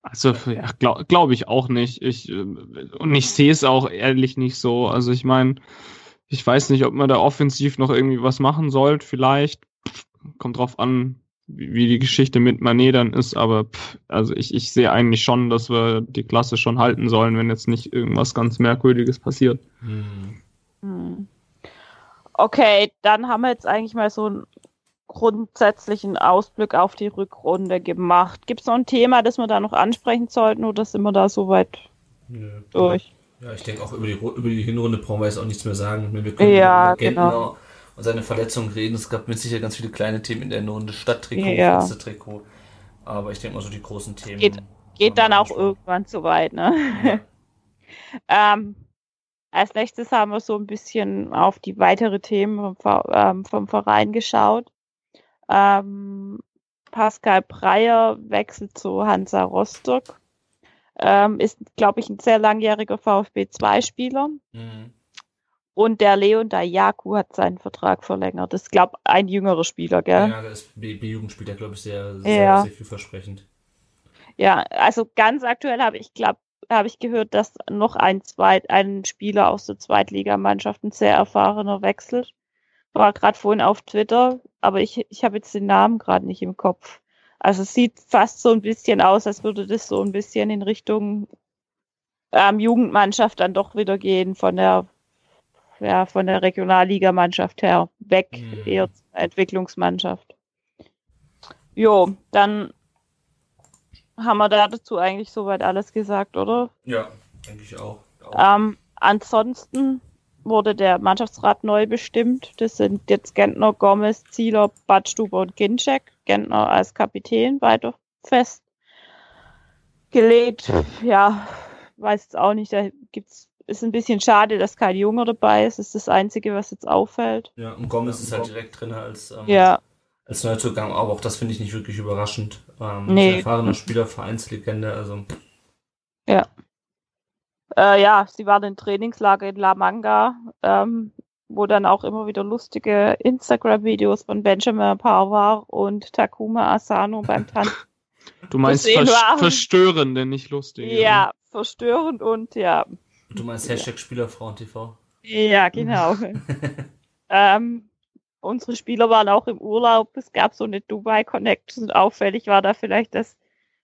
Also ja, glaube glaub ich auch nicht. Ich, äh, und ich sehe es auch ehrlich nicht so. Also ich meine, ich weiß nicht, ob man da offensiv noch irgendwie was machen sollte. Vielleicht kommt drauf an, wie, wie die Geschichte mit Manet dann ist. Aber pff, also ich, ich sehe eigentlich schon, dass wir die Klasse schon halten sollen, wenn jetzt nicht irgendwas ganz Merkwürdiges passiert. Hm. Okay, dann haben wir jetzt eigentlich mal so ein grundsätzlichen Ausblick auf die Rückrunde gemacht. Gibt es noch ein Thema, das wir da noch ansprechen sollten oder sind wir da soweit Nö. durch? Ja, ich denke auch über die, über die Hinrunde brauchen wir jetzt auch nichts mehr sagen. Wir können ja, genau. Und seine Verletzung reden. Es gab mit Sicherheit ganz viele kleine Themen in der Hinrunde. Stadttrikot, ja. Trikot. Aber ich denke mal so die großen Themen. Geht, geht dann auch irgendwann zu weit, ne? Ja. ähm, als nächstes haben wir so ein bisschen auf die weitere Themen vom, ähm, vom Verein geschaut. Ähm, Pascal Breyer wechselt zu Hansa Rostock. Ähm, ist, glaube ich, ein sehr langjähriger VfB-2-Spieler. Mhm. Und der Leon Dayaku hat seinen Vertrag verlängert. Das ist, glaube ich, ein jüngerer Spieler, gell? Ja, das B-Jugendspieler, glaube ich, sehr, sehr, ja. sehr vielversprechend. Ja, also ganz aktuell habe ich, glaube habe ich gehört, dass noch ein Zweit, ein Spieler aus der Zweitligamannschaft, ein sehr erfahrener, wechselt war gerade vorhin auf Twitter, aber ich, ich habe jetzt den Namen gerade nicht im Kopf. Also es sieht fast so ein bisschen aus, als würde das so ein bisschen in Richtung ähm, Jugendmannschaft dann doch wieder gehen von der ja, von der Regionalligamannschaft her weg, mhm. eher zur Entwicklungsmannschaft. Jo, dann haben wir da dazu eigentlich soweit alles gesagt, oder? Ja, denke ich auch. auch. Ähm, ansonsten wurde der Mannschaftsrat neu bestimmt. Das sind jetzt Gentner, Gomez, Zieler, Badstuber und Ginczek. Gentner als Kapitän weiter festgelegt. Ja, weiß jetzt auch nicht. Da gibt's ist ein bisschen schade, dass kein Junger dabei ist. Das ist das Einzige, was jetzt auffällt. Ja, und Gomez ist halt direkt drin als, ähm, ja. als Neuzugang, aber auch das finde ich nicht wirklich überraschend. Ähm, nee. Erfahrener Spieler, Vereinslegende, also. Ja. Äh, ja, sie waren im Trainingslager in La Manga, ähm, wo dann auch immer wieder lustige Instagram-Videos von Benjamin Pavard und Takuma Asano beim Tanzen. Du meinst vers verstörende, nicht lustige. Ja, verstörend und ja. Du meinst Hashtag Spielerfrauen-TV? Ja, genau. ähm, unsere Spieler waren auch im Urlaub. Es gab so eine Dubai-Connection. Auffällig war da vielleicht, dass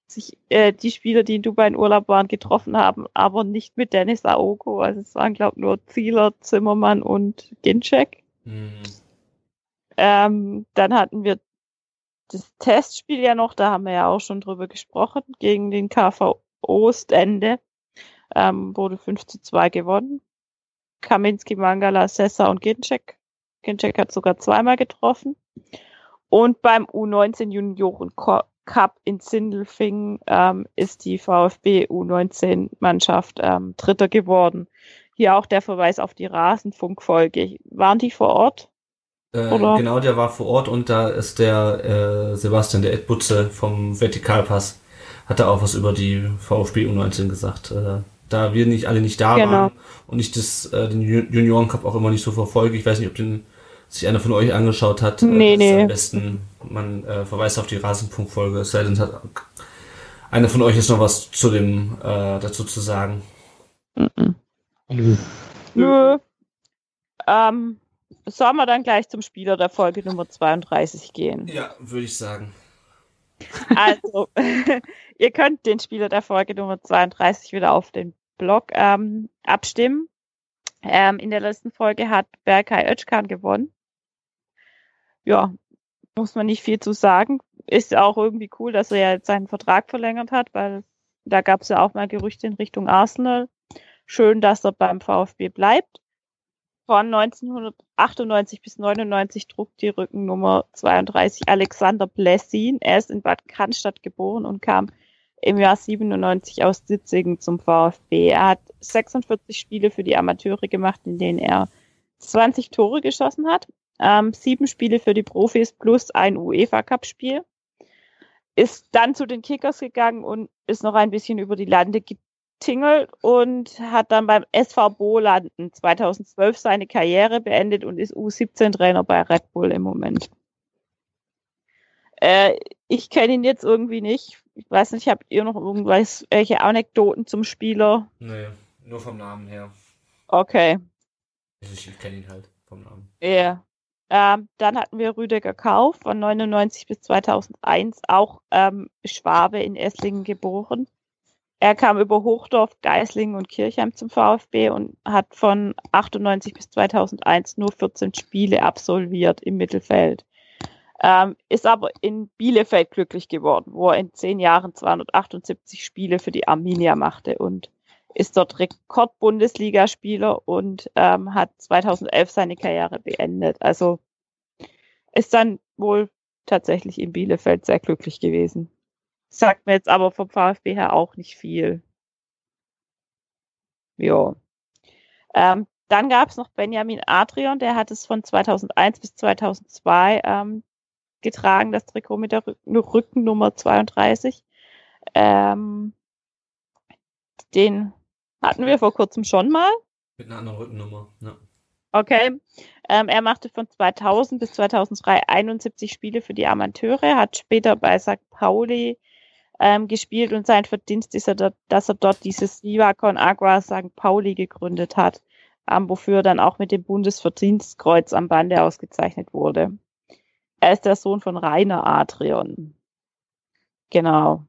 sich äh, die Spieler, die in Dubai in Urlaub waren, getroffen haben, aber nicht mit Dennis Aogo. Also es waren, glaube ich, nur Zieler, Zimmermann und Ginczek. Mhm. Ähm, dann hatten wir das Testspiel ja noch, da haben wir ja auch schon drüber gesprochen, gegen den KV Ostende. Ähm, wurde 5 zu 2 gewonnen. Kaminski, Mangala, Sessa und Ginczek. Ginczek hat sogar zweimal getroffen. Und beim U19 Junioren Cup in Sindelfingen ähm, ist die VfB U19-Mannschaft ähm, Dritter geworden. Hier auch der Verweis auf die Rasenfunkfolge. Waren die vor Ort? Äh, genau, der war vor Ort und da ist der äh, Sebastian, der Edbutze vom Vertikalpass, hat da auch was über die VfB U19 gesagt. Äh, da wir nicht alle nicht da genau. waren und ich das, äh, den Junioren Cup auch immer nicht so verfolge, ich weiß nicht, ob den sich einer von euch angeschaut hat, nee, äh, nee. am besten, man äh, verweist auf die Rasenpunktfolge, es sei denn, hat einer von euch ist noch was zu dem äh, dazu zu sagen. Mhm. Nö. Ähm, sollen wir dann gleich zum Spieler der Folge Nummer 32 gehen? Ja, würde ich sagen. Also, ihr könnt den Spieler der Folge Nummer 32 wieder auf den Blog ähm, abstimmen. Ähm, in der letzten Folge hat Berkay Özkan gewonnen. Ja, muss man nicht viel zu sagen. Ist auch irgendwie cool, dass er jetzt seinen Vertrag verlängert hat, weil da gab es ja auch mal Gerüchte in Richtung Arsenal. Schön, dass er beim VfB bleibt. Von 1998 bis 99 trug die Rückennummer 32 Alexander Blessin. Er ist in Bad Cannstatt geboren und kam im Jahr 97 aus Sitzingen zum VfB. Er hat 46 Spiele für die Amateure gemacht, in denen er 20 Tore geschossen hat, ähm, sieben Spiele für die Profis plus ein UEFA-Cup-Spiel. Ist dann zu den Kickers gegangen und ist noch ein bisschen über die Lande getingelt und hat dann beim SV Bolanden 2012 seine Karriere beendet und ist U17-Trainer bei Red Bull im Moment. Äh, ich kenne ihn jetzt irgendwie nicht. Ich weiß nicht, habt ihr noch irgendwas, welche Anekdoten zum Spieler? Nee, nur vom Namen her. Okay. Ich, ich kenne ihn halt vom Namen. Ja. Yeah. Ähm, dann hatten wir Rüdiger Kauf von 99 bis 2001, auch ähm, Schwabe in Esslingen geboren. Er kam über Hochdorf, Geislingen und Kirchheim zum VfB und hat von 98 bis 2001 nur 14 Spiele absolviert im Mittelfeld. Ähm, ist aber in Bielefeld glücklich geworden, wo er in zehn Jahren 278 Spiele für die Arminia machte und ist dort Rekord-Bundesligaspieler und ähm, hat 2011 seine Karriere beendet. Also ist dann wohl tatsächlich in Bielefeld sehr glücklich gewesen. Sagt mir jetzt aber vom VfB her auch nicht viel. Ja. Ähm, dann gab es noch Benjamin Adrian, der hat es von 2001 bis 2002 ähm, getragen, das Trikot mit der Rückennummer 32. Ähm, den hatten wir vor kurzem schon mal. Mit einer anderen Rückennummer, ja. Okay. Ähm, er machte von 2000 bis 2003 71 Spiele für die Amateure, hat später bei St. Pauli ähm, gespielt und sein Verdienst ist, er dass er dort dieses Viva Con Agua St. Pauli gegründet hat, ähm, wofür er dann auch mit dem Bundesverdienstkreuz am Bande ausgezeichnet wurde. Er ist der Sohn von Rainer Adrian. Genau.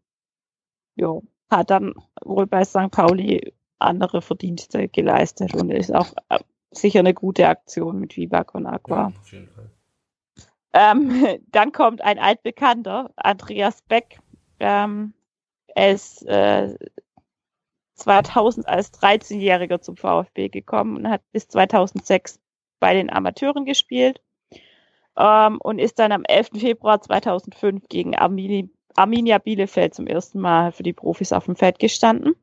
Jo. Hat dann wohl bei St. Pauli andere Verdienste geleistet und ist auch äh, sicher eine gute Aktion mit Viva Con Aqua. Ja, auf jeden Fall. Ähm, dann kommt ein altbekannter, Andreas Beck. Ähm, er ist äh, 2000 als 13-Jähriger zum VfB gekommen und hat bis 2006 bei den Amateuren gespielt ähm, und ist dann am 11. Februar 2005 gegen Armini, Arminia Bielefeld zum ersten Mal für die Profis auf dem Feld gestanden.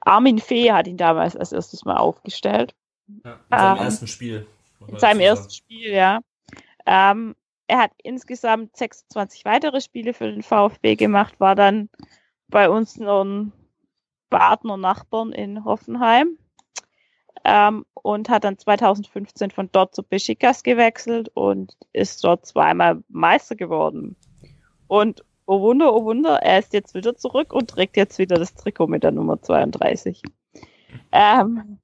Armin Fee hat ihn damals als erstes Mal aufgestellt. Ja, in seinem ähm, ersten Spiel. In seinem ersten Spiel, ja. Ähm, er hat insgesamt 26 weitere Spiele für den VfB gemacht, war dann bei uns noch ein Partner Nachbarn in Hoffenheim ähm, und hat dann 2015 von dort zu Besiktas gewechselt und ist dort zweimal Meister geworden. Und oh Wunder, oh Wunder, er ist jetzt wieder zurück und trägt jetzt wieder das Trikot mit der Nummer 32. Ähm,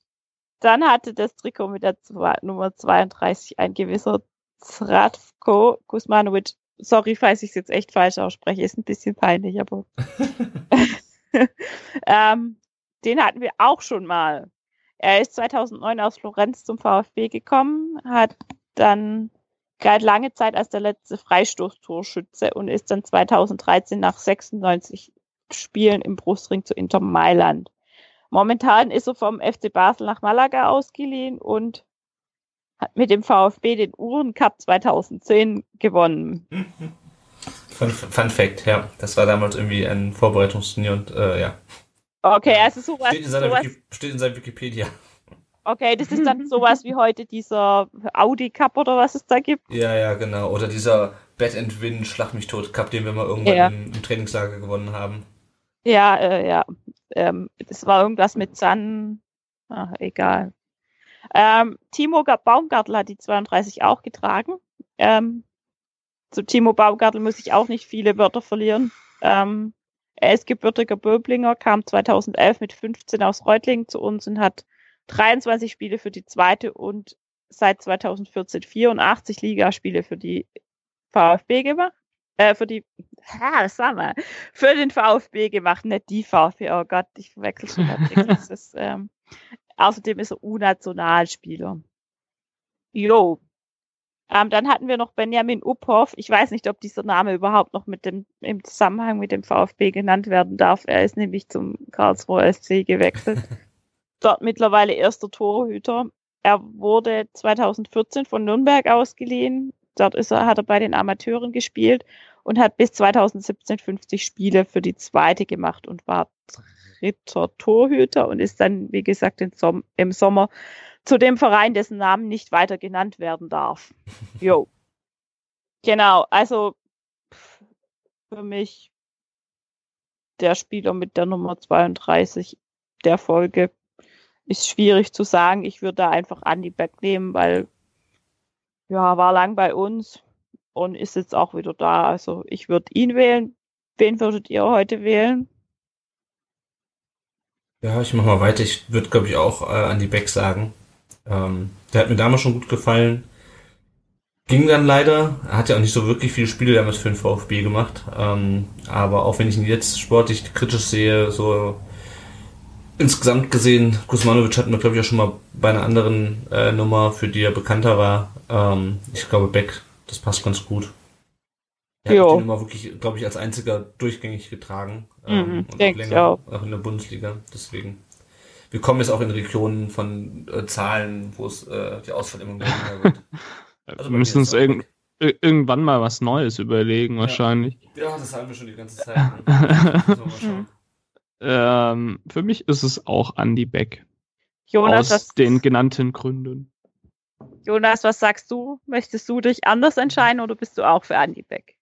dann hatte das Trikot mit der zwei, Nummer 32 ein gewisser Zratko Kuzmanovic. Sorry, falls ich es jetzt echt falsch ausspreche, ist ein bisschen peinlich, aber ähm, den hatten wir auch schon mal. Er ist 2009 aus Florenz zum VfB gekommen, hat dann galt lange Zeit als der letzte Freistoßtorschütze und ist dann 2013 nach 96 Spielen im Brustring zu Inter Mailand. Momentan ist er vom FC Basel nach Malaga ausgeliehen und hat mit dem VfB den Uhren Cup 2010 gewonnen. Fun, Fun Fact, ja. Das war damals irgendwie ein Vorbereitungsturnier und äh, ja. Okay, also sowas. Steht in, seiner sowas, Wiki, steht in seinem Wikipedia. Okay, das ist dann sowas wie heute dieser Audi Cup oder was es da gibt. Ja, ja, genau. Oder dieser Bet and Win Schlag mich tot Cup, den wir mal irgendwann ja. im, im, Trainingslager gewonnen haben. Ja, äh, ja. Ähm, das war irgendwas mit San. Ach, egal. Ähm, Timo Baumgartel hat die 32 auch getragen. Ähm, zu Timo Baumgartel muss ich auch nicht viele Wörter verlieren. Ähm, er ist gebürtiger Böblinger, kam 2011 mit 15 aus Reutlingen zu uns und hat 23 Spiele für die zweite und seit 2014 84 Ligaspiele für die VfB gemacht, äh, für die ha, das war mal, für den VfB gemacht, nicht die VfB. Oh Gott, ich verwechsel schon das ist, ähm, außerdem ist er U-Nationalspieler. Jo. Ähm, dann hatten wir noch Benjamin Uphoff. Ich weiß nicht, ob dieser Name überhaupt noch mit dem, im Zusammenhang mit dem VfB genannt werden darf. Er ist nämlich zum Karlsruher SC gewechselt. Dort mittlerweile erster Torhüter. Er wurde 2014 von Nürnberg ausgeliehen. Dort ist er, hat er bei den Amateuren gespielt und hat bis 2017 50 Spiele für die zweite gemacht und war dritter Torhüter und ist dann, wie gesagt, im Sommer zu dem Verein, dessen Namen nicht weiter genannt werden darf. Jo. Genau, also für mich der Spieler mit der Nummer 32 der Folge ist schwierig zu sagen. Ich würde da einfach Andy Beck nehmen, weil ja, war lang bei uns und ist jetzt auch wieder da. Also ich würde ihn wählen. Wen würdet ihr heute wählen? Ja, ich mach mal weiter. Ich würde, glaube ich, auch äh, Andy Beck sagen. Ähm, der hat mir damals schon gut gefallen. Ging dann leider. Er hat ja auch nicht so wirklich viele Spiele damals für den VfB gemacht. Ähm, aber auch wenn ich ihn jetzt sportlich kritisch sehe, so insgesamt gesehen, Kuzmanovic hatten wir, glaube ich, auch schon mal bei einer anderen äh, Nummer, für die er bekannter war. Ähm, ich glaube, Beck, das passt ganz gut. Er hat den immer wirklich, glaube ich, als einziger durchgängig getragen. Ähm, mhm, und auch länger, auch. auch in der Bundesliga. Deswegen. Wir kommen jetzt auch in Regionen von äh, Zahlen, wo es äh, die Ausfall immer mehr wird. Also wir müssen uns irg irgendwann mal was Neues überlegen, ja. wahrscheinlich. Ja, das haben wir schon die ganze Zeit. Ne? ähm, für mich ist es auch Andy Beck. Jonas, aus den genannten Gründen. Jonas, was sagst du? Möchtest du dich anders entscheiden oder bist du auch für Andy Beck?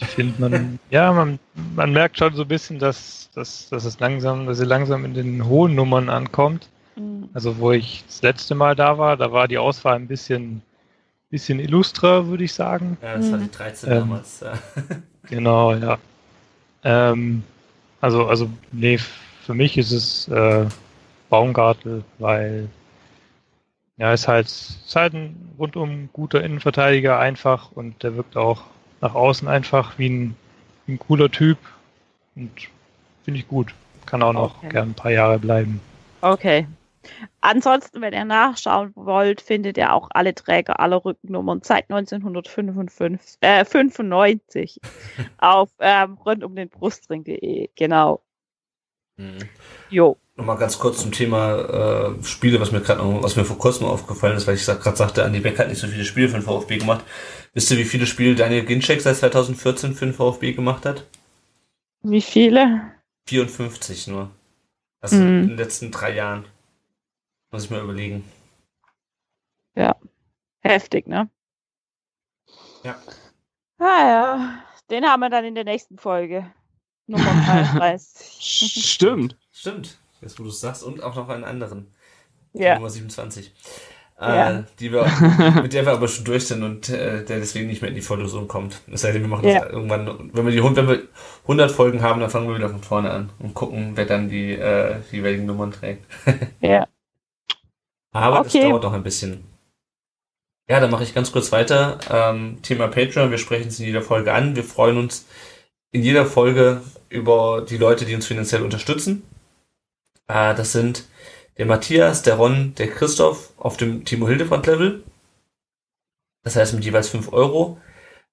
Ich finde, man, ja, man, man merkt schon so ein bisschen, dass, dass, dass es langsam, dass sie langsam in den hohen Nummern ankommt. Mhm. Also, wo ich das letzte Mal da war, da war die Auswahl ein bisschen, bisschen illustrer, würde ich sagen. Ja, das war die 13 ähm, damals. genau, ja. Ähm, also, also, nee, für mich ist es äh, Baumgartel, weil ja, ist halt, ist halt ein rundum guter Innenverteidiger einfach und der wirkt auch nach außen einfach wie ein, wie ein cooler Typ und finde ich gut. Kann auch noch okay. gern ein paar Jahre bleiben. Okay. Ansonsten, wenn ihr nachschauen wollt, findet ihr auch alle Träger aller Rückennummern seit 1995 äh, 95 auf ähm, rund um den Brustring.de. Genau. Mhm. Jo. Nochmal ganz kurz zum Thema äh, Spiele, was mir gerade was mir vor kurzem aufgefallen ist, weil ich gerade sagte, Andi Beck hat nicht so viele Spiele für den VfB gemacht. Wisst ihr, wie viele Spiele Daniel Ginczek seit 2014 für den VfB gemacht hat? Wie viele? 54 nur. Also mhm. in den letzten drei Jahren. Muss ich mal überlegen. Ja. Heftig, ne? Ja. Ah ja. Den haben wir dann in der nächsten Folge. Nummer 33. Stimmt. Stimmt. Jetzt, wo du es sagst. Und auch noch einen anderen. Ja. Nummer 27. Äh, ja. die wir, mit der wir aber schon durch sind und äh, der deswegen nicht mehr in die Vorlesung kommt. Sei denn, wir machen ja. das irgendwann, wenn wir, die, wenn wir 100 Folgen haben, dann fangen wir wieder von vorne an und gucken, wer dann die äh, jeweiligen Nummern trägt. ja. Aber okay. das dauert noch ein bisschen. Ja, dann mache ich ganz kurz weiter. Ähm, Thema Patreon, wir sprechen es in jeder Folge an. Wir freuen uns in jeder Folge über die Leute, die uns finanziell unterstützen. Äh, das sind der Matthias, der Ron, der Christoph auf dem Timo Hildebrand Level. Das heißt mit jeweils 5 Euro.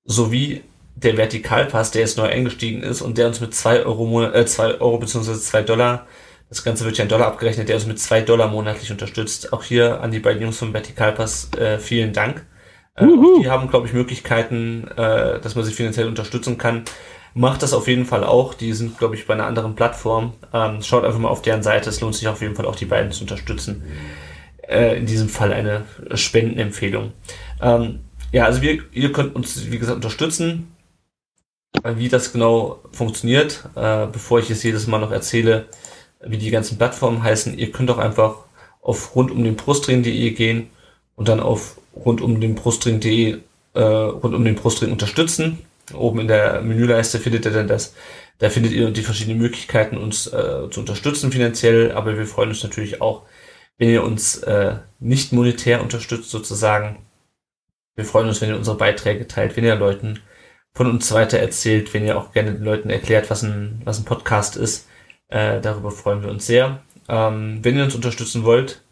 Sowie der Vertikalpass, der jetzt neu eingestiegen ist und der uns mit 2 Euro, äh, 2 Euro bzw. 2 Dollar, das Ganze wird ja in Dollar abgerechnet, der uns mit 2 Dollar monatlich unterstützt. Auch hier an die beiden Jungs vom Vertikalpass äh, vielen Dank. Äh, die haben, glaube ich, Möglichkeiten, äh, dass man sich finanziell unterstützen kann macht das auf jeden Fall auch. Die sind, glaube ich, bei einer anderen Plattform. Ähm, schaut einfach mal auf deren Seite. Es lohnt sich auf jeden Fall auch, die beiden zu unterstützen. Äh, in diesem Fall eine Spendenempfehlung. Ähm, ja, also wir, ihr könnt uns, wie gesagt, unterstützen. Äh, wie das genau funktioniert, äh, bevor ich es jedes Mal noch erzähle, wie die ganzen Plattformen heißen, ihr könnt auch einfach auf rund um den Brustring.de gehen und dann auf rund um den Brustring.de äh, rund um den Brustring unterstützen Oben in der Menüleiste findet ihr dann das. Da findet ihr die verschiedenen Möglichkeiten, uns äh, zu unterstützen finanziell, aber wir freuen uns natürlich auch, wenn ihr uns äh, nicht monetär unterstützt sozusagen. Wir freuen uns, wenn ihr unsere Beiträge teilt, wenn ihr Leuten von uns weiter erzählt, wenn ihr auch gerne den Leuten erklärt, was ein, was ein Podcast ist. Äh, darüber freuen wir uns sehr. Ähm, wenn ihr uns unterstützen wollt,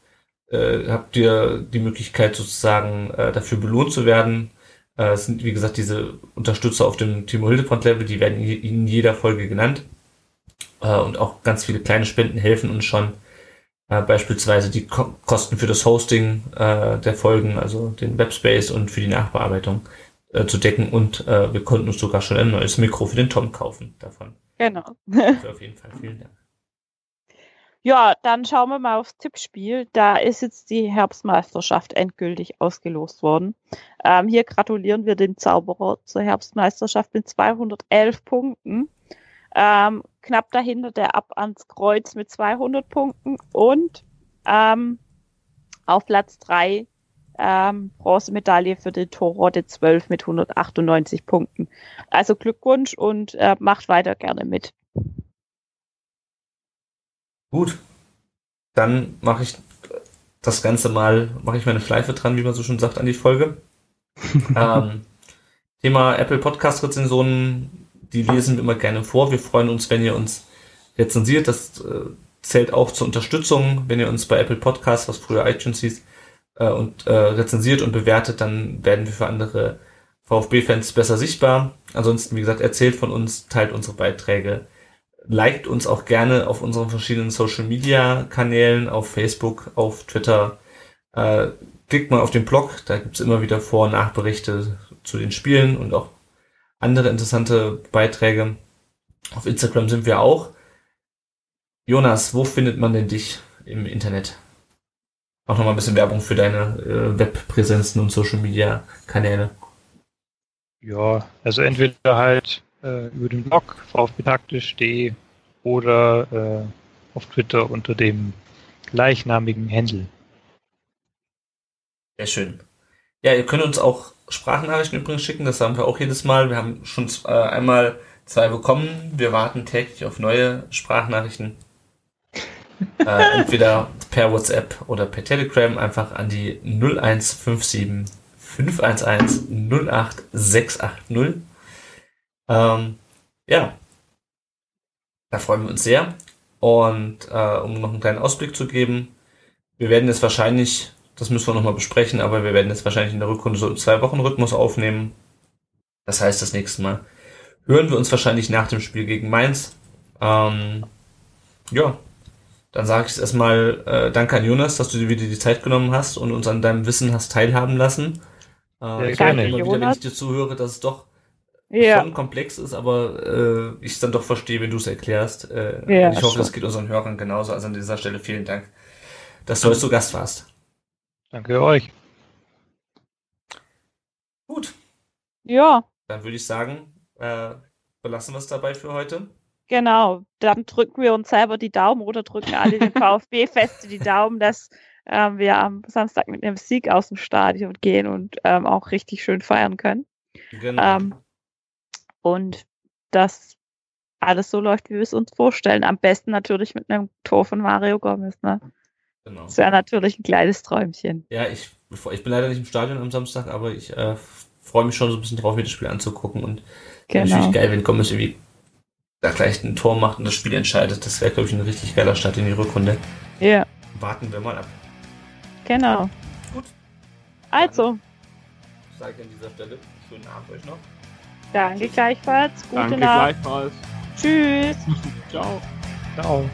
äh, habt ihr die Möglichkeit sozusagen äh, dafür belohnt zu werden. Äh, es sind, wie gesagt, diese Unterstützer auf dem Timo Hildebrand Level, die werden in jeder Folge genannt. Äh, und auch ganz viele kleine Spenden helfen uns schon. Äh, beispielsweise die Ko Kosten für das Hosting der Folgen, also den Webspace und für die Nachbearbeitung äh, zu decken. Und äh, wir konnten uns sogar schon ein neues Mikro für den Tom kaufen davon. Genau. Dafür auf jeden Fall vielen Dank. Ja, dann schauen wir mal aufs Tippspiel. Da ist jetzt die Herbstmeisterschaft endgültig ausgelost worden. Ähm, hier gratulieren wir dem Zauberer zur Herbstmeisterschaft mit 211 Punkten. Ähm, knapp dahinter der Ab ans Kreuz mit 200 Punkten und ähm, auf Platz 3 ähm, Bronzemedaille für den Torrotte 12 mit 198 Punkten. Also Glückwunsch und äh, macht weiter gerne mit. Gut, dann mache ich das Ganze mal, mache ich meine Schleife dran, wie man so schon sagt, an die Folge. ähm, Thema Apple Podcast Rezensionen, die lesen wir immer gerne vor. Wir freuen uns, wenn ihr uns rezensiert. Das äh, zählt auch zur Unterstützung. Wenn ihr uns bei Apple Podcast, was früher iTunes hieß, äh, und äh, rezensiert und bewertet, dann werden wir für andere VfB-Fans besser sichtbar. Ansonsten, wie gesagt, erzählt von uns, teilt unsere Beiträge liked uns auch gerne auf unseren verschiedenen Social Media Kanälen, auf Facebook, auf Twitter. Äh, klickt mal auf den Blog, da gibt's immer wieder Vor- und Nachberichte zu den Spielen und auch andere interessante Beiträge. Auf Instagram sind wir auch. Jonas, wo findet man denn dich im Internet? Auch nochmal ein bisschen Werbung für deine äh, Webpräsenzen und Social Media Kanäle. Ja, also entweder halt äh, über den Blog vfbtaktisch.de oder äh, auf Twitter unter dem gleichnamigen Händel. Sehr schön. Ja, ihr könnt uns auch Sprachnachrichten übrigens schicken, das haben wir auch jedes Mal. Wir haben schon äh, einmal zwei bekommen. Wir warten täglich auf neue Sprachnachrichten. äh, entweder per WhatsApp oder per Telegram einfach an die 0157 511 08680. Ähm, ja, da freuen wir uns sehr. Und äh, um noch einen kleinen Ausblick zu geben, wir werden jetzt wahrscheinlich, das müssen wir nochmal besprechen, aber wir werden jetzt wahrscheinlich in der Rückrunde so im Zwei-Wochen-Rhythmus aufnehmen. Das heißt, das nächste Mal hören wir uns wahrscheinlich nach dem Spiel gegen Mainz. Ähm, ja, dann sage ich es erstmal äh, danke an Jonas, dass du dir wieder die Zeit genommen hast und uns an deinem Wissen hast teilhaben lassen. Äh, Ja, ich gerne. immer wieder, wenn Jonas. ich dir zuhöre, dass es doch Ja, schon komplex ist, aber äh, ich es dann doch verstehe, wenn du es erklärst. Äh, Ja, ich hoffe, schon. das geht unseren Hörern genauso. Also an dieser Stelle vielen Dank, dass du heute zu Gast warst. Danke euch. Gut, ja, dann würde ich sagen, äh, belassen wir es dabei für heute. genau. Dann drücken wir uns selber die Daumen oder drücken alle den VfB fest die Daumen, dass ähm, wir am Samstag mit einem Sieg aus dem Stadion gehen und ähm, auch richtig schön feiern können. Genau. Ähm, und dass alles so läuft, wie wir es uns vorstellen. Am besten natürlich mit einem Tor von Mario Gomez. Ne? genau. Das wäre natürlich ein kleines Träumchen. Ja, ich, ich bin leider nicht im Stadion am Samstag, aber ich äh, freue mich schon so ein bisschen drauf, mir das Spiel anzugucken. Und Genau. natürlich geil, wenn Gomez irgendwie da gleich ein Tor macht und das Spiel entscheidet. Das wäre, glaube ich, ein richtig geiler Start in die Rückrunde. Ja, Warten wir mal ab. genau. Gut. Also, Sage ich an dieser Stelle schönen Abend euch noch. Danke gleichfalls. Gute Danke Nacht. gleichfalls. Tschüss. Ciao. Ciao.